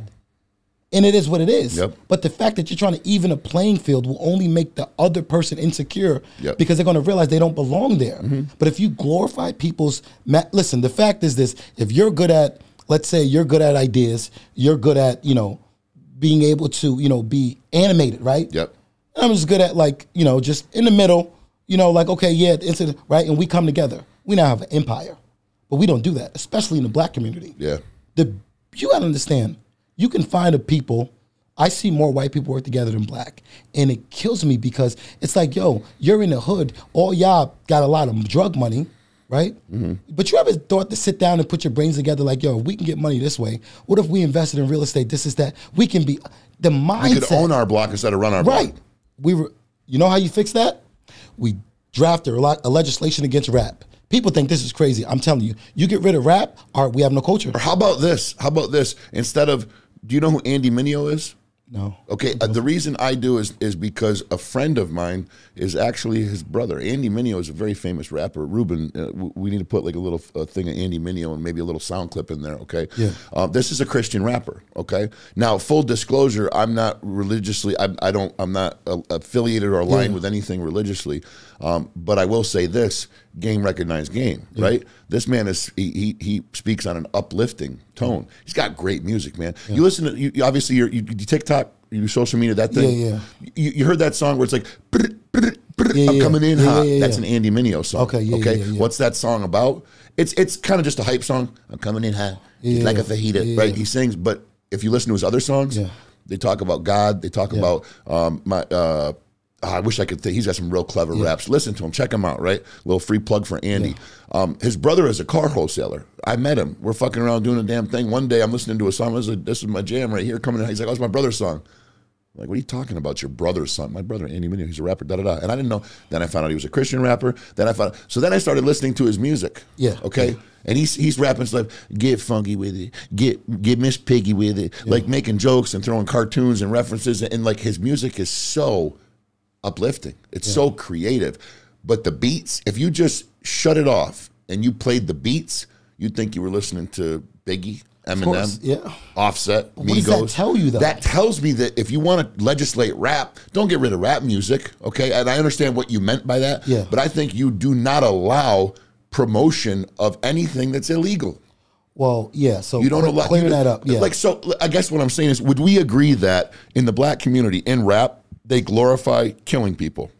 and it is what it is. Mm-hmm. Yep. But the fact that you're trying to even a playing field will only make the other person insecure Yep. Mm-hmm. because they're going to realize they don't belong there. But if you glorify people's ma- listen, the fact is this: if you're good at, let's say you're good at ideas, you're good at you know being able to you know be animated, right? Yep. I'm just good at like, you know, just in the middle, you know, like, okay, yeah, right? And we come together. We now have an empire. But we don't do that, especially in the black community. Yeah. The you gotta understand, you can find a people. I see more white people work together than black. And it kills me because it's like, yo, you're in the hood, all y'all got a lot of drug money, right? Mm-hmm. But you ever thought to sit down and put your brains together like, yo, we can get money this way. What if we invested in real estate? This is that. We can be the mindset. We could own our block instead of run our Right. block. Right. We were. You know how you fix that? We drafted a, lot, a legislation against rap. People think this is crazy. I'm telling you, you get rid of rap, all right, we have no culture. Or how about this? How about this? Instead of, do you know who Andy Mineo is? No. Okay, uh, the reason I do is is because a friend of mine is actually his brother. Andy Mineo is a very famous rapper. Ruben, uh, w- we need to put like a little uh, thing of Andy Mineo and maybe a little sound clip in there. Okay. Yeah. Uh, this is a Christian rapper. Okay. Now, full disclosure, I'm not religiously. I, I don't. I'm not uh, affiliated or aligned Yeah. with anything religiously. Um, but I will say this: game recognized game. Right. This man is he, he he speaks on an uplifting tone. He's got great music, man. You listen to you, obviously you're, you, you TikTok. You social media, that thing. Yeah, You, you heard that song where it's like, "Brr, brr, brr, Yeah, I'm yeah. coming in Yeah, hot. yeah, yeah, That's yeah. an Andy Mineo song. Okay, yeah, okay. yeah, yeah. What's that song about? It's it's kind of just a hype song. I'm coming in hot, Yeah, like a yeah, fajita, yeah. right? He sings, but if you listen to his other songs, Yeah. they talk about God. They talk about um, my. Uh, I wish I could think. He's got some real clever raps. Listen to him. Check him out. Right, little free plug for Andy. Um, his brother is a car wholesaler. I met him. We're fucking around doing a damn thing. One day I'm listening to a song. This is, this is my jam right here. Coming in. He's like, "Oh, it's my brother's song." I'm like, what are you talking about? Your brother's son? My brother, Andy Mineo. He's a rapper. Da da da. And I didn't know. Then I found out he was a Christian rapper. Then I found. So then I started listening to his music. Yeah. Okay. And he's he's rapping stuff. Get funky with it. Get get Miss Piggy with it. Like making jokes and throwing cartoons and references. And, like his music is so uplifting. It's so creative. But the beats, if you just shut it off and you played the beats, you'd think you were listening to Biggie, Eminem, course, yeah. Offset, what Migos. does that tell you, though? That tells me that if you want to legislate rap, don't get rid of rap music, okay? And I understand what you meant by that. Yeah. But I think you do not allow promotion of anything that's illegal. Well, yeah. So You don't cle- allow clearing you- that up. Yeah. Like so, I guess what I'm saying is, would we agree that in the black community in rap, they glorify killing people?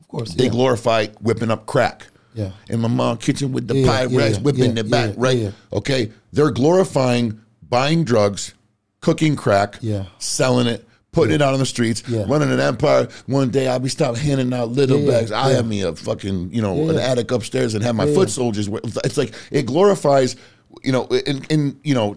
of course. They yeah. glorify whipping up crack. Yeah. In my mom kitchen with the Yeah, Pyrex, yeah, yeah, whipping it back, right? Okay. They're glorifying buying drugs, cooking crack, Yeah. selling it, putting it out on the streets, Yeah. running an empire. One day I'll be stopped handing out little bags. I have me a fucking, you know, an attic upstairs and have my foot soldiers. It's like it glorifies you know, and, in you know,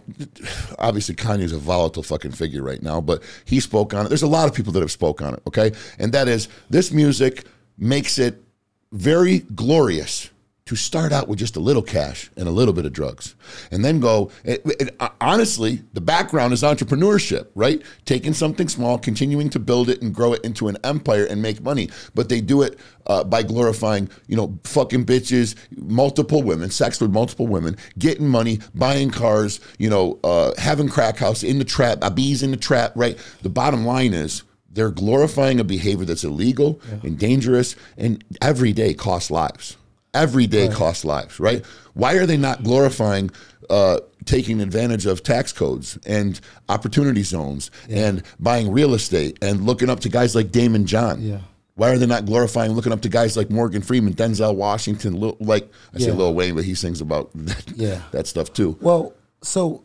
obviously Kanye's a volatile fucking figure right now, but he spoke on it. There's a lot of people that have spoke on it, okay? And that is this music makes it very glorious to start out with just a little cash and a little bit of drugs and then go it, it- uh, honestly the background is entrepreneurship right? Taking something small continuing to build it and grow it into an empire and make money. But they do it uh, by glorifying you know fucking bitches multiple women sex with multiple women getting money buying cars you know uh, having crack house in the trap a bees in the trap right? The bottom line is they're glorifying a behavior that's illegal and dangerous and every day costs lives every day costs lives, right? Why are they not glorifying uh, taking advantage of tax codes and opportunity zones and buying real estate and looking up to guys like Daymond John? Yeah. Why are they not glorifying looking up to guys like Morgan Freeman, Denzel Washington, Lil, like I say Yeah. Lil Wayne, but he sings about that, Yeah. that stuff too. Well, so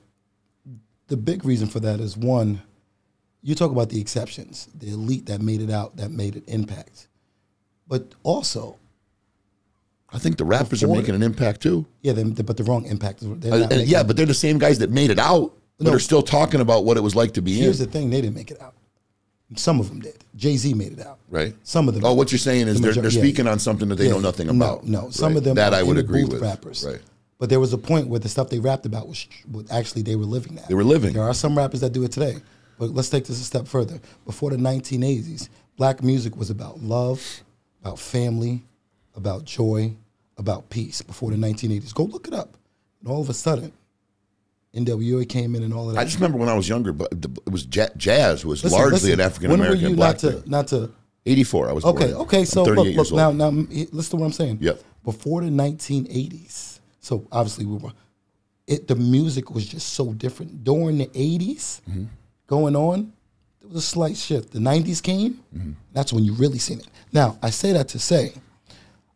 the big reason for that is one, you talk about the exceptions, the elite that made it out, that made it impact. But also, I think the rappers are Before- making an impact too. yeah, they, but the wrong impact. Uh, and making- yeah, but they're the same guys that made it out, but No. are still talking about what it was like to be here's in. the thing: they didn't make it out. Some of them did. Jay Z made it out. Right. Some of them. Oh, what you're saying is The they're, they're yeah. speaking on something that they know nothing about. No, some Right. of them that are I would agree with. rappers. Right. But there was a point where the stuff they rapped about was, was actually they were living that. They were living. There are some rappers that do it today. But let's take this a step further. Before the 1980s, black music was about love, about family, about joy, about peace. Before the 1980s, go look it up. And all of a sudden, NWA came in and all of that. I just remember when I was younger, but it was ja- jazz was Listen, largely listen, an African when were American you black not thing. to not to 84, I was Okay, born. okay. So look, look now, now, listen to what I'm saying. Yep. Before the 1980s, so obviously we were, it the music was just so different. During the 80s, Mm-hmm. going on, there was a slight shift. The 90s came. Mm-hmm. That's when you really seen it. Now I say that to say,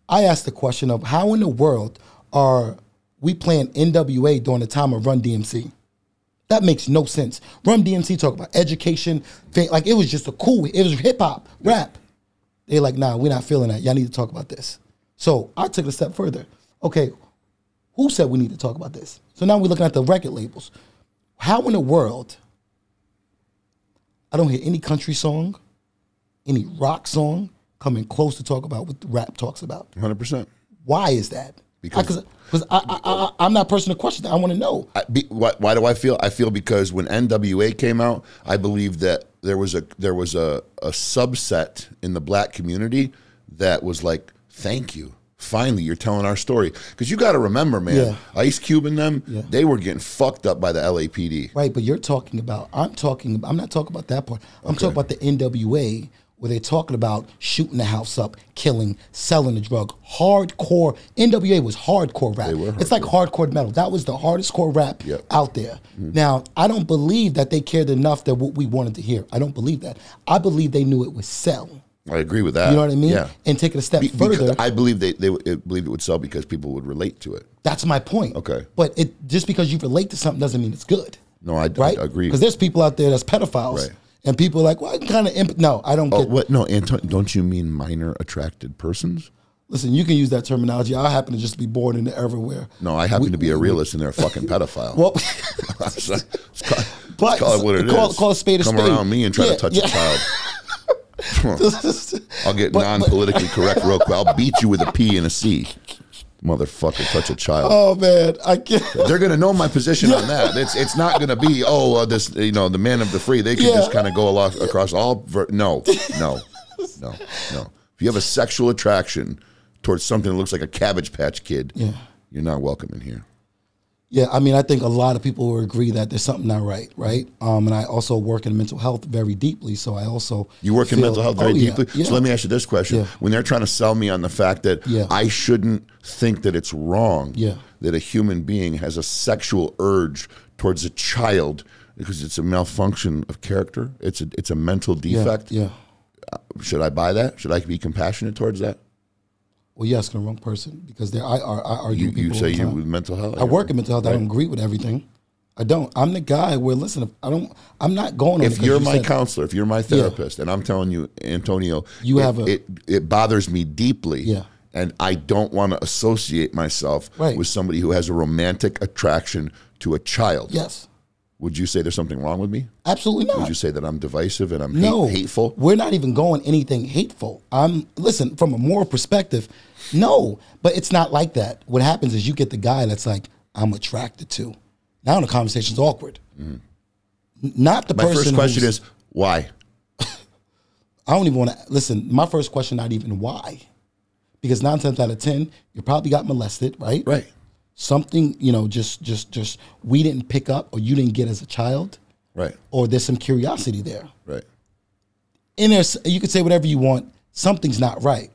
I asked the question of how in the world are we playing NWA during the time of Run DMC? That makes no sense. Run DMC talk about education, fa- like it was just a cool. It was hip hop, rap. They're like, nah, we're not feeling that. Y'all need to talk about this. So I took it a step further. Okay, who said we need to talk about this? So now we're looking at the record labels. How in the world? I don't hear any country song, any rock song coming close to talk about what the rap talks about. 100%. Why is that? Because- because I, I, I, I'm not person to question. that. I want to know. I, be, why, why do I feel? I feel because when NWA came out, I believe that there was a there was a, a subset in the black community that was like, "Thank you, finally, you're telling our story." Because you got to remember, man, Yeah. Ice Cube and them, Yeah. they were getting fucked up by the LAPD. Right, but you're talking about. I'm talking. I'm not talking about that part. I'm talking about the NWA where they're talking about shooting the house up, killing, selling the drug. Hardcore. NWA was hardcore rap. were It's like hardcore metal. That was the hardest core rap Yep. out there. Mm-hmm. Now, I don't believe that they cared enough that what we wanted to hear. I don't believe that. I believe they knew it would sell. I agree with that. You know what I mean? Yeah. And take it a step Be- further. I believe they, they believe it would sell because people would relate to it. That's my point. Okay. But it just because you relate to something doesn't mean it's good. No, I, Right? I agree. Because there's people out there that's pedophiles. Right. And people are like, well, I kind of imp-. no, I don't Oh, get. what? No, Anton, don't you mean minor attracted persons? Listen, you can use that terminology. I happen to just be born in everywhere. No, I happen to be a realist and they're a fucking pedophile. Well, let's call, But- call it what it is. call- call a spade a Come spade. around me and try Yeah, to touch yeah. a child. I'll get non-politically correct real quick. I'll beat you with a P and a C. Motherfucker, touch a child. oh man, I can't. They're gonna know my position on that. It's it's not gonna be oh uh, this you know the man of the free. They can Yeah. just kind of go along, across all. Ver- no, no, no, no. If you have a sexual attraction towards something that looks like a Cabbage Patch Kid, Yeah. you're not welcome in here. Yeah, I mean, I think a lot of people will agree that there's something not right, right? Um, and I also work in mental health very deeply, so I also You work in mental health very Oh, deeply. yeah. So let me ask you this question: Yeah. When they're trying to sell me on the fact that Yeah. I shouldn't think that it's wrong Yeah. that a human being has a sexual urge towards a child because it's a malfunction of character, it's a it's a mental yeah, defect. Yeah. Should I buy that? Should I be compassionate towards that? Well, you're asking the wrong person because there I, I, I argue You, you say you with mental health. I work in mental health. I don't agree with everything. I don't. I'm the guy where listen. If I don't. I'm not going. If you're you my said- counselor, if you're my therapist, and I'm telling you, Antonio, You it, have a- it. It bothers me deeply. Yeah. And I don't want to associate myself Right. with somebody who has a romantic attraction to a child. yes, Would you say there's something wrong with me? absolutely not. Would you say that I'm divisive and I'm hate- no hateful? We're not even going anything hateful. I'm listen from a moral perspective. No, but it's not like that. What happens is you get the guy that's like I'm attracted to. Now the conversation's awkward. N- Not the Mm-hmm. My first question is why? I don't even want to listen. My first question, not even why, because nine times out of ten, you probably got molested, right? Right. Something you know, just just just we didn't pick up or you didn't get as a child, Right. or there's some curiosity there. Right. and there's you could say whatever you want something's not right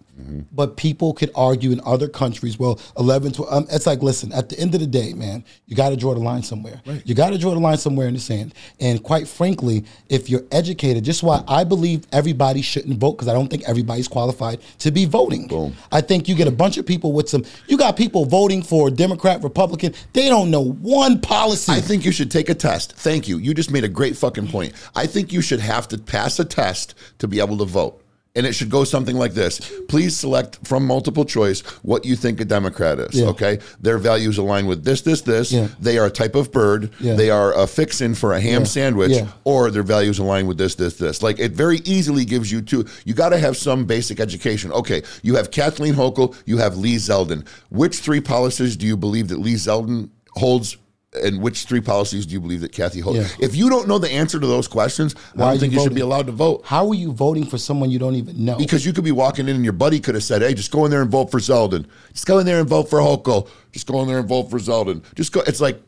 but people could argue in other countries well 11 12 um, it's like listen at the end of the day man you got to draw the line somewhere you got to draw the line somewhere in the sand and quite frankly if you're educated just why i believe everybody shouldn't vote because i don't think everybody's qualified to be voting Boom. i think you get a bunch of people with some you got people voting for democrat republican they don't know one policy I think you should take a test. Thank you. You just made a great fucking point. I think you should have to pass a test to be able to vote. And it should go something like this. Please select from multiple choice what you think a Democrat is. Yeah. Okay. Their values align with this, this, this. Yeah. They are a type of bird. Yeah. They are a fixin' for a ham sandwich. Or their values align with this, this, this. Like it very easily gives you two. You got to have some basic education. Okay. You have Kathleen Hochul. You have Lee Zeldin. Which three policies do you believe that Lee Zeldin holds? And which three policies do you believe that Kathy holds? Yeah. If you don't know the answer to those questions, Why I don't think you you, should be allowed to vote. how are you voting for someone you don't even know Because you could be walking in and your buddy could have said, "Hey, just go in there and vote for Zeldin. Just go in there and vote for Hochul. Just go in there and vote for Zeldin. Just go." It's like,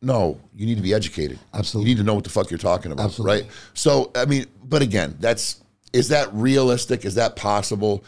no, you need to be educated. Absolutely. you need to know what the fuck you're talking about, Absolutely. right? So, I mean, but again, that's is that realistic? Is that possible?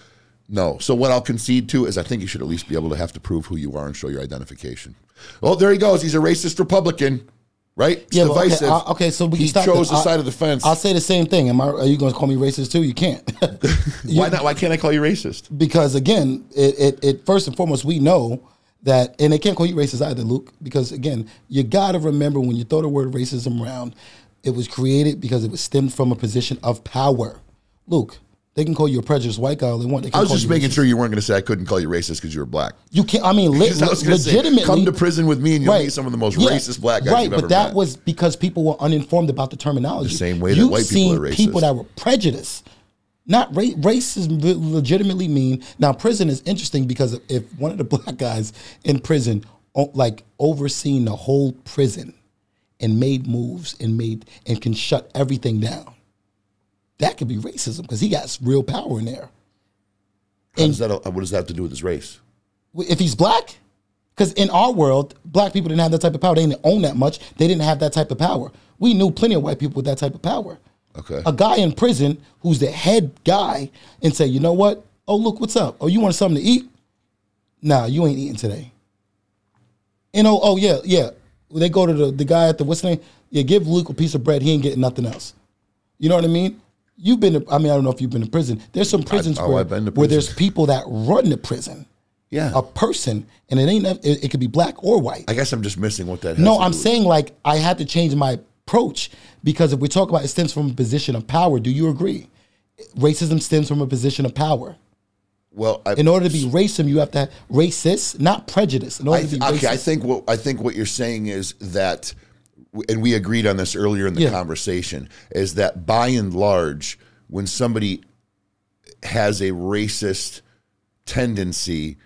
No. So what I'll concede to is I think you should at least be able to have to prove who you are and show your identification. Oh, there he goes. He's a racist Republican, right? It's Yeah, but okay. I- uh, okay, so we he stop chose the I- side of the fence. I'll say the same thing. Am I? Are you going to call me racist too? You can't. Why not? Why can't I call you racist? because again, it, it, it first and foremost we know that, and they can't call you racist either, Luke. Because again, you got to remember when you throw the word racism around, it was created because it was stemmed from a position of power. Luke, they can call you a prejudiced white guy all they want. They I was just making racist. sure you weren't going to say I couldn't call you racist because you were black. You can't. I mean, 'Cause I gonna say, legitimately, come to prison with me and you'll meet some of the most racist black guys Right, but that met. was because people were uninformed about the terminology. The same way that You've white people are racist. People that were prejudiced. Not ra- racism legitimately mean now prison is interesting because if one of the black guys in prison like overseen the whole prison and made moves and made and can shut everything down that could be racism because he got real power in there How does that, uh, what does that have to do with his race? if he's black because in our world black people didn't have that type of power they didn't own that much they didn't have that type of power we knew plenty of white people with that type of power Okay. A guy in prison who's the head guy and say, you know what? Oh, look, what's up? Oh, you want something to eat? Nah, you ain't eating today. And oh, oh yeah, yeah. They go to the, the guy at the what's the name? Yeah, give Luke a piece of bread. He ain't getting nothing else. You know what I mean? You've been. To, I mean, I don't know if you've been to prison. There's some prisons oh, where, to where there's people that run the prison. Yeah. A person, and it ain't. It, it could be black or white. I guess I'm just missing what that. Has No, I'm do with- saying like I had to change my approach because if we talk about it stems from a position of power, do you agree? Racism stems from a position of power. Well, I, In order to be racist, you have to have racist, not prejudice. In order I to be okay, I think what I think what you're saying is that, and we agreed on this earlier in the Yeah. conversation, is that by and large, when somebody has a racist tendency,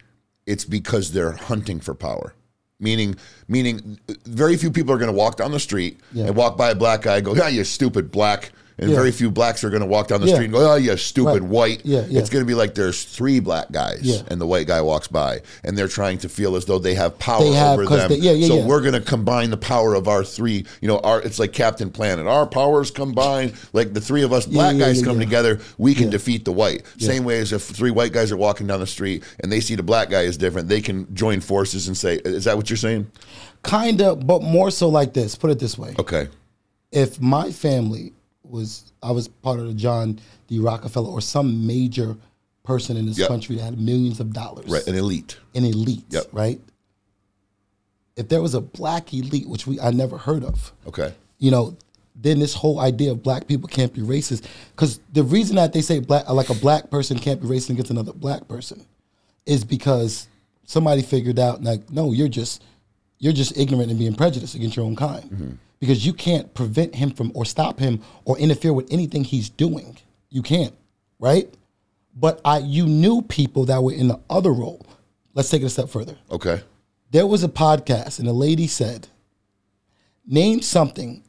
it's because they're hunting for power. Meaning, meaning, very few people are going to walk down the street Yeah. and walk by a black guy and go, "Yeah, you stupid black." And Yeah. very few blacks are going to walk down the Yeah. street and go, "Oh, you stupid Right. white." Yeah, yeah. It's going to be like there's three black guys Yeah. and the white guy walks by and they're trying to feel as though they have power They have, over them. they- yeah, yeah, so yeah. we're going to combine the power of our three, you know, our it's like Captain Planet. Our powers combine, like the three of us black guys come together, we can defeat the white. Same way as if three white guys are walking down the street and they see the black guy is different, they can join forces and say, is that what you're saying? kind of, but more so like this. Put it this way: Okay. if my family was, I was part of the John D. Rockefeller or some major person in this Yep. country that had millions of dollars, Right, an elite. an elite, Yep. right? If there was a black elite, which we I never heard of, Okay. you know, then this whole idea of black people can't be racist. Because the reason that they say black, like a black person can't be racist against another black person, is because somebody figured out like, no, you're just you're just ignorant and being prejudiced against your own kind. Mm-hmm. Because you can't prevent him from or stop him or interfere with anything he's doing. You can't, right? But I you knew people that were in the other role. Let's take it a step further Okay. there was a podcast and a lady said, name something.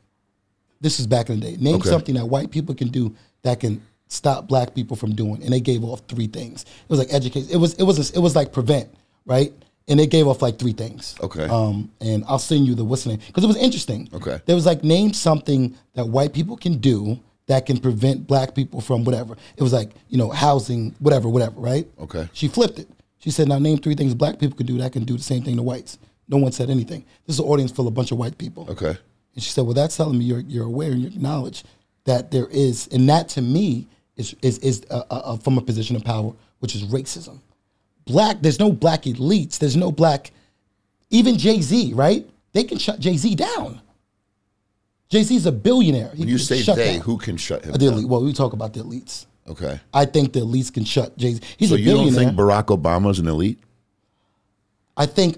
This is back in the day. Name Okay. something that white people can do that can stop black people from doing. And they gave off three things. It was like education. It was it was it was like prevent, right? And they gave off like three things. Okay. Um, and I'll send you the what's the name because it was interesting. Okay. There was like name something that white people can do that can prevent black people from whatever. It was like you know housing, whatever, whatever, right? Okay. She flipped it. She said, "Now name three things black people can do that can do the same thing to whites." No one said anything. This is an audience full of a bunch of white people. Okay. And she said, "Well, that's telling me you're you're aware and you acknowledge that there is, and that to me is is is uh, uh, uh, from a position of power, which is racism. Black, there's no black elites. There's no black, even Jay Z, right? They can shut Jay Z down. Jay Z's a billionaire. He When you say shut they, down. who can shut him the down? elite. Well, we talk about the elites. Okay. I think the elites can shut Jay Z. He's So a billionaire. you don't think Barack Obama's an elite? I think,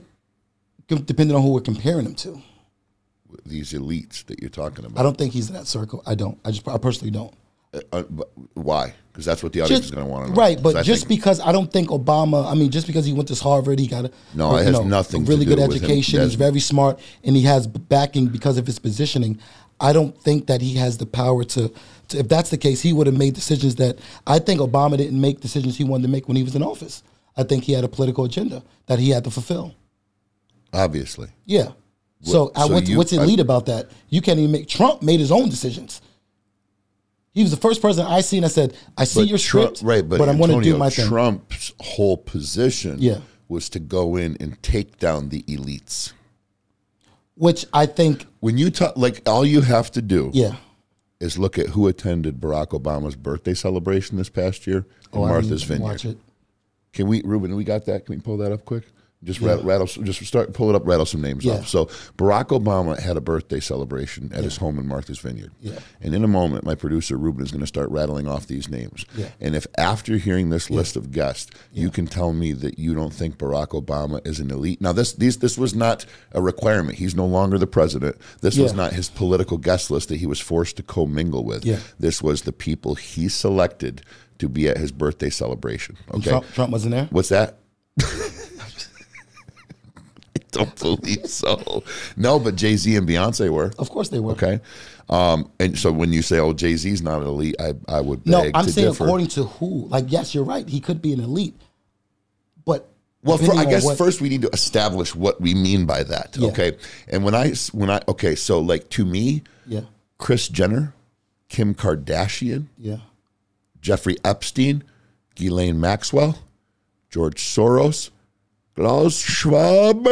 depending on who we're comparing him to, These elites that you're talking about. I don't think he's in that circle. I don't. I just, I personally don't. Uh, but why? Because that's what the audience is going to want to know. right, but just think- because I don't think Obama. I mean, just because he went to Harvard, he got a No, it has nothing a to really good education. He's very smart, and he has backing because of his positioning. I don't think that he has the power to, to. If that's the case, he would have made decisions that I think Obama didn't make decisions he wanted to make when he was in office. I think he had a political agenda that he had to fulfill. obviously. Yeah. So, I, so what's, you- what's elite about that? You can't even make. Trump made his own decisions. He was the first person I seen that said, "I see But your Trump, script, right? But, I'm going to do my thing." Trump's whole position Yeah. was to go in and take down the elites. Which I think, When you talk, like all you have to do yeah. is look at who attended Barack Obama's birthday celebration this past year in Oh, I didn't Martha's Vineyard. Watch it. Can we, Ruben? We got that? Can we pull that up quick? Just rattle, rattle, just start, pull it up, rattle some names Yeah. off. So Barack Obama had a birthday celebration at his home in Martha's Vineyard. Yeah. And in a moment, my producer Ruben is going to start rattling off these names. Yeah. And if after hearing this list of guests, you can tell me that you don't think Barack Obama is an elite. Now, this these this was not a requirement. He's no longer the president. This was not his political guest list that he was forced to commingle with. Yeah. This was the people he selected to be at his birthday celebration. Okay. Trump, Trump wasn't there. What's that? I don't believe so. No, but Jay Z and Beyonce were. Of course they were. Okay. Um, and so when you say, oh, Jay Z's not an elite, I, I would No, I'm to saying differ. according to who. Like, yes, you're right. He could be an elite, but Well, for, I guess what- first we need to establish what we mean by that. Yeah. Okay. And when I, when I, okay, so like to me, yeah, Kris Jenner Kim Kardashian, Yeah. Jeffrey Epstein, Ghislaine Maxwell, George Soros, Klaus Schwab.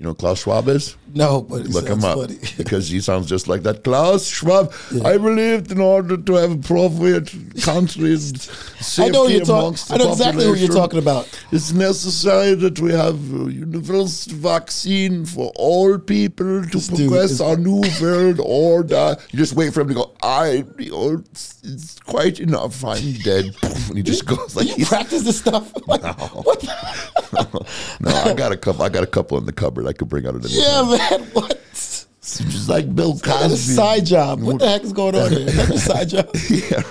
You know Klaus Schwab is? No, but Look him up funny. because he sounds just like that. Klaus Schwab. I believed in order to have appropriate countries safety I know you're talking. I know exactly what you're talking about. It's necessary that we have a universal vaccine for all people to progress our new world order. You just wait for him to go. I, it's, it's quite enough. I'm dead. And he just goes like You practice this stuff? Like, What? The? no, I got a couple. I got a couple in the cupboard. I could bring out at any Yeah, time. man. What? It's just like Bill Cosby. That's a side job. What the heck is going on here? That's a side job. yeah.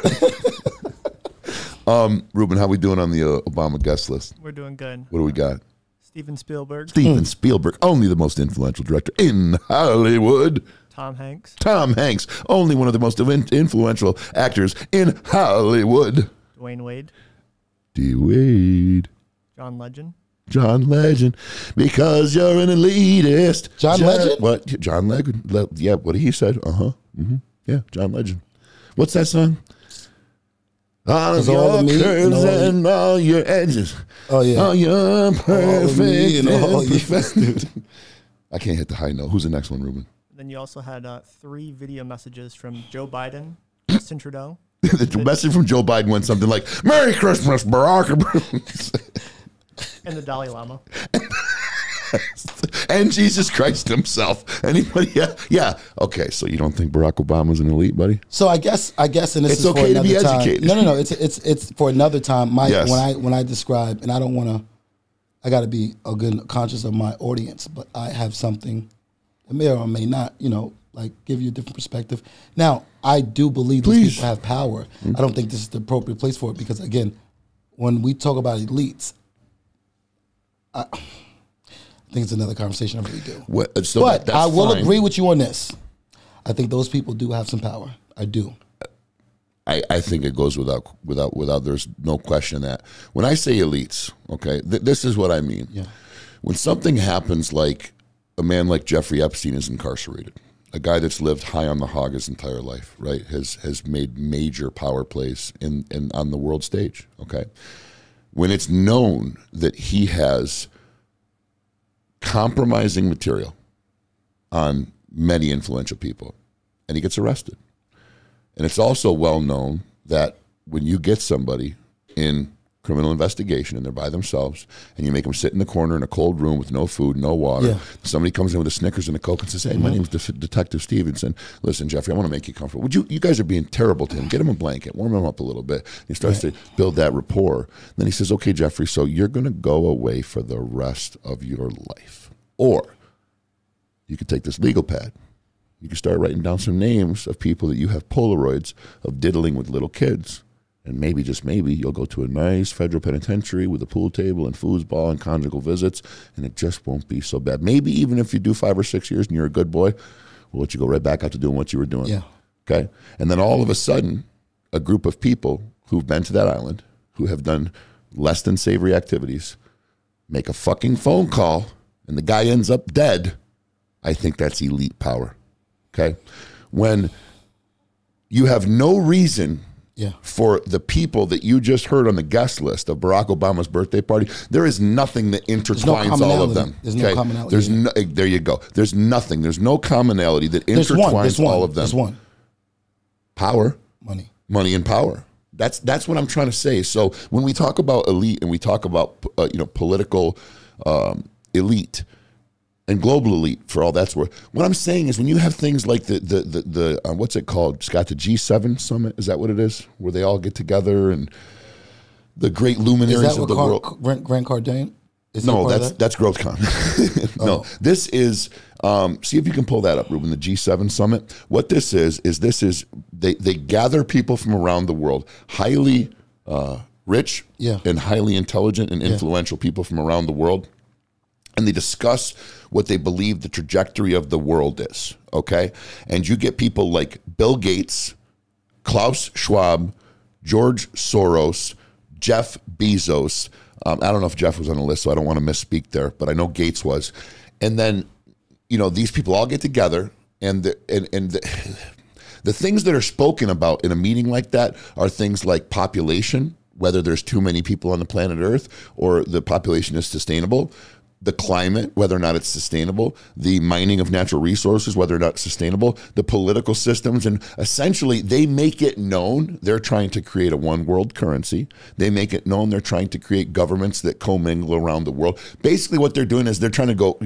Um, Ruben, how we doing on the uh, Obama guest list? We're doing good. What do we got? Steven Spielberg, Steven Spielberg, only the most influential director in Hollywood. Tom Hanks, Tom Hanks, only one of the most in- influential actors in Hollywood. Dwyane Wade, D. Wade, John Legend, John Legend, because you're an elitist. John Legend? What? John Legend? Le- yeah, what he said. Uh huh. hmm Yeah, John Legend. What's that song? All of 'Cause all your the meat and curves all and all your edges. Oh yeah. All your perfect me and all you- imperfect- I can't hit the high note. Who's the next one, Ruben? Then you also had uh, three video messages from Joe Biden, Justin Trudeau, the message from Joe Biden went something like "Merry Christmas, Barack," and the Dalai Lama. and Jesus Christ Himself. Anybody? Yeah, yeah. Okay, so you don't think Barack Obama's an elite, buddy? So I guess I guess and this It's is okay for to another be time. educated. No, no, no. It's it's it's for another time. My Yes. when I when I describe and I don't want to. I got to be a good conscious of my audience, but I have something that may or may not, you know, like give you a different perspective. Now, I do believe these people have power. I mm-hmm. don't think this is the appropriate place for it because again, when we talk about elites, I, I think it's another conversation. I really do. What, uh, so But that- I will fine. agree with you on this. I think those people do have some power. I do. I, I think it goes without without without. There's no question that when I say elites, okay, th- this is what I mean. Yeah. When something happens, like a man like Jeffrey Epstein is incarcerated, a guy that's lived high on the hog his entire life, right, has has made major power plays in, in on the world stage. Okay, when it's known that he has compromising material on many influential people, and he gets arrested. And it's also well known that when you get somebody in criminal investigation and they're by themselves and you make them sit in the corner in a cold room with no food, no water, Yeah. somebody comes in with a Snickers and a Coke and says, Hey, my name's Def- Detective Stevenson. Listen, Jeffrey, I want to make you comfortable. Would you, you guys are being terrible to him. Get him a blanket, warm him up a little bit. He starts to build that rapport. Then he says, Okay, Jeffrey, so you're going to go away for the rest of your life. Or you could take this legal pad you can start writing down some names of people that you have Polaroids of diddling with little kids. And maybe, just maybe, you'll go to a nice federal penitentiary with a pool table and foosball and conjugal visits, and it just won't be so bad. Maybe even if you do five or six years and you're a good boy, we'll let you go right back out to doing what you were doing. Yeah. Okay. And then all of a sudden, a group of people who've been to that island, who have done less than savory activities, make a fucking phone call, and the guy ends up dead. I think that's elite power. Okay. When you have no reason Yeah. for the people that you just heard on the guest list of Barack Obama's birthday party, there is nothing that intertwines all of them. There's no commonality. There's no, there you go. There's nothing. There's no commonality that There's intertwines one. There's one. all of them. There's one. Power Money. money and power. That's that's what I'm trying to say. So when we talk about elite and we talk about uh, you know political um, elite and global elite for all that's worth, what I'm saying is when you have things like the the the, the uh, what's it called? Scott, the G7 summit is that what it is? Where they all get together and the great luminaries of the Car- world. Grant, Grant Cardone? Is No, that's that? that's GrowthCon. no, Oh. this is. Um, see if you can pull that up, Ruben. The G7 summit. What this is is this is they they gather people from around the world, highly uh, rich Yeah. and highly intelligent and influential people from around the world, and they discuss what they believe the trajectory of the world is. Okay, and you get people like Bill Gates, Klaus Schwab, George Soros, Jeff Bezos. Um, I don't know if Jeff was on the list, so I don't want to misspeak there, but I know Gates was. And then, you know, these people all get together, and the, and and the, The things that are spoken about in a meeting like that are things like population, whether there's too many people on the planet Earth or the population is sustainable, the climate, whether or not it's sustainable, the mining of natural resources, whether or not it's sustainable, the political systems, and essentially they make it known they're trying to create a one world currency. They make it known they're trying to create governments that commingle around the world. Basically, what they're doing is they're trying to go,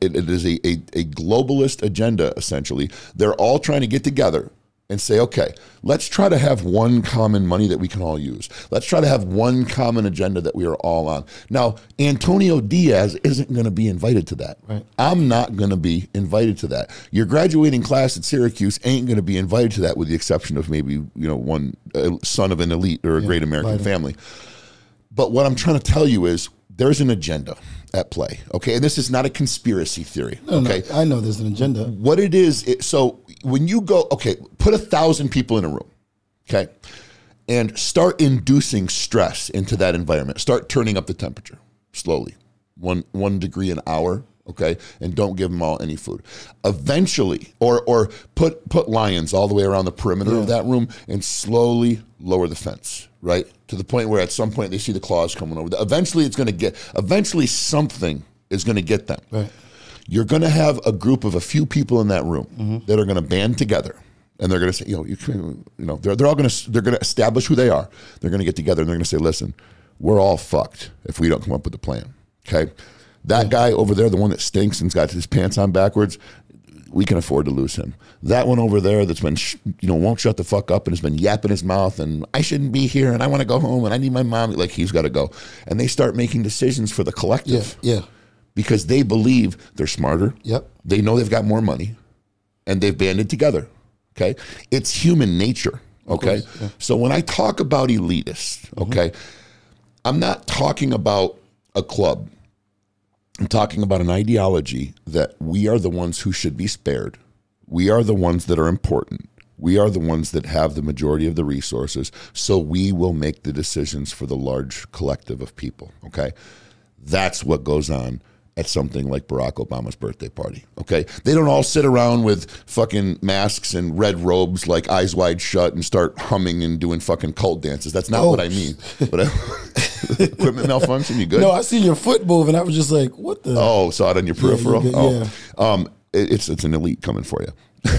it, it is a, a, a globalist agenda, essentially. They're all trying to get together and say, okay, let's try to have one common money that we can all use. Let's try to have one common agenda that we are all on. Now, Antonio Diaz isn't going to be invited to that. Right. I'm not going to be invited to that. Your graduating class at Syracuse ain't going to be invited to that, with the exception of maybe you know one uh, son of an elite or a great American family. But what I'm trying to tell you is there's an agenda at play. Okay, and this is not a conspiracy theory. No, no, okay, I know there's an agenda. what it is it, so when you go okay put a thousand people in a room okay and start inducing stress into that environment. Start turning up the temperature slowly one one degree an hour okay and don't give them all any food. Eventually or or put put lions all the way around the perimeter of that room and slowly lower the fence right? To the point where at some point they see the claws coming over. Eventually it's going to get eventually something is going to get them. Right. You're going to have a group of a few people in that room mm-hmm. that are going to band together and they're going to say, you know, you, can, you know, they're, they're all going to they're going to establish who they are. They're going to get together and they're going to say, listen, we're all fucked if we don't come up with a plan. Okay, that guy over there, the one that stinks and's got his pants on backwards, we can afford to lose him. That one over there that's been, sh- you know, won't shut the fuck up and has been yapping his mouth and I shouldn't be here and I want to go home and I need my mom. Like he's got to go. And they start making decisions for the Yeah, collective yeah, because they believe they're smarter. Yep. They know they've got more money and they've banded together. Okay. It's human nature. Okay. So when I talk about elitists, mm-hmm. okay, I'm not talking about a club. I'm talking about an ideology that we are the ones who should be spared. We are the ones that are important. We are the ones that have the majority of the resources. So we will make the decisions for the large collective of people. Okay. That's what goes on at something like Barack Obama's birthday party. Okay. They don't all sit around with fucking masks and red robes, like eyes wide shut, and start humming and doing fucking cult dances. That's not Oh. what I mean. But equipment malfunction, you good? No, I seen your foot move, and I was just like, "What the?" Oh, saw it on your peripheral. good, oh, um, it- it's it's an elite coming for you.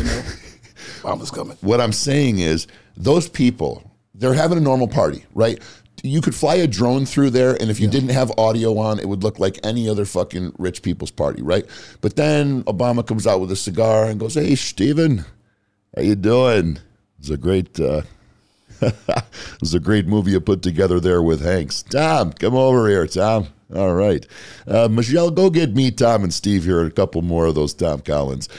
Mama's coming. What I'm saying is, those people, they're having a normal party, right? You could fly a drone through there, and if you didn't have audio on, it would look like any other fucking rich people's party, right? But then Obama comes out with a cigar and goes, "Hey, Steven, how you doing? It's a great." Uh, it was a great movie you put together there with Hanks. Tom, come over here, Tom. All right. Uh, Michelle, go get me, Tom, and Steve here, and a couple more of those Tom Collins.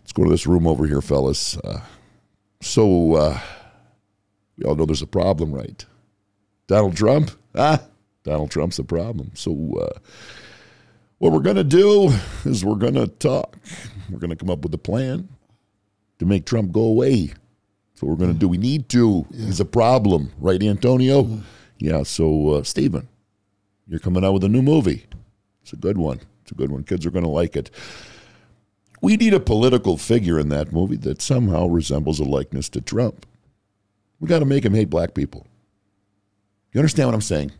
Let's go to this room over here, fellas. Uh, so, uh, we all know there's a problem, right? Donald Trump? Ah, Donald Trump's the problem. So, uh, what we're going to do is we're going to talk. We're going to come up with a plan to make Trump go away. That's what we're going to do. We need to. He's a problem, right, Antonio? Yeah. So, uh, Stephen, you're coming out with a new movie. It's a good one. It's a good one. Kids are going to like it. We need a political figure in that movie that somehow resembles a likeness to Trump. We got to make him hate black people. You understand what I'm saying?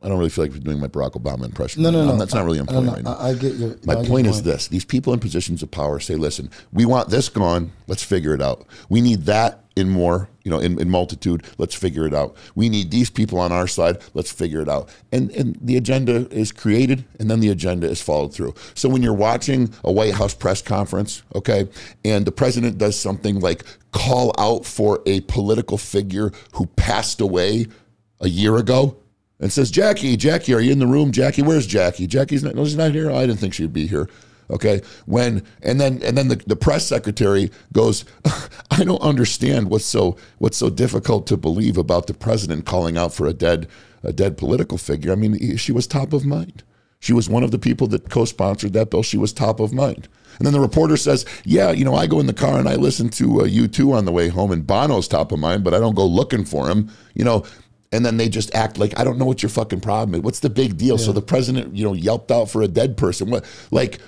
I don't really feel like we're doing my Barack Obama impression. No, no, no. That's not really I, important right now. I, I get your. My get point your is this these people in positions of power say, listen, we want this gone, let's figure it out. We need that in more, you know, in, in multitude, let's figure it out. We need these people on our side, let's figure it out. And and the agenda is created and then the agenda is followed through. So when you're watching a White House press conference, okay, and the president does something like call out for a political figure who passed away a year ago, and says, Jackie, Jackie, are you in the room? Jackie, where's Jackie? Jackie's not, no, she's not here. I didn't think she'd be here. Okay. When, and then, and then the, the press secretary goes, I don't understand what's so, what's so difficult to believe about the president calling out for a dead, a dead political figure. I mean, she was top of mind. She was one of the people that co-sponsored that bill. She was top of mind. And then the reporter says, "Yeah, you know, I go in the car and I listen to uh, U2 on the way home, and Bono's top of mind, but I don't go looking for him." You know, and then they just act like I don't know what your fucking problem is. What's the big deal? So the president, you know, yelped out for a dead person. What, like,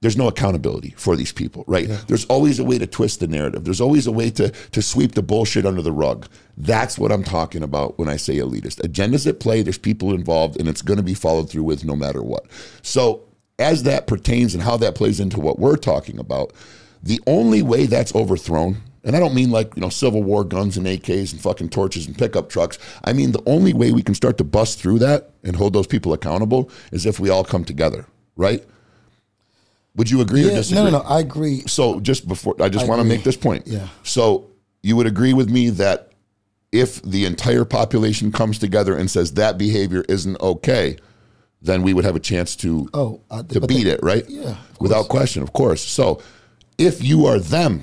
there's no accountability for these people, right? There's always a way to twist the narrative. There's always a way to to sweep the bullshit under the rug. That's what I'm talking about when I say elitist. Agendas at play, there's people involved, and it's going to be followed through with no matter what. So, as that pertains and how that plays into what we're talking about, the only way that's overthrown, and I don't mean like, you know, Civil War guns and AKs and fucking torches and pickup trucks. I mean, the only way we can start to bust through that and hold those people accountable is if we all come together, right? Would you agree or Yeah, disagree? no, no, no. I agree. So just before, I just I want to make this point. Yeah. So you would agree with me that if the entire population comes together and says that behavior isn't okay, then we would have a chance to Oh, I, to beat the- it, right? Yeah, without question, of course. So if you are them,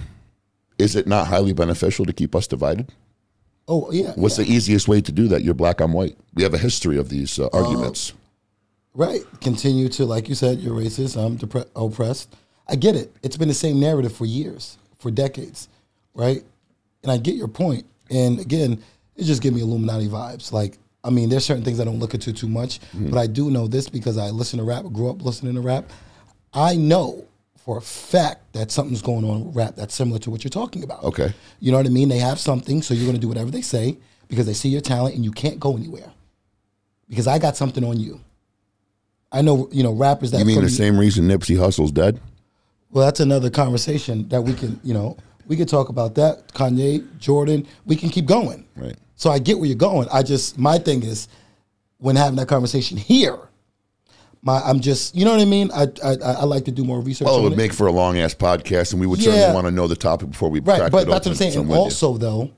is it not highly beneficial to keep us divided? Oh, yeah. What's yeah. the easiest way to do that? You're black, I'm white. We have a history of these uh, arguments. Right. Continue to, like you said, you're racist, I'm depre- oppressed. I get it. It's been the same narrative for years, for decades, right? And I get your point. And again, it just give me Illuminati vibes. Like, I mean, there's certain things I don't look into too much, Mm-hmm. but I do know this because I listen to rap, grew up listening to rap. I know for a fact that something's going on with rap that's similar to what you're talking about. Okay. You know what I mean? They have something, so you're going to do whatever they say because they see your talent and you can't go anywhere. Because I got something on you. I know, you know, rappers that You mean the same reason Nipsey Hussle's dead? Well, that's another conversation that we can, you know, we could talk about that. Kanye, Jordan, we can keep going. Right. So I get where you're going. I just my thing is when having that conversation here, my I'm just you know what I mean. I I, I like to do more research. Well, it would it. make for a long ass podcast, and we would Yeah. certainly want to know the topic before we right, but that's what I'm saying. And with you. also though,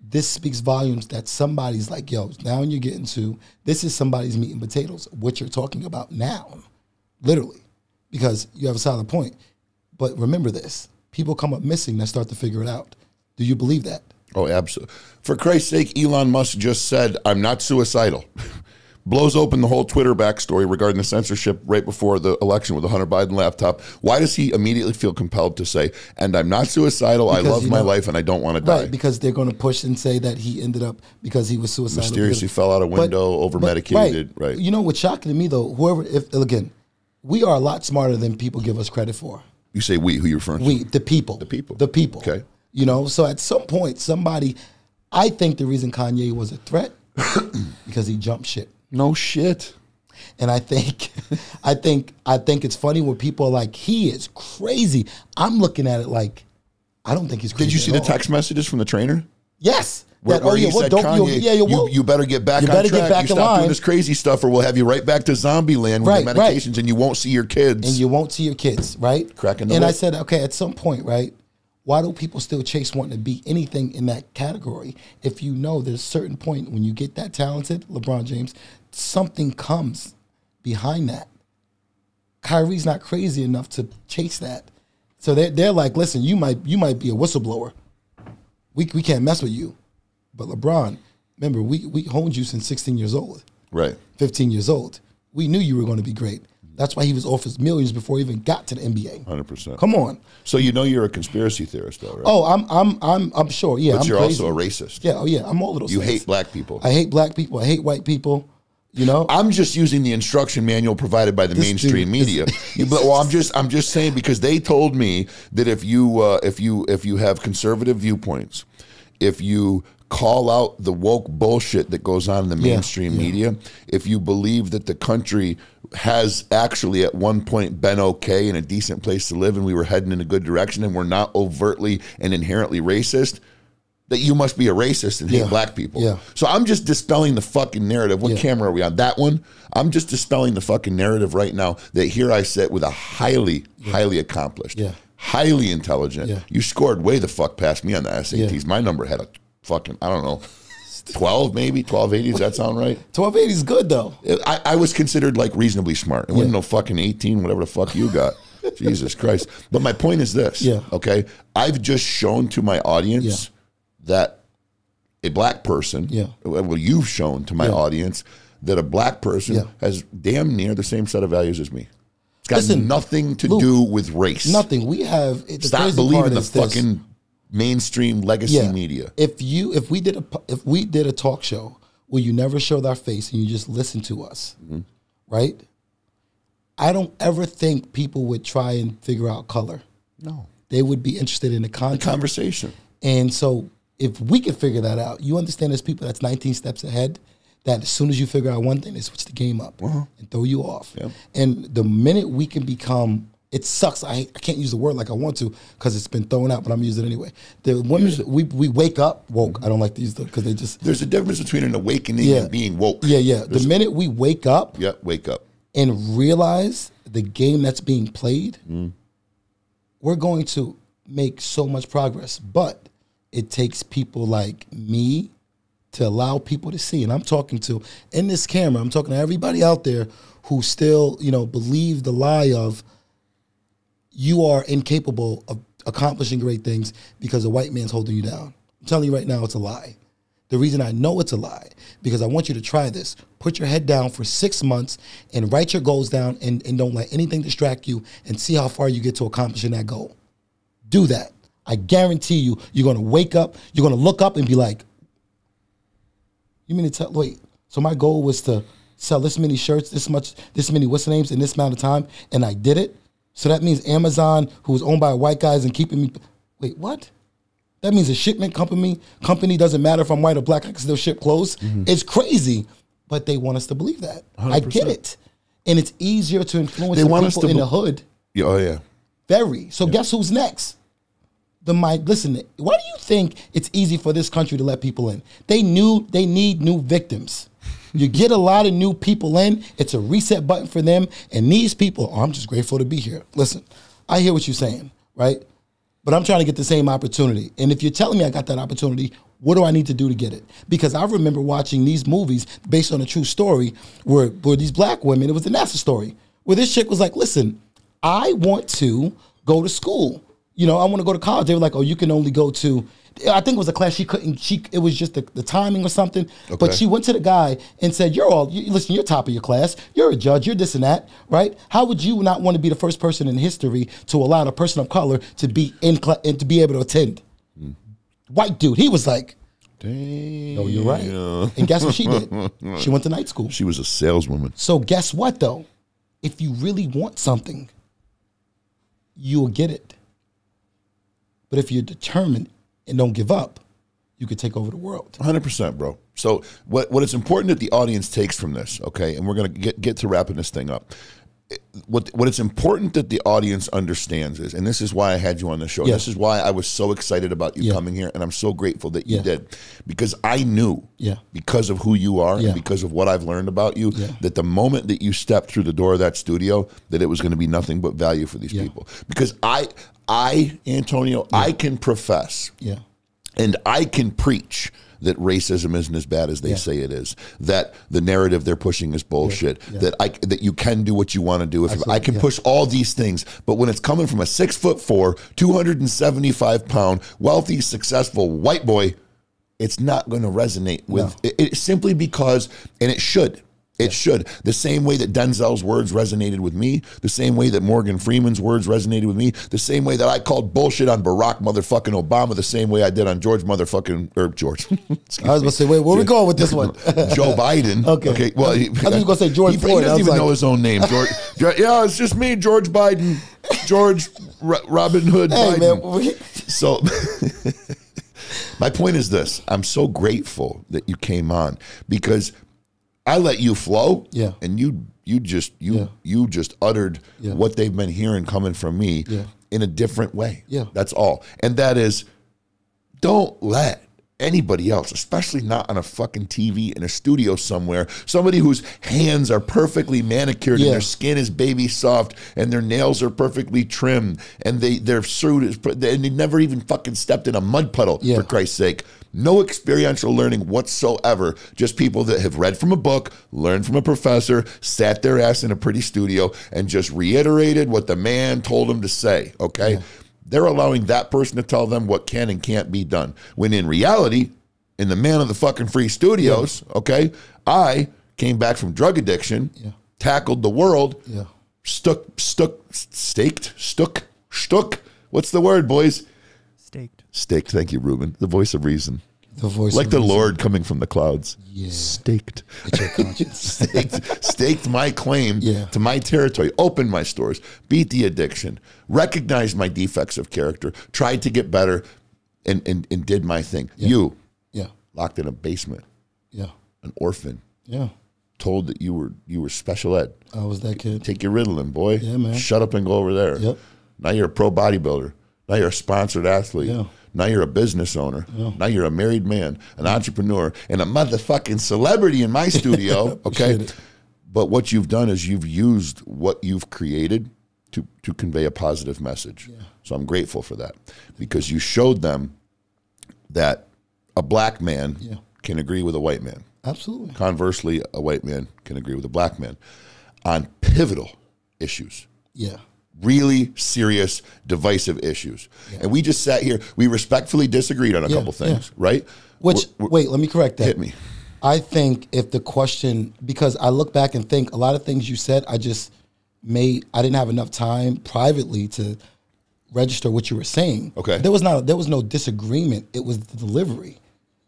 this speaks volumes that somebody's like, yo, now you're getting to this is somebody's meat and potatoes. What you're talking about now, literally, because you have a solid point. But remember this: people come up missing that start to figure it out. Do you believe that? Oh, absolutely. For Christ's sake, Elon Musk just said, I'm not suicidal. Blows open the whole Twitter backstory regarding the censorship right before the election with the Hunter Biden laptop. Why does he immediately feel compelled to say, and I'm not suicidal, I love you my know- life, and I don't want to die? Right, because they're going to push and say that he ended up because he was suicidal. Mysteriously because- fell out a window, over medicated. Right. You know what's shocking to me though? Whoever, if again, we are a lot smarter than people give us credit for. You say we, who you're referring to? We, the people, the people. the people. Okay. You know, so at some point, somebody, I think the reason Kanye was a threat because he jumped shit. No shit. And I think, I think, I think it's funny when people are like, he is crazy. I'm looking at it like, I don't think he's crazy. Did you see the all. text messages from the trainer? Yes. Where, That, where oh yeah, what said, don't you? Yeah, you, you, you better get back You on better get track. back you stop doing this crazy stuff, or we'll have you right back to zombie land with Right, right. medications, and you won't see your kids. and you won't see your kids, right? Cracking the And I said, okay, at some point, right? Why do people still chase wanting to be anything in that category? If you know there's a certain point when you get that talented, LeBron James, something comes behind that. Kyrie's not crazy enough to chase that. So they're, they're like, listen, you might you might be a whistleblower. We, we can't mess with you. But LeBron, remember, we, we honed you since 16 years old. right. 15 years old. We knew you were going to be great. That's why he was off his millions before he even got to the NBA. 100%. Come on. So you know you're a conspiracy theorist, though, right? Oh, I'm I'm I'm I'm sure. Yeah, but I'm you're crazy. also a racist. Yeah, oh yeah, I'm all of those You things. hate black people. I hate black people. I hate white people. You know. I'm just using the instruction manual provided by the This mainstream media. But, well, I'm just I'm just saying because they told me that if you uh, if you if you have conservative viewpoints, if you call out the woke bullshit that goes on in the Yeah, mainstream yeah. media, if you believe that the country has actually at one point been okay and a decent place to live and we were heading in a good direction and we're not overtly and inherently racist, that you must be a racist and hate Yeah, black people. yeah. So I'm just dispelling the fucking narrative. What Yeah. camera are we on? That one? I'm just dispelling the fucking narrative right now that here I sit with a highly, highly accomplished, Yeah. highly intelligent. You scored way the fuck past me on the SATs. My number had a fucking, I don't know, 12 maybe, 1280. Does that sound right? 1280 is good though. I, I was considered like reasonably smart. It wasn't no fucking 18, whatever the fuck you got. Jesus Christ. But my point is this. Yeah. Okay. I've just shown to my audience that a black person, Yeah. well, you've shown to my Yeah. audience that a black person Yeah. has damn near the same set of values as me. It's got Listen, nothing to Luke, do with race. Nothing. We have the Stop believing the is this. fucking mainstream legacy yeah. media. If you if we did a if we did a talk show where you never showed our face and you just listen to us, Mm-hmm. right? I don't ever think people would try and figure out color. No. They would be interested in the content. Conversation. And so if we could figure that out, you understand there's people that's 19 steps ahead that as soon as you figure out one thing, they switch the game up uh-huh. and throw you off. Yep. And the minute we can become, it sucks. I, I can't use the word like I want to because it's been thrown out, but I'm using it anyway. The women, we, we wake up woke. I don't like to use the because they just There's a difference between an awakening Yeah. and being woke. yeah yeah. The minute we wake up Yep. Wake up. and realize the game that's being played, mm. we're going to make so much progress. But it takes people like me to allow people to see. And I'm talking to in this camera, I'm talking to everybody out there who still, you know, believe the lie of you are incapable of accomplishing great things because a white man's holding you down. I'm telling you right now, it's a lie. The reason I know it's a lie because I want you to try this. Put your head down for six months and write your goals down and, and don't let anything distract you and see how far you get to accomplishing that goal. Do that. I guarantee you, you're gonna wake up, you're gonna look up and be like, you mean to tell wait, so my goal was to sell this many shirts, this much, this many what's the names in this amount of time, and I did it? So that means Amazon, who was owned by white guys and keeping me wait, what? That means a shipment company company doesn't matter if I'm white or black, I can still ship clothes. Mm-hmm. It's crazy, but they want us to believe that. I get it. And it's easier to influence They the want us people to in be- the hood. Yeah, oh yeah. Very. So guess who's next? The mic. Listen, why do you think it's easy for this country to let people in? They knew they need new victims. You get a lot of new people in. It's a reset button for them, and these people. Oh, I'm just grateful to be here. Listen, I hear what you're saying, right? But I'm trying to get the same opportunity. And if you're telling me I got that opportunity, what do I need to do to get it? Because I remember watching these movies based on a true story where, where these black women, it was the NASA story, where this chick was like, listen, I want to go to school. You know, I want to go to college. They were like, oh, you can only go to, I think it was a class she couldn't, she, it was just the, the timing or something. But she went to the guy and said, you're all, you, listen, you're top of your class. You're a judge. You're this and that, right? How would you not want to be the first person in history to allow a person of color to be in cla- and to be able to attend? Hmm. White dude. He was like, Damn. no, you're right. And guess what she did? She went to night school. She was a saleswoman. So guess what though? If you really want something, you'll get it. But if you're determined and don't give up, you could take over the world. 100%, bro. So what what it's important that the audience takes from this, okay? And we're going to get get to wrapping this thing up. What what it's important that the audience understands is, and this is why I had you on the show. Yeah. This is why I was so excited about you Yeah. coming here, and I'm so grateful that you Yeah. did, because I knew, Yeah. because of who you are and because of what I've learned about you, that the moment that you stepped through the door of that studio, that it was going to be nothing but value for these people. Because I, I, Antonio, I can profess Yeah. and I can preach that racism isn't as bad as they Yeah. say it is. That the narrative they're pushing is bullshit. Yeah. That I that you can do what you want to do. If Absolutely. I can push all these things, but when it's coming from a six foot four, two hundred and seventy five pound, wealthy, successful white boy, it's not going to resonate with No. it, it simply because, and it should. It should. The same way that Denzel's words resonated with me, the same way that Morgan Freeman's words resonated with me, the same way that I called bullshit on Barack motherfucking Obama, the same way I did on George motherfucking or George. I was going to say, wait, where we going with this one? Joe Biden. Okay. Okay. Well, I he, thought you were gonna say George he, Floyd. He I doesn't even like- know his own name. George. yeah, it's just me, George Biden. George Ro- Robin Hood hey Biden. man, we, So, my point is this: I'm so grateful that you came on because I let you flow, Yeah. and you you just you Yeah. you just uttered Yeah. what they've been hearing coming from me Yeah. in a different way. Yeah. that's all, and that is don't let anybody else, especially not on a fucking TV in a studio somewhere, somebody whose hands are perfectly manicured Yeah. and their skin is baby soft and their nails are perfectly trimmed and they their suit is and they never even fucking stepped in a mud puddle Yeah. for Christ's sake. No experiential learning whatsoever. Just people that have read from a book, learned from a professor, sat their ass in a pretty studio, and just reiterated what the man told them to say. Okay. They're allowing that person to tell them what can and can't be done. When in reality, in the man of the fucking free studios, okay, I came back from drug addiction, Yeah. tackled the world, yeah. stuck, stuck, staked, stuck, stuck. What's the word, boys? Staked. Thank you, Ruben. The voice of reason. The voice like the reason. Lord coming from the clouds. Yeah. Staked. It's your conscience. staked, staked my claim Yeah. to my territory, opened my stores, beat the addiction, recognized my defects of character, tried to get better, and, and, and did my thing. You, yeah. locked in a basement, Yeah. an orphan, Yeah. told that you were you were special ed. I was that kid. Take your Ritalin, boy. Yeah, man. Shut up and go over there. Yep. Now you're a pro bodybuilder. Now you're a sponsored athlete. Yeah. Now you're a business owner. Now you're a married man, an entrepreneur, and a motherfucking celebrity in my studio. okay. But what you've done is you've used what you've created to to convey a positive message. So I'm grateful for that because you showed them that a black man Yeah. can agree with a white man. Absolutely. Conversely, a white man can agree with a black man on pivotal issues Yeah. Really serious, divisive issues. And we just sat here, we respectfully disagreed on a Yeah, couple things, right? Which We're- wait, let me correct that. hit me. I think if the question because I look back and think a lot of things you said, I just made I didn't have enough time privately to register what you were saying. Okay. There was not there was no disagreement. It was the delivery.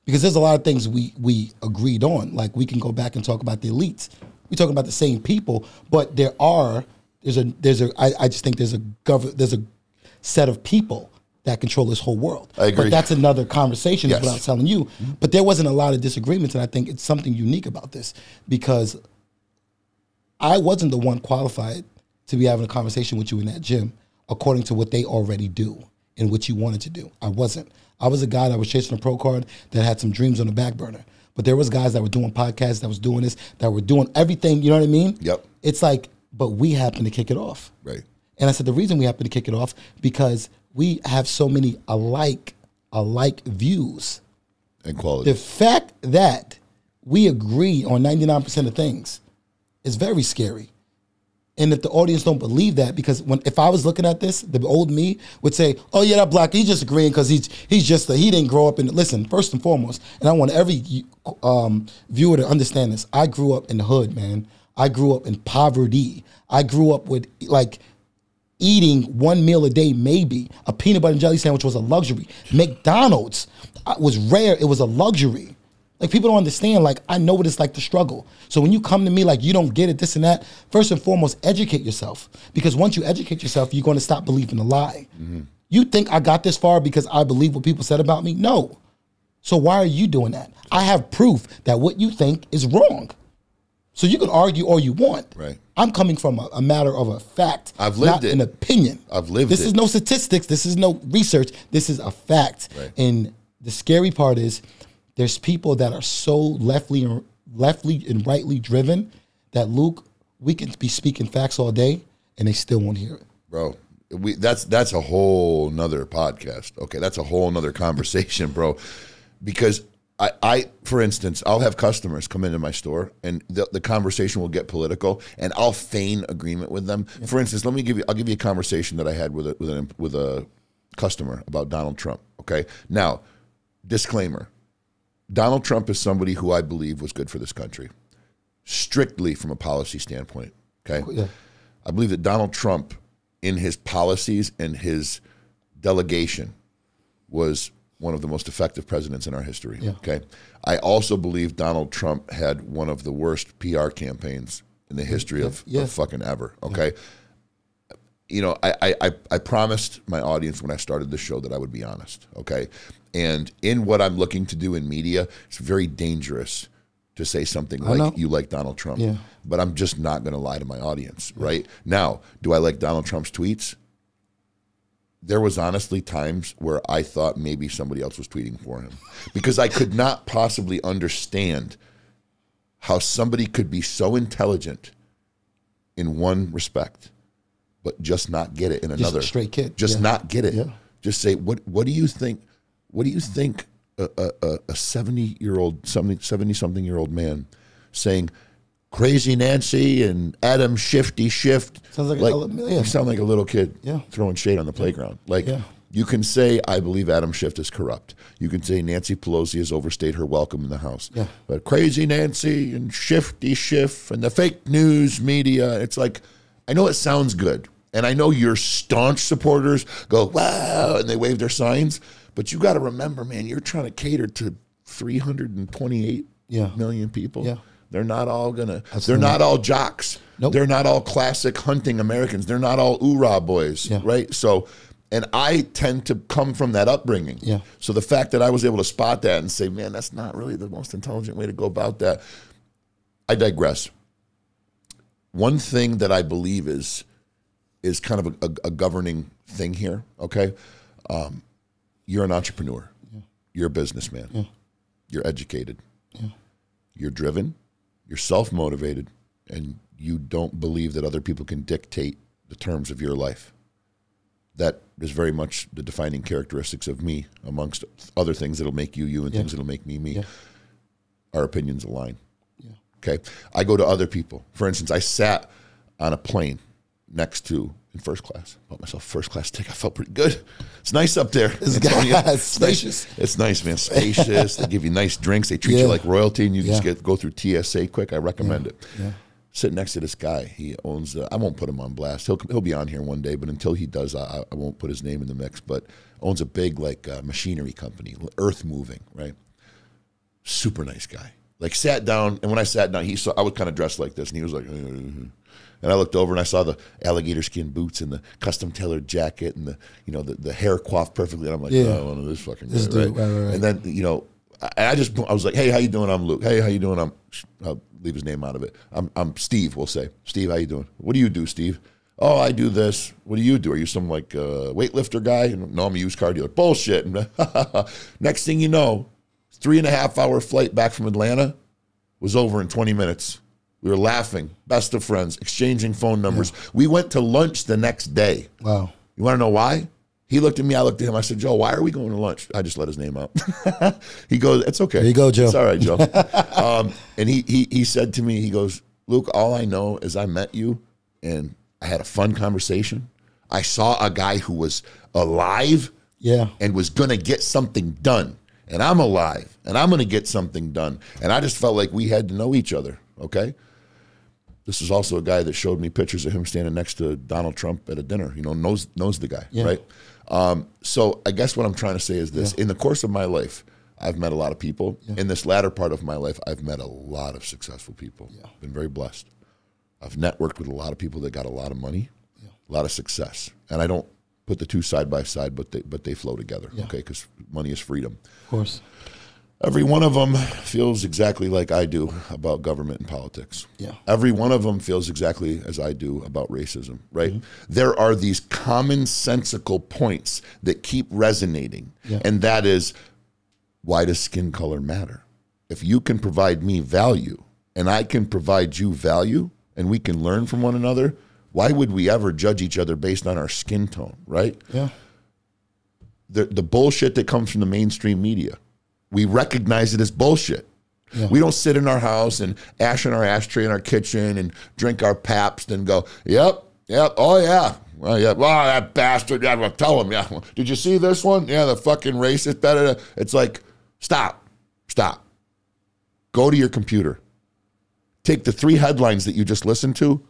Because there's a lot of things we we agreed on. Like we can go back and talk about the elites. We talking about the same people, but there are there's a there's a I, I just think there's a gov there's a set of people that control this whole world. I agree. But that's another conversation. Yes. Is what I was telling you. Mm-hmm. But there wasn't a lot of disagreements, and I think it's something unique about this because I wasn't the one qualified to be having a conversation with you in that gym according to what they already do and what you wanted to do. I wasn't. I was a guy that was chasing a pro card that had some dreams on the back burner. But there was guys that were doing podcasts, that was doing this, that were doing everything. You know what I mean? Yep. It's like, but we happen to kick it off. Right. And I said the reason we happen to kick it off because we have so many alike alike views. And quality. The fact that we agree on 99% of things is very scary. And if the audience don't believe that, because when if I was looking at this, the old me would say, "Oh yeah, that black, he's just agreeing because he's he's just a, he didn't grow up in." Listen, first and foremost, and I want every um, viewer to understand this. I grew up in the hood, man. I grew up in poverty. I grew up with like eating one meal a day, maybe a peanut butter and jelly sandwich was a luxury. McDonald's uh, was rare; it was a luxury. Like people don't understand. Like I know what it's like to struggle. So when you come to me like you don't get it, this and that. First and foremost, educate yourself because once you educate yourself, you're going to stop believing the lie. You think I got this far because I believe what people said about me? No. So why are you doing that? I have proof that what you think is wrong. So you can argue all you want. Right. I'm coming from a, a matter of a fact. I've lived not it. an opinion. I've lived this is no statistics. This is no research. This is a fact. Right. And the scary part is there's people that are so leftly and leftly and rightly driven that Luke, we can be speaking facts all day and they still won't hear it. bro. We that's that's a whole nother podcast. Okay, that's a whole nother conversation, bro. Because I, I, for instance, I'll have customers come into my store, and the, the conversation will get political, and I'll feign agreement with them. For instance, let me give you, I'll give you a conversation that I had with a with an with a customer about Donald Trump. Okay, now, disclaimer: Donald Trump is somebody who I believe was good for this country, strictly from a policy standpoint. Okay, Yeah. I believe that Donald Trump, in his policies and his delegation, was one of the most effective presidents in our history. Yeah. Okay. I also believe Donald Trump had one of the worst PR campaigns in the history of, Yeah. of fucking ever. Okay. You know, I, I, I- I promised my audience when I started the show that I would be honest. Okay. And in what I'm looking to do in media, it's very dangerous to say something like you like Donald Trump. Yeah. But I'm just not going to lie to my audience, right? Now, do I like Donald Trump's tweets? There was honestly times where I thought maybe somebody else was tweeting for him because I could not possibly understand how somebody could be so intelligent in one respect, but just not get it in a another. straight kid, Just yeah. not get it. Yeah. Just say what? What do you think? What do you think? A a- a- a seventy year old, something seventy something year old man saying, "Crazy Nancy and Adam Shifty Schiff." Sounds like a- yeah. you sound like a little kid Yeah. throwing shade on the playground. Like Yeah. you can say, "I believe Adam Schiff is corrupt." You can say Nancy Pelosi has overstayed her welcome in the House. Yeah. But crazy Nancy and Shifty Schiff and the fake news media. It's like, I know it sounds good. And I know your staunch supporters go, wow, and they wave their signs. But you got to remember, man, you're trying to cater to three hundred and twenty-eight million Yeah. people. Yeah. They're not all gonna. They're Absolutely. not all jocks. Nope. They're not all classic hunting Americans. They're not all oorah boys, Yeah. right? So, and I tend to come from that upbringing. Yeah. So the fact that I was able to spot that and say, man, that's not really the most intelligent way to go about that. I digress. One thing that I believe is is kind of a, a, a governing thing here. Okay, um, you're an entrepreneur. Yeah. You're a businessman. Yeah. You're educated. Yeah. You're driven. You're self motivated, and you don't believe that other people can dictate the terms of your life. That is very much the defining characteristics of me, amongst other things that'll make you you and things that'll make me me. Yeah. Our opinions align. Okay. I go to other people. For instance, I sat on a plane next to in first class. Bought myself a first class ticket. I felt pretty good. It's nice up there. It's It's nice. spacious. It's nice, man. Spacious. they give you nice drinks. They treat you like royalty, and you just get go through TSA quick. I recommend it. Yeah. Sitting next to this guy, he owns. Uh, I won't put him on blast. He'll he'll be on here one day, but until he does, I, I won't put his name in the mix. But owns a big like uh, machinery company, Earth Moving, right? super nice guy. Like sat down, and when I sat down, he saw I was kind of dressed like this, and he was like, "Uh," and I looked over and I saw the alligator skin boots and the custom tailored jacket and the you know the, the hair coiffed perfectly, and I'm like, Yeah. oh, I want this fucking This guy, right? right, right, right. And then you know, I, I just I was like, hey, how you doing? I'm Luke. Hey, how you doing? I'm I'll leave his name out of it. I'm I'm Steve. We'll say Steve. How you doing? What do you do, Steve? Oh, I do this. What do you do? Are you some like uh, weightlifter guy? No, I'm a used car dealer. Bullshit. Next thing you know, three and a half hour flight back from Atlanta was over in 20 minutes. We were laughing, best of friends, exchanging phone numbers. We went to lunch the next day. Wow. You want to know why? He looked at me, I looked at him. I said, Joe, why are we going to lunch? I just let his name out. he goes, It's okay. There you go, Joe. It's all right, Joe. um, and he, he, he said to me, He goes, Luke, all I know is I met you and I had a fun conversation. I saw a guy who was alive Yeah. and was going to get something done. And I'm alive and I'm going to get something done. And I just felt like we had to know each other. Okay. This is also a guy that showed me pictures of him standing next to Donald Trump at a dinner. You know, knows knows the guy, Yeah. right? Um, so I guess what I'm trying to say is this: in the course of my life, I've met a lot of people. In this latter part of my life, I've met a lot of successful people. Yeah. Been very blessed. I've networked with a lot of people that got a lot of money, a lot of success, and I don't put the two side by side, but they but they flow together. Okay, because money is freedom. Of course. Every one of them feels exactly like I do about government and politics. Yeah. Every one of them feels exactly as I do about racism, right? Mm-hmm. There are these commonsensical points that keep resonating. Yeah. And that is why does skin color matter? If you can provide me value and I can provide you value and we can learn from one another, why would we ever judge each other based on our skin tone, right? Yeah. the, the bullshit that comes from the mainstream media. We recognize it as bullshit. We don't sit in our house and ash in our ashtray in our kitchen and drink our Pabst and go, yep, yep, oh yeah. Well, yeah, well, that bastard, yeah, well, tell him, yeah. Did you see this one? Yeah, the fucking racist, da, da, da. It's like, stop, stop. Go to your computer. Take the three headlines that you just listened to,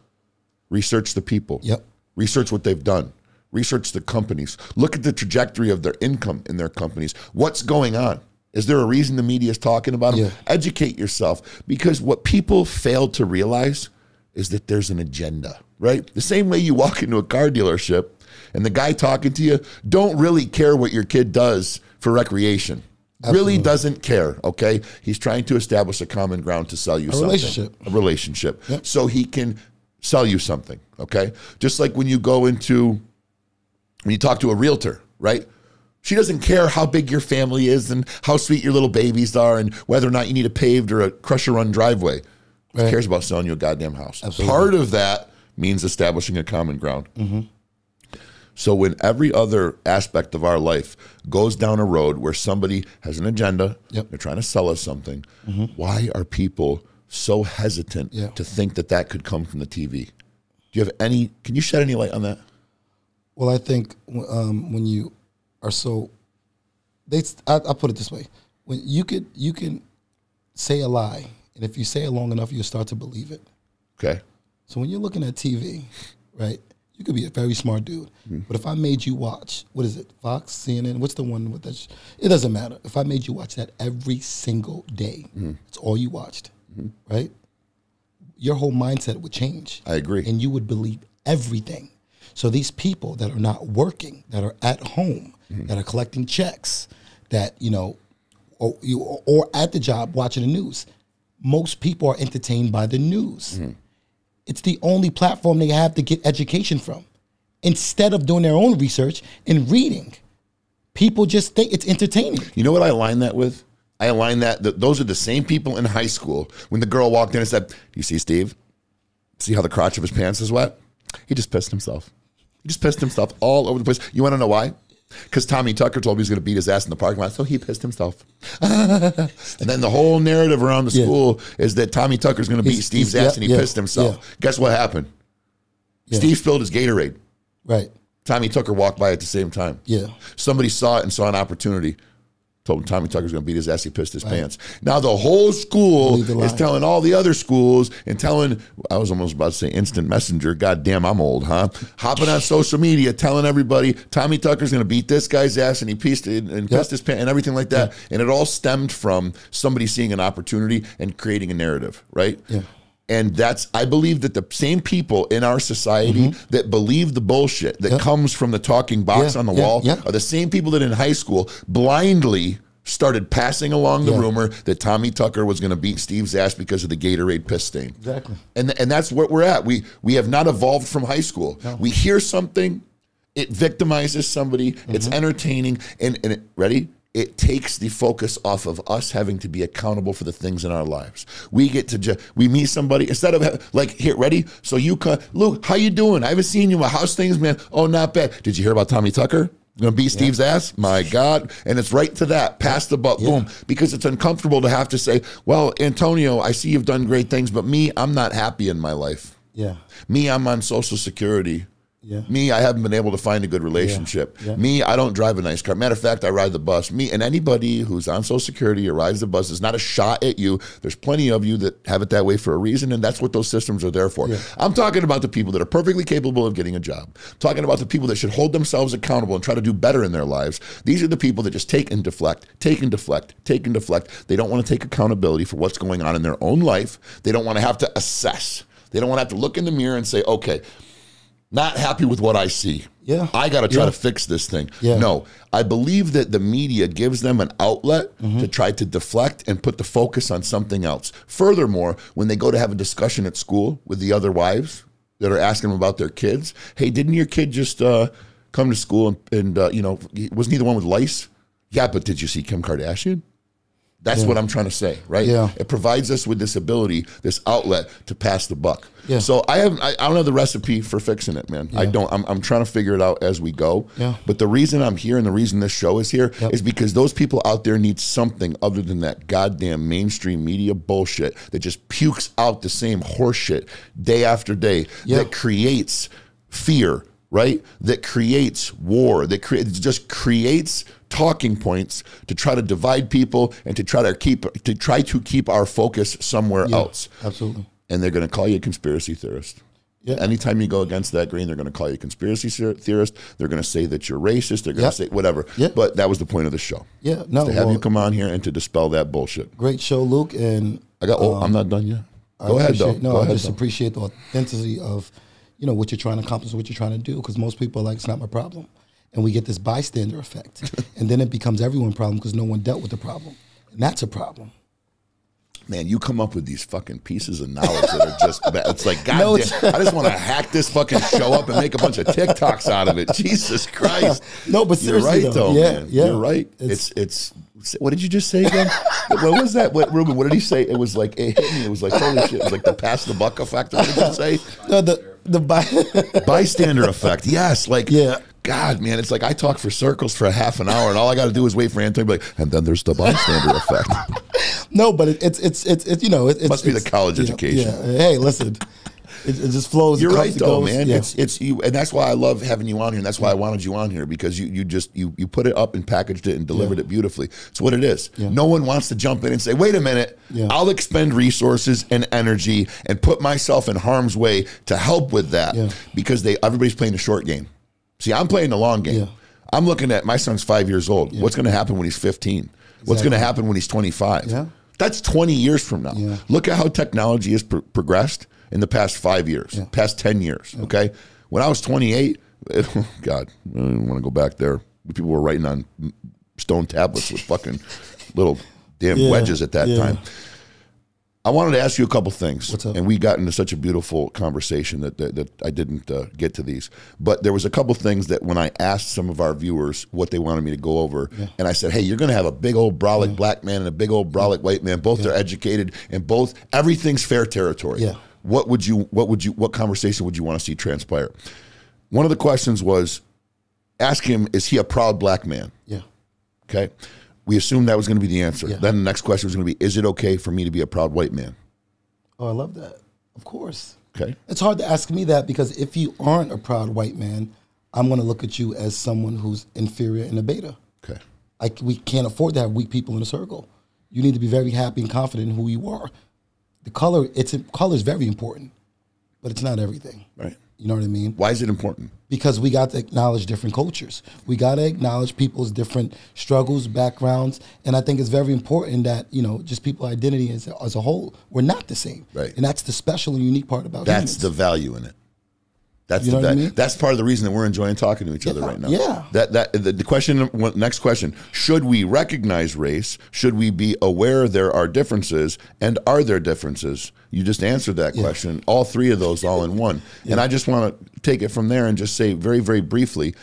research the people. Yep. Research what they've done. Research the companies. Look at the trajectory of their income in their companies. What's going on? Is there a reason the media is talking about them? Yeah. Educate yourself because what people fail to realize is that there's an agenda, right? The same way you walk into a car dealership and the guy talking to you don't really care what your kid does for recreation. Really doesn't care, okay? He's trying to establish a common ground to sell you something. relationship. A relationship. So he can sell you something, okay? Just like when you go into when you talk to a realtor, right? She doesn't care how big your family is and how sweet your little babies are and whether or not you need a paved or a crusher run driveway. She cares about selling you a goddamn house. Absolutely. Part of that means establishing a common ground. So when every other aspect of our life goes down a road where somebody has an agenda, Yep. they're trying to sell us something, why are people so hesitant Yeah. to think that that could come from the TV? Do you have any? Can you shed any light on that? Well, I think um, when you are so, they I, I put it this way: when you could you can say a lie, and if you say it long enough, you'll start to believe it. Okay. So when you're looking at TV, right, You could be a very smart dude, Hmm. but if I made you watch, what is it, Fox, CNN? What's the one with that? sh- It doesn't matter. If I made you watch that every single day, Hmm. it's all you watched, right? Your whole mindset would change. I agree. and you would believe everything. So these people that are not working, that are at home, Mm-hmm. that are collecting checks, that you know, or you or at the job watching the news, most people are entertained by the news. Mm-hmm. It's the only platform they have to get education from. Instead of doing their own research and reading, people just think it's entertaining. You know what I align that with? I align that, that those are the same people in high school when the girl walked in and said, you see Steve? See how the crotch of his pants is wet? He just pissed himself. He just pissed himself all over the place. You want to know why? Because Tommy Tucker told me he was going to beat his ass in the parking lot, so he pissed himself. and then the whole narrative around the Yeah. school is that Tommy Tucker's going to beat He's- Steve's he's- ass yeah, and he yeah, pissed himself. yeah. Guess what happened? Yeah. Steve spilled his Gatorade. Right. Tommy Tucker walked by at the same time. Yeah. Somebody saw it and saw an opportunity. Told him Tommy Tucker's going to beat his ass. He pissed his pants. Now the whole school is telling all the other schools and telling. I was almost about to say instant messenger. God damn, I'm old, huh? Hopping on social media, telling everybody Tommy Tucker's going to beat this guy's ass and he pissed and, and Yep. pissed his pants and everything like that. And it all stemmed from somebody seeing an opportunity and creating a narrative, right? Yeah. And that's, I believe that the same people in our society that believe the bullshit that Yep. comes from the talking box Mm-hmm. Yeah, on the yeah, wall yeah. are the same people that in high school blindly started passing along the rumor that Tommy Tucker was going to beat Steve's ass because of the Gatorade piss stain. Exactly. And, and that's what we're at. We, we have not evolved from high school. We hear something, it victimizes somebody, it's Mm-hmm. entertaining, and, and it, ready? It takes the focus off of us having to be accountable for the things in our lives. We get to just we meet somebody instead of like here, ready? So you come, Luke, how you doing? I haven't seen you. How's things, man? Oh, not bad. Did you hear about Tommy Tucker? Gonna beat Steve's ass? My God! And it's right to that. Pass the buck, boom. Because it's uncomfortable to have to say, "Well, Antonio, I see you've done great things, but me, I'm not happy in my life. Yeah. Me, I'm on Social Security. Yeah. Me, I haven't been able to find a good relationship. Yeah. Me, I don't drive a nice car. Matter of fact, I ride the bus. Me, and anybody who's on Social Security or rides the bus is not a shot at you. There's plenty of you that have it that way for a reason, and that's what those systems are there for. I'm talking about the people that are perfectly capable of getting a job. talking about the people that should hold themselves accountable and try to do better in their lives. These are the people that just take and deflect, take and deflect, take and deflect. They don't want to take accountability for what's going on in their own life. They don't want to have to assess. They don't want to have to look in the mirror and say, okay, not happy with what I see. Yeah. I got to try Yeah. to fix this thing. Yeah. No, I believe that the media gives them an outlet Mm-hmm. to try to deflect and put the focus on something else. Furthermore, when they go to have a discussion at school with the other wives that are asking them about their kids, hey, didn't your kid just uh, come to school and, and uh, you know, wasn't he the one with lice? Yeah, but did you see Kim Kardashian? That's what I'm trying to say, right? Yeah. It provides us with this ability, this outlet to pass the buck. Yeah. So I have I, I don't have the recipe for fixing it, man. I don't. I'm, I'm trying to figure it out as we go. Yeah. But the reason I'm here and the reason this show is here is Yep. because those people out there need something other than that goddamn mainstream media bullshit that just pukes out the same horseshit day after day Yeah. that creates fear, right? That creates war. That cre- it just creates talking points to try to divide people and to try to keep to try to keep our focus somewhere Yeah. else. Absolutely. And they're going to call you a conspiracy theorist. Yeah. Anytime you go against that grain, they're going to call you a conspiracy theorist. They're going to say that you're racist. They're going Yep. to say whatever. Yeah. But that was the point of the show. Yeah. No. To have well, you come on here and to dispel that bullshit. great show, Luke, and I got. Oh, um, I'm not done yet. I Go ahead though. No, I just though. appreciate the authenticity of, you know, what you're trying to accomplish, what you're trying to do. Because most people are like, it's not my problem, and we get this bystander effect, and then it becomes everyone's problem because no one dealt with the problem, and that's a problem. Man, you come up with these fucking pieces of knowledge that are just bad. It's like, God No, damn, I just want to hack this fucking show up and make a bunch of TikToks out of it. Jesus Christ. No, but You're seriously, right, though. though, Yeah, man. yeah. You're right. It's- It's, it's, what did you just say again? what was that? What, Ruben, what did he say? It was like, it hit me. It was like, holy shit. It was like the pass the buck effect. What did you say? No, the the by, Bystander effect. Yes. Like, Yeah. God, man, it's like I talk for circles for a half an hour, and all I got to do is wait for Anthony to be like, and then there's the bystander effect. no, but it, it's it's it's it's you know it, it's Must be the college know, education. yeah. Hey, listen. it, it just flows. You're right though, goes. man. Yeah. It's it's you, and that's why I love having you on here, and that's why I wanted you on here because you you just you you put it up and packaged it and delivered it beautifully. It's what it is. No one wants to jump in and say, "Wait a minute, Yeah. I'll expend resources and energy and put myself in harm's way to help with that," Yeah. because they everybody's playing a short game. See, I'm playing the long game. Yeah. I'm looking at my son's five years old. What's going to happen when he's 15? What's going to happen when he's 25? Yeah. That's 20 years from now. Yeah. Look at how technology has pro- progressed in the past five years, past 10 years. Okay. When I was 28, God, I don't want to go back there. People were writing on stone tablets with fucking little damn Yeah. wedges at that Yeah. time. I wanted to ask you a couple things, What's up? and we got into such a beautiful conversation that that, that I didn't uh, get to these. But there was a couple things that when I asked some of our viewers what they wanted me to go over, and I said, "Hey, you're going to have a big old brolic black man and a big old brolic white man. Both are educated, and both everything's fair territory. Yeah. What would you? What would you? What conversation would you want to see transpire? One of the questions was, ask him, is he a proud black man? yeah. Okay. We assumed that was going to be the answer. Yeah. Then the next question was going to be, is it okay for me to be a proud white man? Oh, I love that. Of course. Okay. It's hard to ask me that because if you aren't a proud white man, I'm going to look at you as someone who's inferior and a beta. Okay. I, we can't afford to have weak people in a circle. You need to be very happy and confident in who you are. The color, it's color is very important, but it's not everything. Right. You know what I mean? Why is it important? Because we got to acknowledge different cultures. We got to acknowledge people's different struggles, backgrounds, and I think it's very important that you know just people identity as, as a whole. We're not the same, Right. And that's the special and unique part about That's humans. the value in it. That's You the know what I mean? that's part of the reason that we're enjoying talking to each other right now. yeah. That that the, the question next question, should we recognize race? Should we be aware there are differences and are there differences? You just answered that question. All three of those all in one. And I just want to take it from there and just say very very briefly,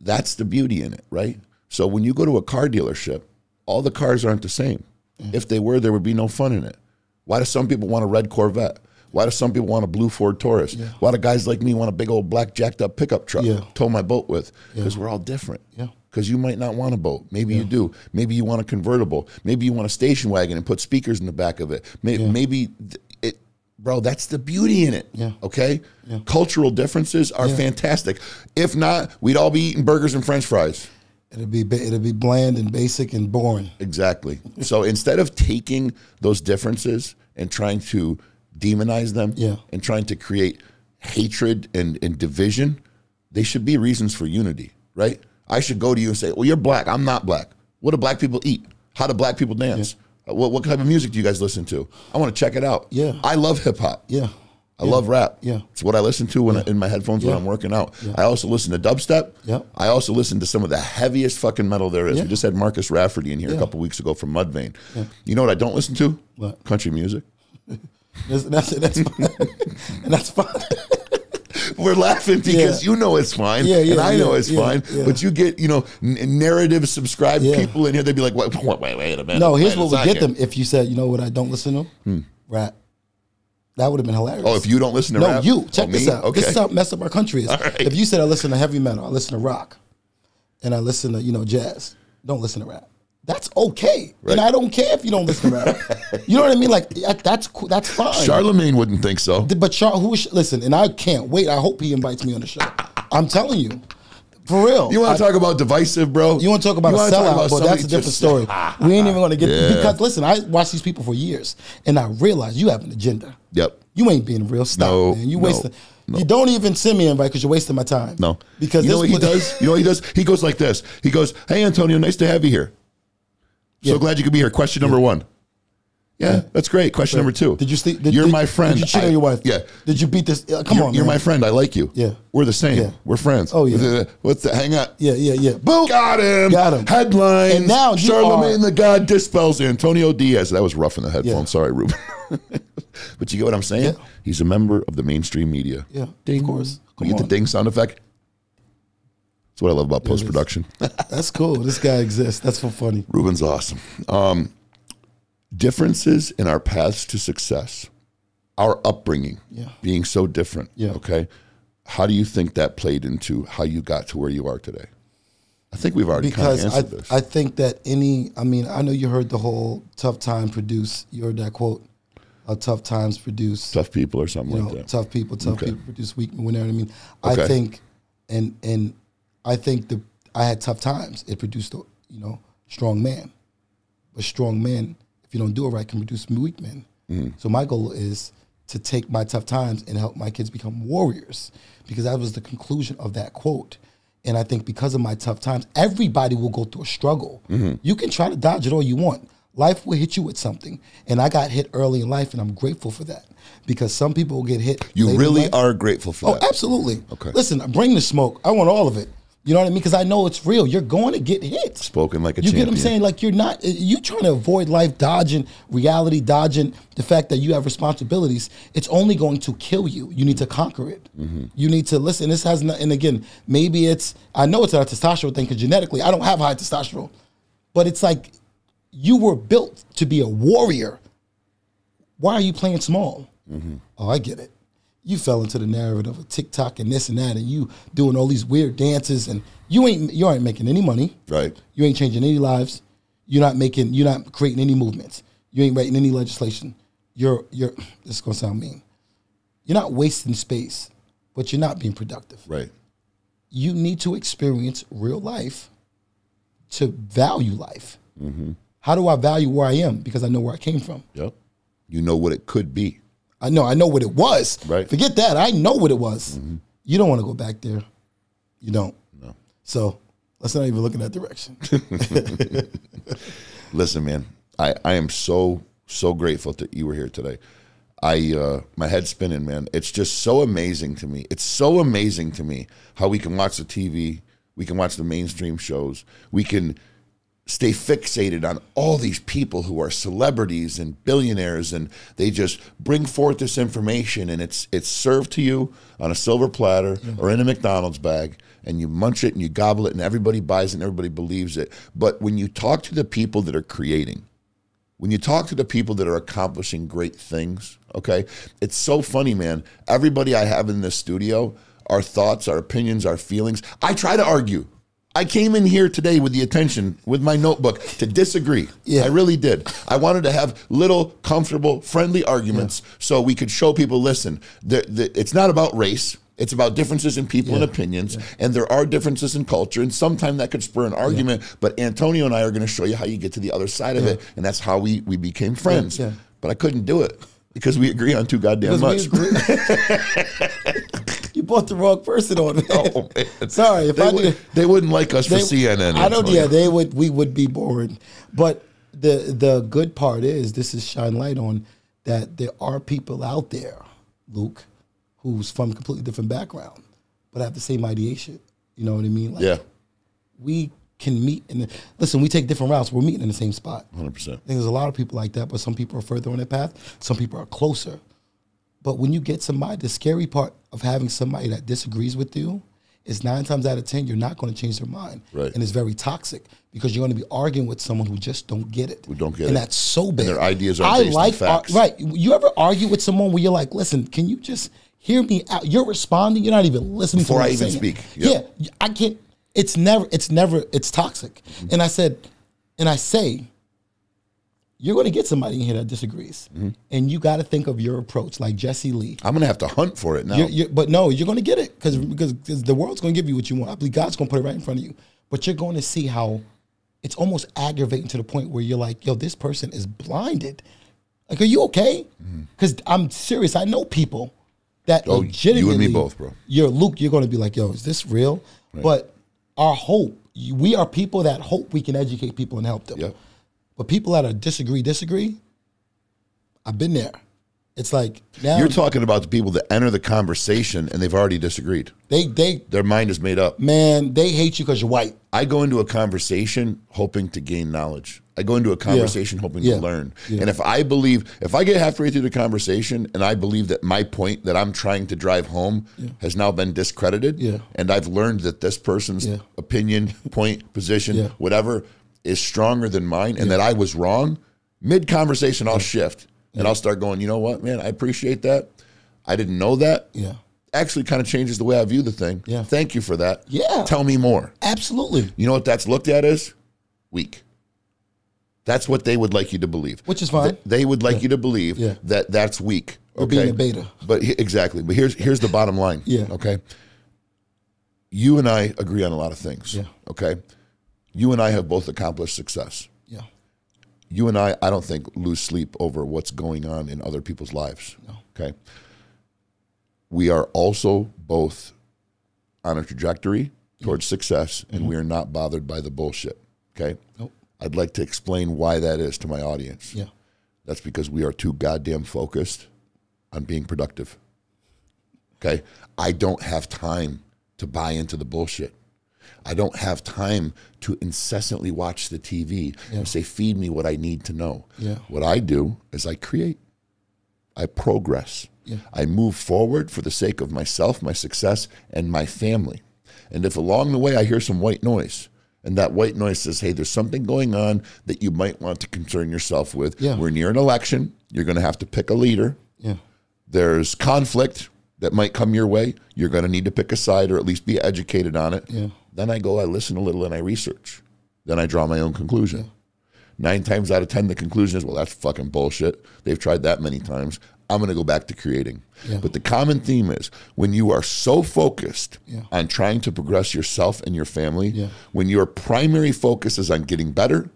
that's the beauty in it, right? So when you go to a car dealership, all the cars aren't the same. Mm-hmm. If they were, there would be no fun in it. Why do some people want a red Corvette? Why do some people want a blue Ford Taurus? Why do guys like me want a big old black jacked up pickup truck Yeah. to tow my boat with? Because we're all different. Yeah. Because you might not want a boat. Maybe you do. Maybe you want a convertible. Maybe you want a station wagon and put speakers in the back of it. Maybe, maybe it, bro, that's the beauty in it. Yeah. Okay? Cultural differences are fantastic. If not, we'd all be eating burgers and french fries. It'll be it'll be bland and basic and boring. Exactly. So instead of taking those differences and trying to demonize them Yeah. and trying to create hatred and, and division, they should be reasons for unity, right? I should go to you and say, Well, you're black. I'm not black. What do black people eat? How do black people dance? Uh, What, what type of music do you guys listen to? I want to check it out. Yeah. I love hip hop. Yeah. I love rap. Yeah. It's what I listen to when I, in my headphones when I'm working out. I also listen to dubstep. Yeah, I also listen to some of the heaviest fucking metal there is. Yeah. We just had Marcus Rafferty in here a couple weeks ago from Mudvayne. You know what I don't listen to? What? Country music. That's that's that's fine. and that's fine. We're laughing because you know it's fine, Yeah, yeah, and I know yeah, it's yeah, fine. yeah. But you get, you know, n- narrative subscribed Yeah. people in here. They'd be like, "Wait, wait, wait, wait a minute." no, here's wait a what would get second." them if you said, you know what, I don't listen to hmm. rap. That would have been hilarious. Oh, if you don't listen to rap. no, rap, you oh, check Oh, this me? out. Okay. This is how messed up our country is. right. If you said I listen to heavy metal, I listen to rock, and I listen to you know jazz, don't listen to rap. That's okay, Right. and I don't care if you don't listen to rap. you know what I mean? Like that's cool. That's fine. Charlamagne wouldn't think so. But Char, who is listen? And I can't wait. I hope he invites me on the show. I'm telling you, for real. You want to talk about divisive, bro? You want to talk about a sellout, but that's a different just- story. we ain't even going to get Yeah. because listen, I watched these people for years, and I realized you have an agenda. Yep. You ain't being real. Stop, No, man. You no, wasting. You don't even send me an invite because you're wasting my time. No, because you know what he does. You know what he does. He goes like this. He goes, "Hey, Antonio, nice to have you here. So glad you could be here." Question number one. Yeah, that's great. Question number two. Did you sleep? Did, you're did- my friend. Did you cheat I- on your wife? Yeah. Did you beat this? uh, come you're, on, you're man. my friend. I like you. Yeah. We're the same. Yeah. We're friends. Oh, yeah. What's the hang up? Yeah, yeah, yeah. Boom. Got him. Got him. Headlines. And now Charlamagne the God dispels Antonio Diaz. That was rough in the headphones. Yeah. Sorry, Ruben. but you get what I'm saying? Yeah. He's a member of the mainstream media. Yeah, Ding. of course. Come get the ding sound effect? That's what I love about post production. That's cool. This guy exists. That's so funny. Ruben's awesome. Um, differences in our paths to success, our upbringing Yeah. being so different. Yeah. Okay. How do you think that played into how you got to where you are today? I think we've already kind of because I. I think that any I mean I know you heard the whole tough time produce you heard that quote uh, tough times produce Tough people or something you like that. tough people, tough Okay. people produce weak. You know what I mean? Okay. I think, and and I think the I had tough times. It produced a you know strong man, but strong men, if you don't do it right, can produce weak men. Mm-hmm. So my goal is to take my tough times and help my kids become warriors, because that was the conclusion of that quote. And I think because of my tough times, everybody will go through a struggle. Mm-hmm. You can try to dodge it all you want. Life will hit you with something. And I got hit early in life, and I'm grateful for that. Because some people get hit. You really are grateful for Oh, that. absolutely. Okay. Listen, bring the smoke. I want all of it. You know what I mean? Because I know it's real. You're going to get hit. Spoken like a You champion. get what I'm saying? Like you're not you trying to avoid life, dodging reality, dodging the fact that you have responsibilities. It's only going to kill you. You need to conquer it. Mm-hmm. You need to listen. This has not, and again, maybe it's I know it's a testosterone thing because genetically I don't have high testosterone, but it's like you were built to be a warrior. Why are you playing small? Mm-hmm. Oh, I get it. You fell into the narrative of TikTok and this and that, and you doing all these weird dances, and you ain't you aren't making any money. Right. You ain't changing any lives. You're not making. You're not creating any movements. You ain't writing any legislation. You're you're. This is gonna sound mean. You're not wasting space, but you're not being productive. Right. You need to experience real life to value life. Mm-hmm. How do I value where I am? Because I know where I came from. Yep. You know what it could be. I know. I know what it was. Right. Forget that. I know what it was. You don't want to go back there. You don't. No. So let's not even look in that direction. Listen, man, I, I am so so grateful that you were here today. I uh, my head's spinning, man. It's just so amazing to me. It's so amazing to me how we can watch the TV, we can watch the mainstream shows, we can stay fixated on all these people who are celebrities and billionaires and they just bring forth this information and it's it's served to you on a silver platter or in a McDonald's bag and you munch it and you gobble it and everybody buys it and everybody believes it but when you talk to the people that are creating when you talk to the people that are accomplishing great things, okay, it's so funny, man. Everybody I have in this studio, our thoughts, our opinions, our feelings, I try to argue. I came in here today with the attention, with my notebook, to disagree. Yeah. I really did. I wanted to have little, comfortable, friendly arguments so we could show people listen, the, the, it's not about race. It's about differences in people and opinions, and there are differences in culture, and sometimes that could spur an argument. But Antonio and I are going to show you how you get to the other side of it, and that's how we we became friends. yeah. But I couldn't do it because we agree on too goddamn much. Because you brought the wrong person on. Man. Oh, man. Sorry if they, I would, did. they wouldn't like us for CNN. I don't. Yeah, they would. We would be boring. But the the good part is this is shine light on that there are people out there, Luke, who's from a completely different background, but have the same ideation. You know what I mean? Like, Yeah, We can meet and listen. We take different routes. We're meeting in the same spot. hundred percent. I think there's a lot of people like that, but some people are further on their path. Some people are closer. But when you get somebody, the scary part of having somebody that disagrees with you is nine times out of ten you're not going to change their mind, Right. and it's very toxic because you're going to be arguing with someone who just don't get it. Who don't get and it. that's so bad. their ideas aren't I based on like facts. ar- right. You ever argue with someone where you're like, "Listen, can you just hear me out?" You're responding. You're not even listening Before I even saying. speak. Yep. Yeah, I can't. It's never. It's never. It's toxic. Mm-hmm. And I said, and I say, you're going to get somebody in here that disagrees, Mm-hmm. and you got to think of your approach, like Jesse Lee. I'm gonna have to hunt for it now. You're, you're, but no, you're going to get it because because the world's going to give you what you want. I believe God's going to put it right in front of you. But you're going to see how it's almost aggravating to the point where you're like, yo, this person is blinded. Like, are you okay? Because I'm serious. I know people that Mm-hmm. Oh, You and me both, bro. You're Luke. You're going to be like, yo, is this real? But our hope, we are people that hope we can educate people and help them. Yep. But people that are disagree, disagree. I've been there. It's like now You're talking about the people that enter the conversation and they've already disagreed. they they Their mind is made up. man they hate you because you're white. I go into a conversation hoping to gain knowledge. I go into a conversation hoping Yeah. to learn. Yeah. And if I believe, if I get halfway through the conversation and I believe that my point that I'm trying to drive home has now been discredited, Yeah. and I've learned that this person's Yeah. opinion, point, position, Yeah. whatever, is stronger than mine, and that I was wrong, mid conversation, I'll shift and I'll start going, you know what, man, I appreciate that. I didn't know that. Yeah. Actually, kind of changes the way I view the thing. Yeah. Thank you for that. Yeah. Tell me more. Absolutely. You know what that's looked at as? Weak. That's what they would like you to believe. Which is fine. Th- They would like you to believe Yeah. that that's weak. Okay. being a beta. But exactly. But here's here's the bottom line. Yeah. Okay. You and I agree on a lot of things. Yeah. Okay. You and I have both accomplished success. Yeah. You and I, I don't think lose sleep over what's going on in other people's lives. No. Okay. We are also both on a trajectory towards success, and we are not bothered by the bullshit. Okay. Mm-hmm. Nope. I'd like to explain why that is to my audience. Yeah. That's because we are too goddamn focused on being productive. Okay? I don't have time to buy into the bullshit. I don't have time to incessantly watch the TV and say, feed me what I need to know. Yeah. What I do is I create, I progress, Yeah. I move forward for the sake of myself, my success, and my family. And if along the way I hear some white noise, and that white noise says, hey, there's something going on that you might want to concern yourself with. Yeah. We're near an election. You're going to have to pick a leader. Yeah. There's conflict that might come your way. You're going to need to pick a side or at least be educated on it. Then I go, I listen a little, and I research. Then I draw my own conclusion. Nine times out of 10, the conclusion is, well, that's fucking bullshit. They've tried that many times. I'm going to go back to creating. Yeah. But the common theme is when you are so focused Yeah. on trying to progress yourself and your family, Yeah. when your primary focus is on getting better,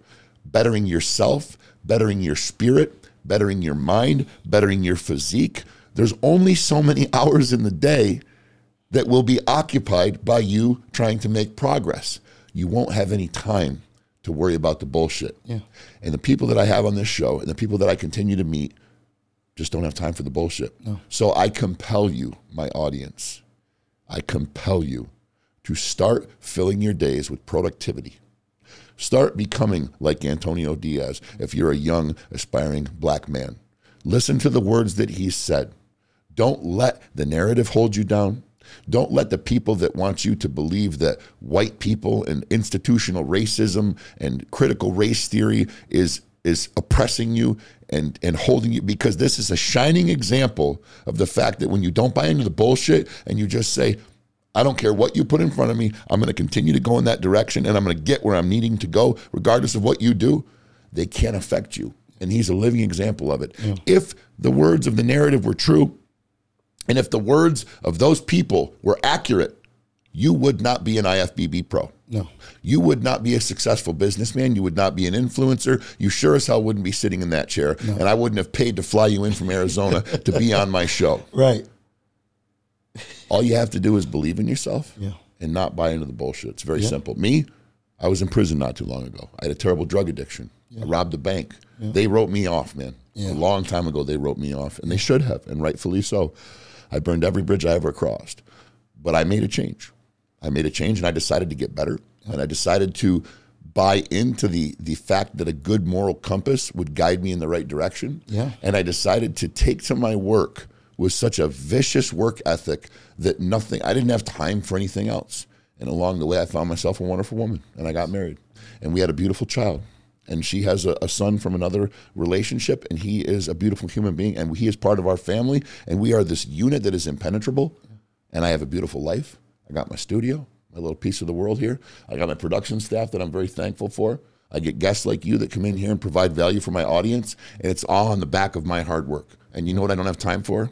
bettering yourself, bettering your spirit, bettering your mind, bettering your physique, there's only so many hours in the day that will be occupied by you trying to make progress. You won't have any time to worry about the bullshit. Yeah. And the people that I have on this show and the people that I continue to meet just don't have time for the bullshit. No. So I compel you, my audience, I compel you to start filling your days with productivity. Start becoming like Antonio Diaz if you're a young, aspiring black man. Listen to the words that he said. Don't let the narrative hold you down. Don't let the people that want you to believe that white people and institutional racism and critical race theory is is oppressing you and and holding you because this is a shining example of the fact that when you don't buy into the bullshit and you just say I don't care what you put in front of me. I'm going to continue to go in that direction and I'm going to get where I'm needing to go, regardless of what you do. They can't affect you. And he's a living example of it. If the words of the narrative were true, and if the words of those people were accurate, you would not be an IFBB pro. No. You would not be a successful businessman. You would not be an influencer. You sure as hell wouldn't be sitting in that chair. And I wouldn't have paid to fly you in from Arizona to be on my show. Right. All you have to do is believe in yourself Yeah. and not buy into the bullshit. It's very simple. Me, I was in prison not too long ago. I had a terrible drug addiction. I robbed a bank. They wrote me off, man. Yeah. A long time ago, they wrote me off, and they should have, and rightfully so. I burned every bridge I ever crossed. But I made a change. I made a change, and I decided to get better. And I decided to buy into the the fact that a good moral compass would guide me in the right direction. Yeah. And I decided to take to my work with such a vicious work ethic that nothing, I didn't have time for anything else. And along the way, I found myself a wonderful woman and I got married. And we had a beautiful child. And she has a, a son from another relationship, and he is a beautiful human being, and he is part of our family. And we are this unit that is impenetrable. And I have a beautiful life. I got my studio, my little piece of the world here. I got my production staff that I'm very thankful for. I get guests like you that come in here and provide value for my audience, and it's all on the back of my hard work. And you know what I don't have time for?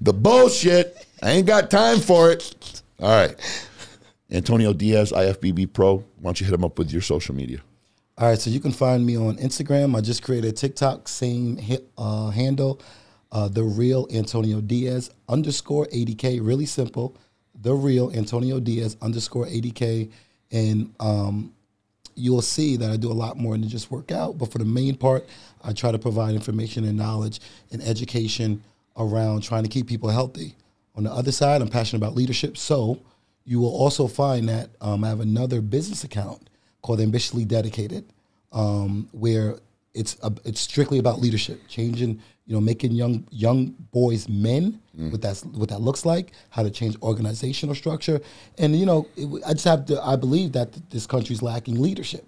The bullshit. I ain't got time for it. All right. Antonio Diaz, IFBB Pro. Why don't you hit him up with your social media? All right, so you can find me on Instagram. I just created a TikTok, same uh, handle, uh, the real Antonio Diaz underscore ADK. Really simple, the real Antonio Diaz underscore ADK, and um, you will see that I do a lot more than just work out. But for the main part, I try to provide information and knowledge and education around trying to keep people healthy. On the other side, I'm passionate about leadership, so you will also find that um, I have another business account called Ambitiously Dedicated, um, where it's a, it's strictly about leadership, changing, you know, making young young boys men, what that's what that looks like, how to change organizational structure, and you know, it, I just have to. I believe that this country's lacking leadership.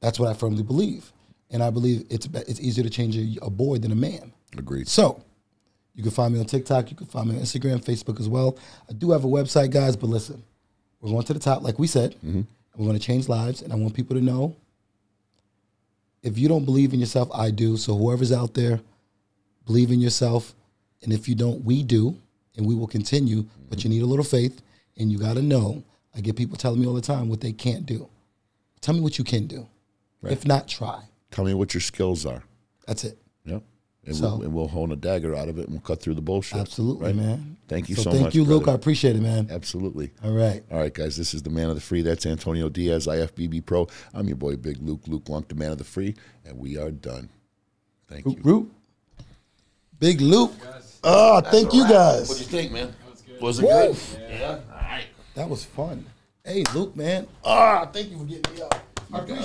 That's what I firmly believe, and I believe it's it's easier to change a, a boy than a man. Agreed. So, you can find me on TikTok. You can find me on Instagram, Facebook as well. I do have a website, guys. But listen, we're going to the top, like we said. And we're going to change lives, and I want people to know if you don't believe in yourself, I do. So whoever's out there, believe in yourself. And if you don't, we do, and we will continue. But you mm-hmm. need a little faith, and you got to know. I get people telling me all the time what they can't do. Tell me what you can do. If not, try. Tell me what your skills are. That's it. Yep. And, So- we'll, and we'll hone a dagger out of it and we'll cut through the bullshit. Absolutely, Right? man. Thank you so so thank much, you, Luke. I appreciate it, man. Absolutely. All right. All right, guys, this is the man of the free. That's Antonio Diaz, IFBB Pro. I'm your boy, Big Luke, Luke Lunk, the man of the free, and we are done. Thank you. Root. Big Luke. Oh, thank you guys. What do you think, man? Was it good? Yeah. All right. That was fun. Hey, Luke, man. Ah, thank you for getting me up. I appreciate